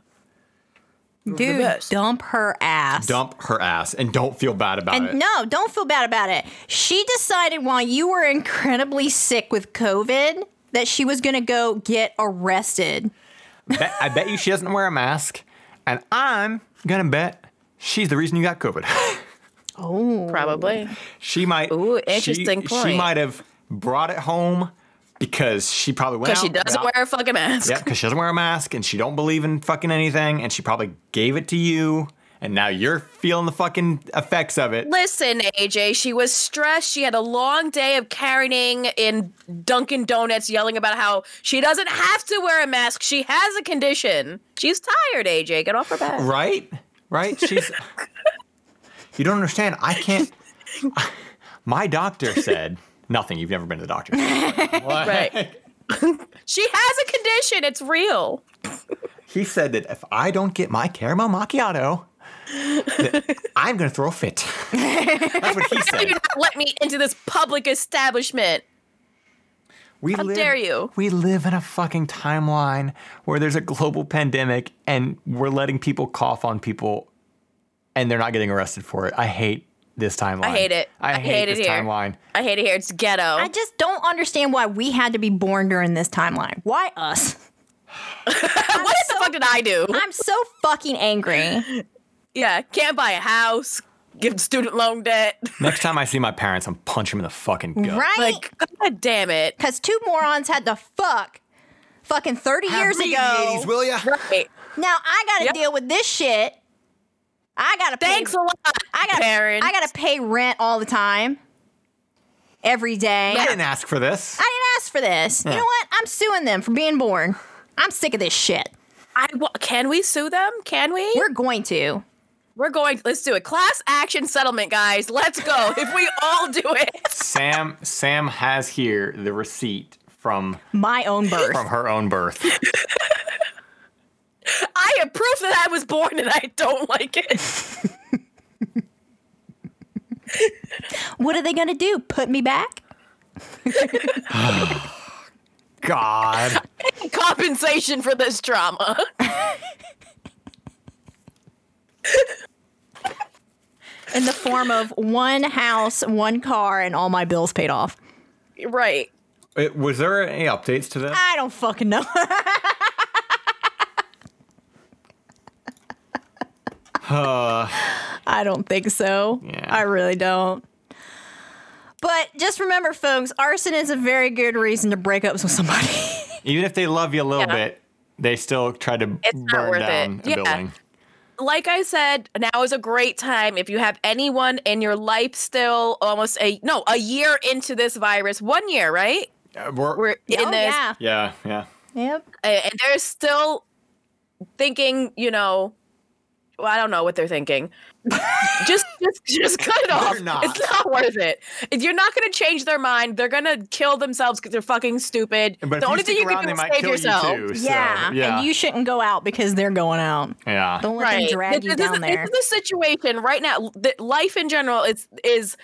Speaker 3: Dude,
Speaker 2: best.
Speaker 3: dump her ass.
Speaker 1: dump her ass and don't feel bad about it.
Speaker 3: No, don't feel bad about it. She decided while you were incredibly sick with COVID that she was going to go get arrested.
Speaker 1: Bet- I bet you she doesn't wear a mask, and I'm gonna bet she's the reason you got COVID. [laughs]
Speaker 3: Oh.
Speaker 2: Probably.
Speaker 1: she might.
Speaker 2: Ooh,
Speaker 1: she-
Speaker 2: interesting
Speaker 1: She,
Speaker 2: point.
Speaker 1: might have brought it home because she probably went
Speaker 2: Because she doesn't
Speaker 1: without-
Speaker 2: wear a fucking mask.
Speaker 1: Yeah, because she doesn't wear a mask and she don't believe in fucking anything, and she probably gave it to you, and now you're feeling the fucking effects of it.
Speaker 2: Listen, AJ, she was stressed. She had a long day of carrying in Dunkin' Donuts, yelling about how she doesn't have to wear a mask. She has a condition. She's tired, AJ. Get off her back.
Speaker 1: Right? Right? She's. you don't understand. I can't. [laughs] My doctor said nothing. You've never been to the doctor.
Speaker 2: Right. [laughs] She has a condition. It's real.
Speaker 1: He said that if I don't get my caramel macchiato, I'm going to throw a fit. [laughs] That's what he said.
Speaker 2: Do
Speaker 1: said.
Speaker 2: not let me into this public establishment.
Speaker 1: We
Speaker 2: How
Speaker 1: live,
Speaker 2: dare you.
Speaker 1: We live in a fucking timeline where there's a global pandemic and we're letting people cough on people and they're not getting arrested for it. I hate this timeline.
Speaker 2: I hate it.
Speaker 1: I,
Speaker 2: I
Speaker 1: hate,
Speaker 2: hate it
Speaker 1: this
Speaker 2: here.
Speaker 1: timeline.
Speaker 2: I hate it here. It's ghetto.
Speaker 3: I just don't understand why we had to be born during this timeline. Why us? [laughs]
Speaker 2: what the fuck did I do?
Speaker 3: I'm so fucking angry.
Speaker 2: Yeah, can't buy a house, give student loan debt. [laughs]
Speaker 1: Next time I see my parents, I'm punching them in the fucking gut.
Speaker 3: Right?
Speaker 2: Like, god damn it.
Speaker 3: Because two morons had to fuck fucking 30 years ago.
Speaker 1: In the 80s, will ya?
Speaker 2: Right.
Speaker 3: now I gotta
Speaker 2: Yep.
Speaker 3: deal with this shit. I gotta pay,
Speaker 2: Thanks a lot,
Speaker 3: I gotta,
Speaker 2: parents.
Speaker 3: I gotta pay rent all the time. Every day.
Speaker 1: I didn't ask for this.
Speaker 3: I didn't ask for this. You know what? I'm suing them for being born. I'm sick of this shit.
Speaker 2: I, can we sue them? Can we?
Speaker 3: We're going to.
Speaker 2: We're going. Let's do it. Class action settlement, guys. Let's go. if we all do it. [laughs]
Speaker 1: Sam Sam has here the receipt from
Speaker 3: My own birth.
Speaker 1: from her own birth. [laughs]
Speaker 2: I have proof that I was born and I don't like it. [laughs]
Speaker 3: What are they gonna do? Put me back? [sighs]
Speaker 1: God.
Speaker 2: Compensation for this drama.
Speaker 3: In the form of one house, one car, and all my bills paid off.
Speaker 2: right.
Speaker 1: It- was there any updates to this?
Speaker 3: I don't fucking know. I don't think so.
Speaker 1: Yeah.
Speaker 3: I really don't. But just remember, folks, arson is a very good reason to break up with somebody.
Speaker 1: Even if they love you a little
Speaker 2: Yeah.
Speaker 1: bit, they still try to
Speaker 2: It's
Speaker 1: burn down
Speaker 2: it.
Speaker 1: a
Speaker 2: Yeah.
Speaker 1: building.
Speaker 2: Like I said, now is a great time if you have anyone in your life still almost a no, a year into this virus. One year, right?
Speaker 1: Uh, we're,
Speaker 2: We're in
Speaker 3: oh,
Speaker 2: this
Speaker 3: yeah.
Speaker 1: yeah, yeah.
Speaker 3: Yep.
Speaker 2: and they're still thinking, you know, well, I don't know what they're thinking. Just, just, just cut it off.
Speaker 1: not.
Speaker 2: It's not worth it. If you're not going to change their mind, they're going to kill themselves because they're fucking stupid.
Speaker 1: But
Speaker 2: the only thing you
Speaker 1: around,
Speaker 2: can do is save yourself.
Speaker 1: you too. So,
Speaker 3: yeah.
Speaker 1: yeah.
Speaker 3: And you shouldn't go out because they're going out.
Speaker 1: yeah.
Speaker 3: Don't let
Speaker 2: Right.
Speaker 3: them drag
Speaker 2: This-
Speaker 3: you
Speaker 2: this
Speaker 3: down
Speaker 2: is,
Speaker 3: there.
Speaker 2: This is a situation right now. The, life in general is is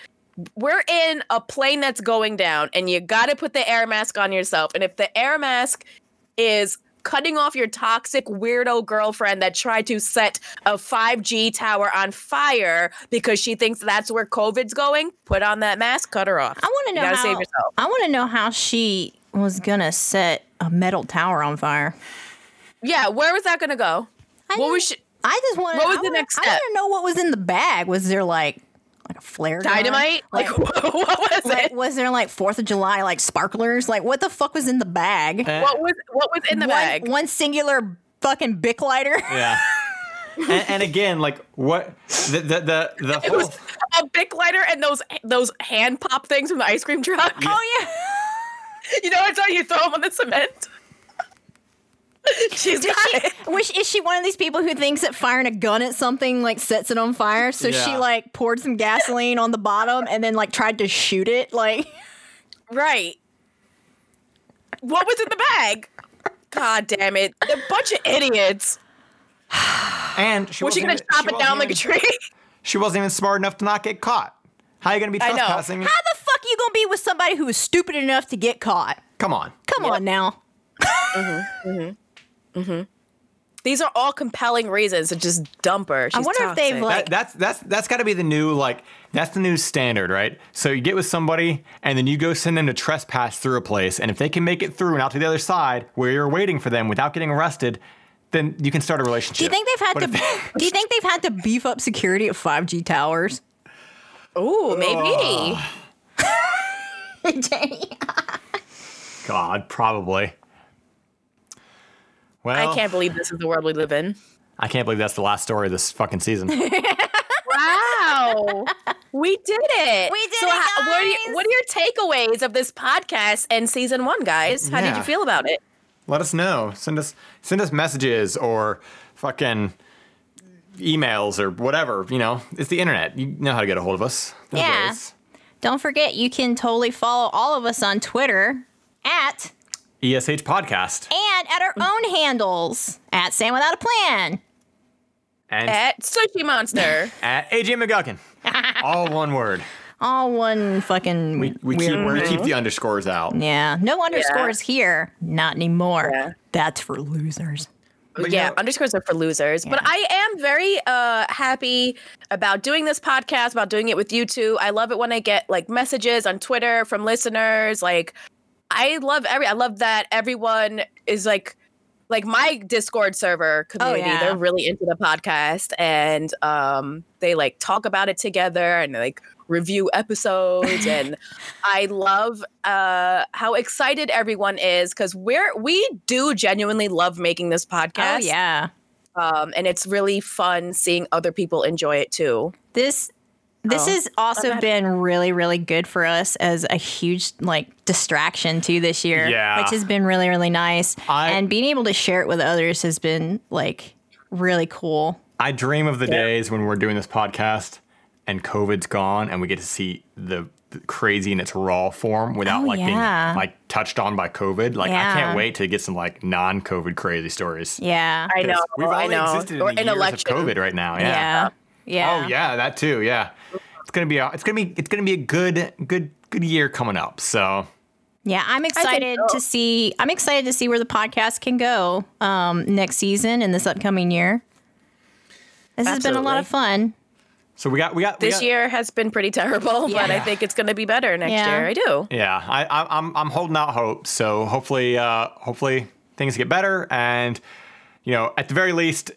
Speaker 2: we're in a plane that's going down, and you got to put the air mask on yourself. And if the air mask is cutting off your toxic weirdo girlfriend that tried to set a 5G tower on fire because she thinks that's where COVID's going, put on that mask, cut her off.
Speaker 3: I want to know
Speaker 2: gotta
Speaker 3: how.
Speaker 2: save yourself.
Speaker 3: I want to know how she was gonna set a metal tower on fire.
Speaker 2: Yeah, where was that going to go?
Speaker 3: I
Speaker 2: What
Speaker 3: just-
Speaker 2: was she?
Speaker 3: I just want.
Speaker 2: What was
Speaker 3: I
Speaker 2: the
Speaker 3: wanna-
Speaker 2: next
Speaker 3: I
Speaker 2: step?
Speaker 3: want to know what was in the bag. Was there like a flare gun?
Speaker 2: Dynamite? Like,
Speaker 3: Like, [laughs]
Speaker 2: what was
Speaker 3: like,
Speaker 2: it?
Speaker 3: was there like Fourth of July like sparklers? Like what the fuck was in the bag?
Speaker 1: Eh,
Speaker 2: What was what was in the
Speaker 3: one,
Speaker 2: bag?
Speaker 3: One singular fucking Bic lighter. [laughs]
Speaker 1: yeah. and, and again, like what the the the, the
Speaker 2: It
Speaker 1: whole
Speaker 2: was a Bic lighter and those those hand pop things from the ice cream truck.
Speaker 3: oh yeah. [laughs]
Speaker 2: You know, it's how you throw them on the cement. [laughs] She's
Speaker 3: Did
Speaker 2: got
Speaker 3: she,
Speaker 2: it. [laughs]
Speaker 3: was, is she one of these people who thinks that firing a gun at something like sets it on fire? So she like poured some gasoline on the bottom and then like tried to shoot it. Like [laughs]
Speaker 2: Right. What was in the bag? God damn it. A bunch of idiots.
Speaker 1: and she
Speaker 2: Was she gonna
Speaker 1: even-
Speaker 2: chop
Speaker 1: she
Speaker 2: it
Speaker 1: wasn't
Speaker 2: down like a tree?
Speaker 1: She wasn't even smart enough to not get caught. How are you gonna be
Speaker 2: I know.
Speaker 1: trespassing?
Speaker 3: how the fuck you gonna be with somebody who is stupid enough to get caught?
Speaker 1: Come on.
Speaker 3: Come on now. Mm-hmm. Mm-hmm. Mm-hmm.
Speaker 2: These are all compelling reasons to just dump her.
Speaker 3: I
Speaker 2: She's
Speaker 3: wonder if they've, like-
Speaker 1: That, that's that's that's got to be the new like that's the new standard, right? So you get with somebody and then you go send them to trespass through a place, and if they can make it through and out to the other side where you're waiting for them without getting arrested, then you can start a relationship.
Speaker 3: Do you think they've had
Speaker 1: But
Speaker 3: to?
Speaker 1: they- [laughs]
Speaker 3: do you think they've had to beef up security at 5G towers?
Speaker 2: Ooh, maybe. [sighs] [laughs]
Speaker 1: God, probably. Well,
Speaker 2: I can't believe this is the world we live in.
Speaker 1: I can't believe that's the last story of this fucking season. [laughs]
Speaker 2: Wow. we did it.
Speaker 3: We did
Speaker 2: so
Speaker 3: it,
Speaker 2: how- what, are
Speaker 3: guys.
Speaker 2: your, what are your takeaways of this podcast and season one, guys? How did you feel about it?
Speaker 1: Let us know. Send us send us messages or fucking emails or whatever. You know, it's the internet. You know how to get a hold of us. these
Speaker 3: Yeah.
Speaker 1: days.
Speaker 3: Don't forget, you can totally follow all of us on Twitter at
Speaker 1: ESH podcast
Speaker 3: and at our own handles at Sam Without a Plan.
Speaker 1: and
Speaker 2: At Sushi Monster.
Speaker 1: at AJ McGuckin. [laughs] All one word.
Speaker 3: All one fucking
Speaker 1: We, we
Speaker 3: weird
Speaker 1: keep
Speaker 3: word.
Speaker 1: we keep the underscores out.
Speaker 3: Yeah, no underscores here. Not anymore.
Speaker 2: Yeah.
Speaker 3: That's for losers.
Speaker 1: But
Speaker 2: yeah,
Speaker 1: you know-
Speaker 2: underscores are for losers. But I am very uh happy about doing this podcast, about doing it with you two. I love it when I get like messages on Twitter from listeners. Like I love every I love that everyone is like like my Discord server community,
Speaker 3: yeah.
Speaker 2: they're really into the podcast and um they like talk about it together and like review episodes [laughs] and I love uh how excited everyone is cuz we're we do genuinely love making this podcast.
Speaker 3: Oh yeah.
Speaker 2: Um and it's really fun seeing other people enjoy it too.
Speaker 3: This this
Speaker 2: Oh.
Speaker 3: has also
Speaker 2: Okay.
Speaker 3: been really really good for us as a huge like distraction too this year.
Speaker 1: Yeah.
Speaker 3: Which has been really really nice.
Speaker 1: I-
Speaker 3: and being able to share it with others has been like really cool.
Speaker 1: I dream of the days when we're doing this podcast and COVID's gone and we get to see the, the crazy in its raw form without
Speaker 3: Oh,
Speaker 1: like
Speaker 3: yeah.
Speaker 1: being like touched on by COVID. Like I can't wait to get some like non-COVID crazy stories.
Speaker 3: Yeah.
Speaker 2: I know.
Speaker 1: We've
Speaker 2: I
Speaker 1: only
Speaker 2: know.
Speaker 1: existed
Speaker 2: or
Speaker 1: in the
Speaker 2: an
Speaker 1: years
Speaker 2: election.
Speaker 1: of COVID right now. Yeah.
Speaker 3: yeah. Yeah.
Speaker 1: Oh yeah, that too. Yeah. It's gonna be a, it's gonna be it's gonna be a good good good year coming up. So
Speaker 3: Yeah, I'm excited
Speaker 2: so.
Speaker 3: to see. I'm excited to see where the podcast can go um, next season and this upcoming year. This has been a lot of fun.
Speaker 1: so we got we got we
Speaker 2: This
Speaker 1: got-
Speaker 2: year has been pretty terrible, but I think it's going to be better next
Speaker 3: Yeah.
Speaker 2: year. I do.
Speaker 1: Yeah, I, I, I'm I'm holding out hope. So hopefully, uh, hopefully things get better, and you know, at the very least,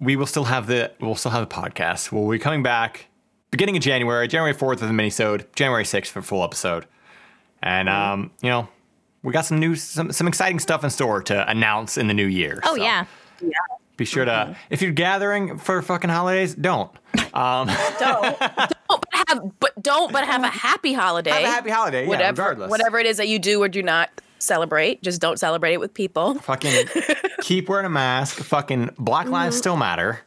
Speaker 1: we will still have the we'll still have the podcast. We'll be coming back beginning of January, January fourth with a minisode, January sixth for full episode, and
Speaker 3: Mm-hmm.
Speaker 1: um, you know, we got some new some some exciting stuff in store to announce in the new year.
Speaker 3: Oh
Speaker 1: So
Speaker 3: yeah,
Speaker 1: be sure to
Speaker 3: Mm-hmm.
Speaker 1: if you're gathering for fucking holidays, don't [laughs]
Speaker 2: Don't, don't but have, but don't, but have a happy holiday.
Speaker 1: have a happy holiday. Yeah,
Speaker 2: whatever,
Speaker 1: regardless.
Speaker 2: whatever it is that you do or do not celebrate, just don't celebrate it with people.
Speaker 1: fucking keep wearing a mask. Fucking Black Lives
Speaker 2: Mm-hmm.
Speaker 1: still matter.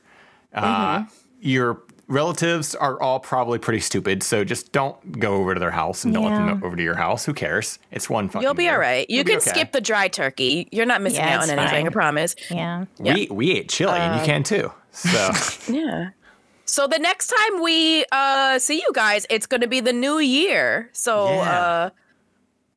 Speaker 1: Uh, Your relatives are all probably pretty stupid, so just don't go over to their house and don't let them over to your house. Who cares? It's one fucking.
Speaker 2: You'll be
Speaker 1: year.
Speaker 2: all right. You
Speaker 1: You'll
Speaker 2: can
Speaker 1: okay.
Speaker 2: skip the dry turkey. You're not missing
Speaker 3: Yeah,
Speaker 2: out
Speaker 3: it's
Speaker 2: on anything. I promise.
Speaker 3: yeah.
Speaker 1: We we ate chili, and
Speaker 2: Uh,
Speaker 1: you can too. So [laughs]
Speaker 2: Yeah. So the next time we uh see you guys, it's going to be the new year. So
Speaker 1: Yeah.
Speaker 2: uh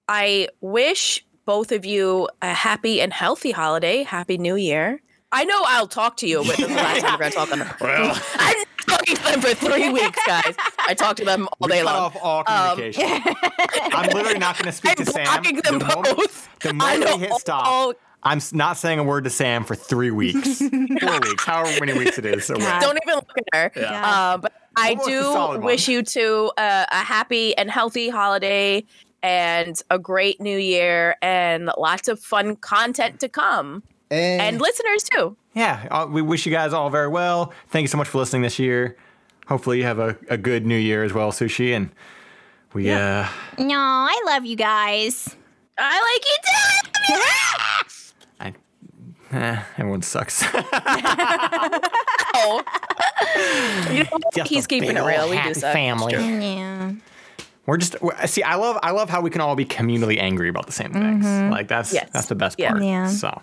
Speaker 2: I wish both of you a happy and healthy holiday. Happy New Year. I know I'll talk to you, but this is the last time we're going to talk on the [laughs]
Speaker 1: well, [laughs]
Speaker 2: I'm talking to them for three [laughs] weeks, guys. I talk to them all
Speaker 1: we
Speaker 2: day
Speaker 1: cut
Speaker 2: long.
Speaker 1: off all communication. [laughs] I'm literally not going to speak
Speaker 2: I'm
Speaker 1: to Sam.
Speaker 2: blocking them
Speaker 1: the moment,
Speaker 2: both.
Speaker 1: the
Speaker 2: I
Speaker 1: moment
Speaker 2: know
Speaker 1: we hit stop,
Speaker 2: all-
Speaker 1: I'm not saying a word to Sam for three weeks, [laughs] four weeks, however many weeks it is. So
Speaker 2: Don't even look at her.
Speaker 3: Yeah.
Speaker 2: Um, but I
Speaker 1: Almost a
Speaker 2: do
Speaker 1: one.
Speaker 2: wish you two uh, a happy and healthy holiday and a great new year and lots of fun content to come. And listeners too.
Speaker 1: Yeah, uh, we wish you guys all very well. Thank you so much for listening this year. Hopefully, you have a, a good new year as well, Sushi. And we, uh,
Speaker 3: No, I love you guys.
Speaker 2: I like you too. [laughs]
Speaker 1: I, eh, everyone sucks. [laughs]
Speaker 2: Oh. You know He's keeping it real. We do
Speaker 1: happy
Speaker 2: suck.
Speaker 1: family.
Speaker 3: Yeah.
Speaker 1: We're just we're- see. I love I love how we can all be communally angry about the same things. Like that's
Speaker 2: Yes.
Speaker 1: that's the best
Speaker 2: Yeah.
Speaker 1: part.
Speaker 3: Yeah.
Speaker 1: So.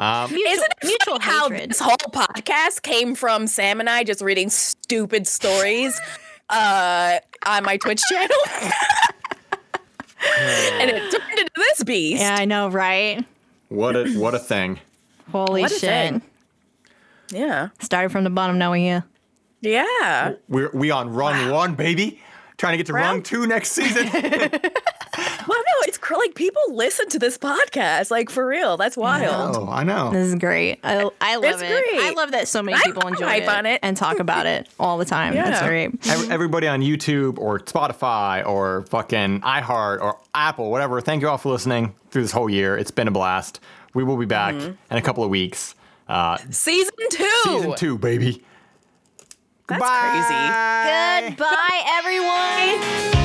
Speaker 3: Mutual,
Speaker 2: Isn't it
Speaker 3: mutual
Speaker 2: funny how
Speaker 3: hatred.
Speaker 2: this whole podcast came from Sam and I just reading stupid stories uh, on my Twitch channel? [laughs] and it turned into this beast.
Speaker 3: yeah, I know, right?
Speaker 1: What a what a thing.
Speaker 3: Holy
Speaker 2: What
Speaker 3: shit!
Speaker 2: thing. Yeah.
Speaker 3: Started from the bottom, now we're here.
Speaker 2: Yeah.
Speaker 1: We're we on run one, baby. Trying to get to run two next season. [laughs] [laughs] [laughs]
Speaker 2: Well, no, it's cr- like people listen to this podcast, like for real. That's wild.
Speaker 1: oh, I know.
Speaker 3: This is great. I, I love
Speaker 2: It's
Speaker 3: it.
Speaker 2: great.
Speaker 3: I love that so many
Speaker 2: I-
Speaker 3: people
Speaker 2: I'm
Speaker 3: enjoy
Speaker 2: hype
Speaker 3: it,
Speaker 2: on it.
Speaker 3: and talk about it [laughs] all the time. That's great.
Speaker 1: Everybody on YouTube or Spotify or fucking iHeart or Apple, whatever. Thank you all for listening through this whole year. It's been a blast. We will be back
Speaker 2: Mm-hmm.
Speaker 1: in a couple of weeks. Uh,
Speaker 2: Season two.
Speaker 1: season two, baby.
Speaker 2: That's
Speaker 1: Goodbye.
Speaker 2: crazy.
Speaker 3: Goodbye, everyone. [laughs]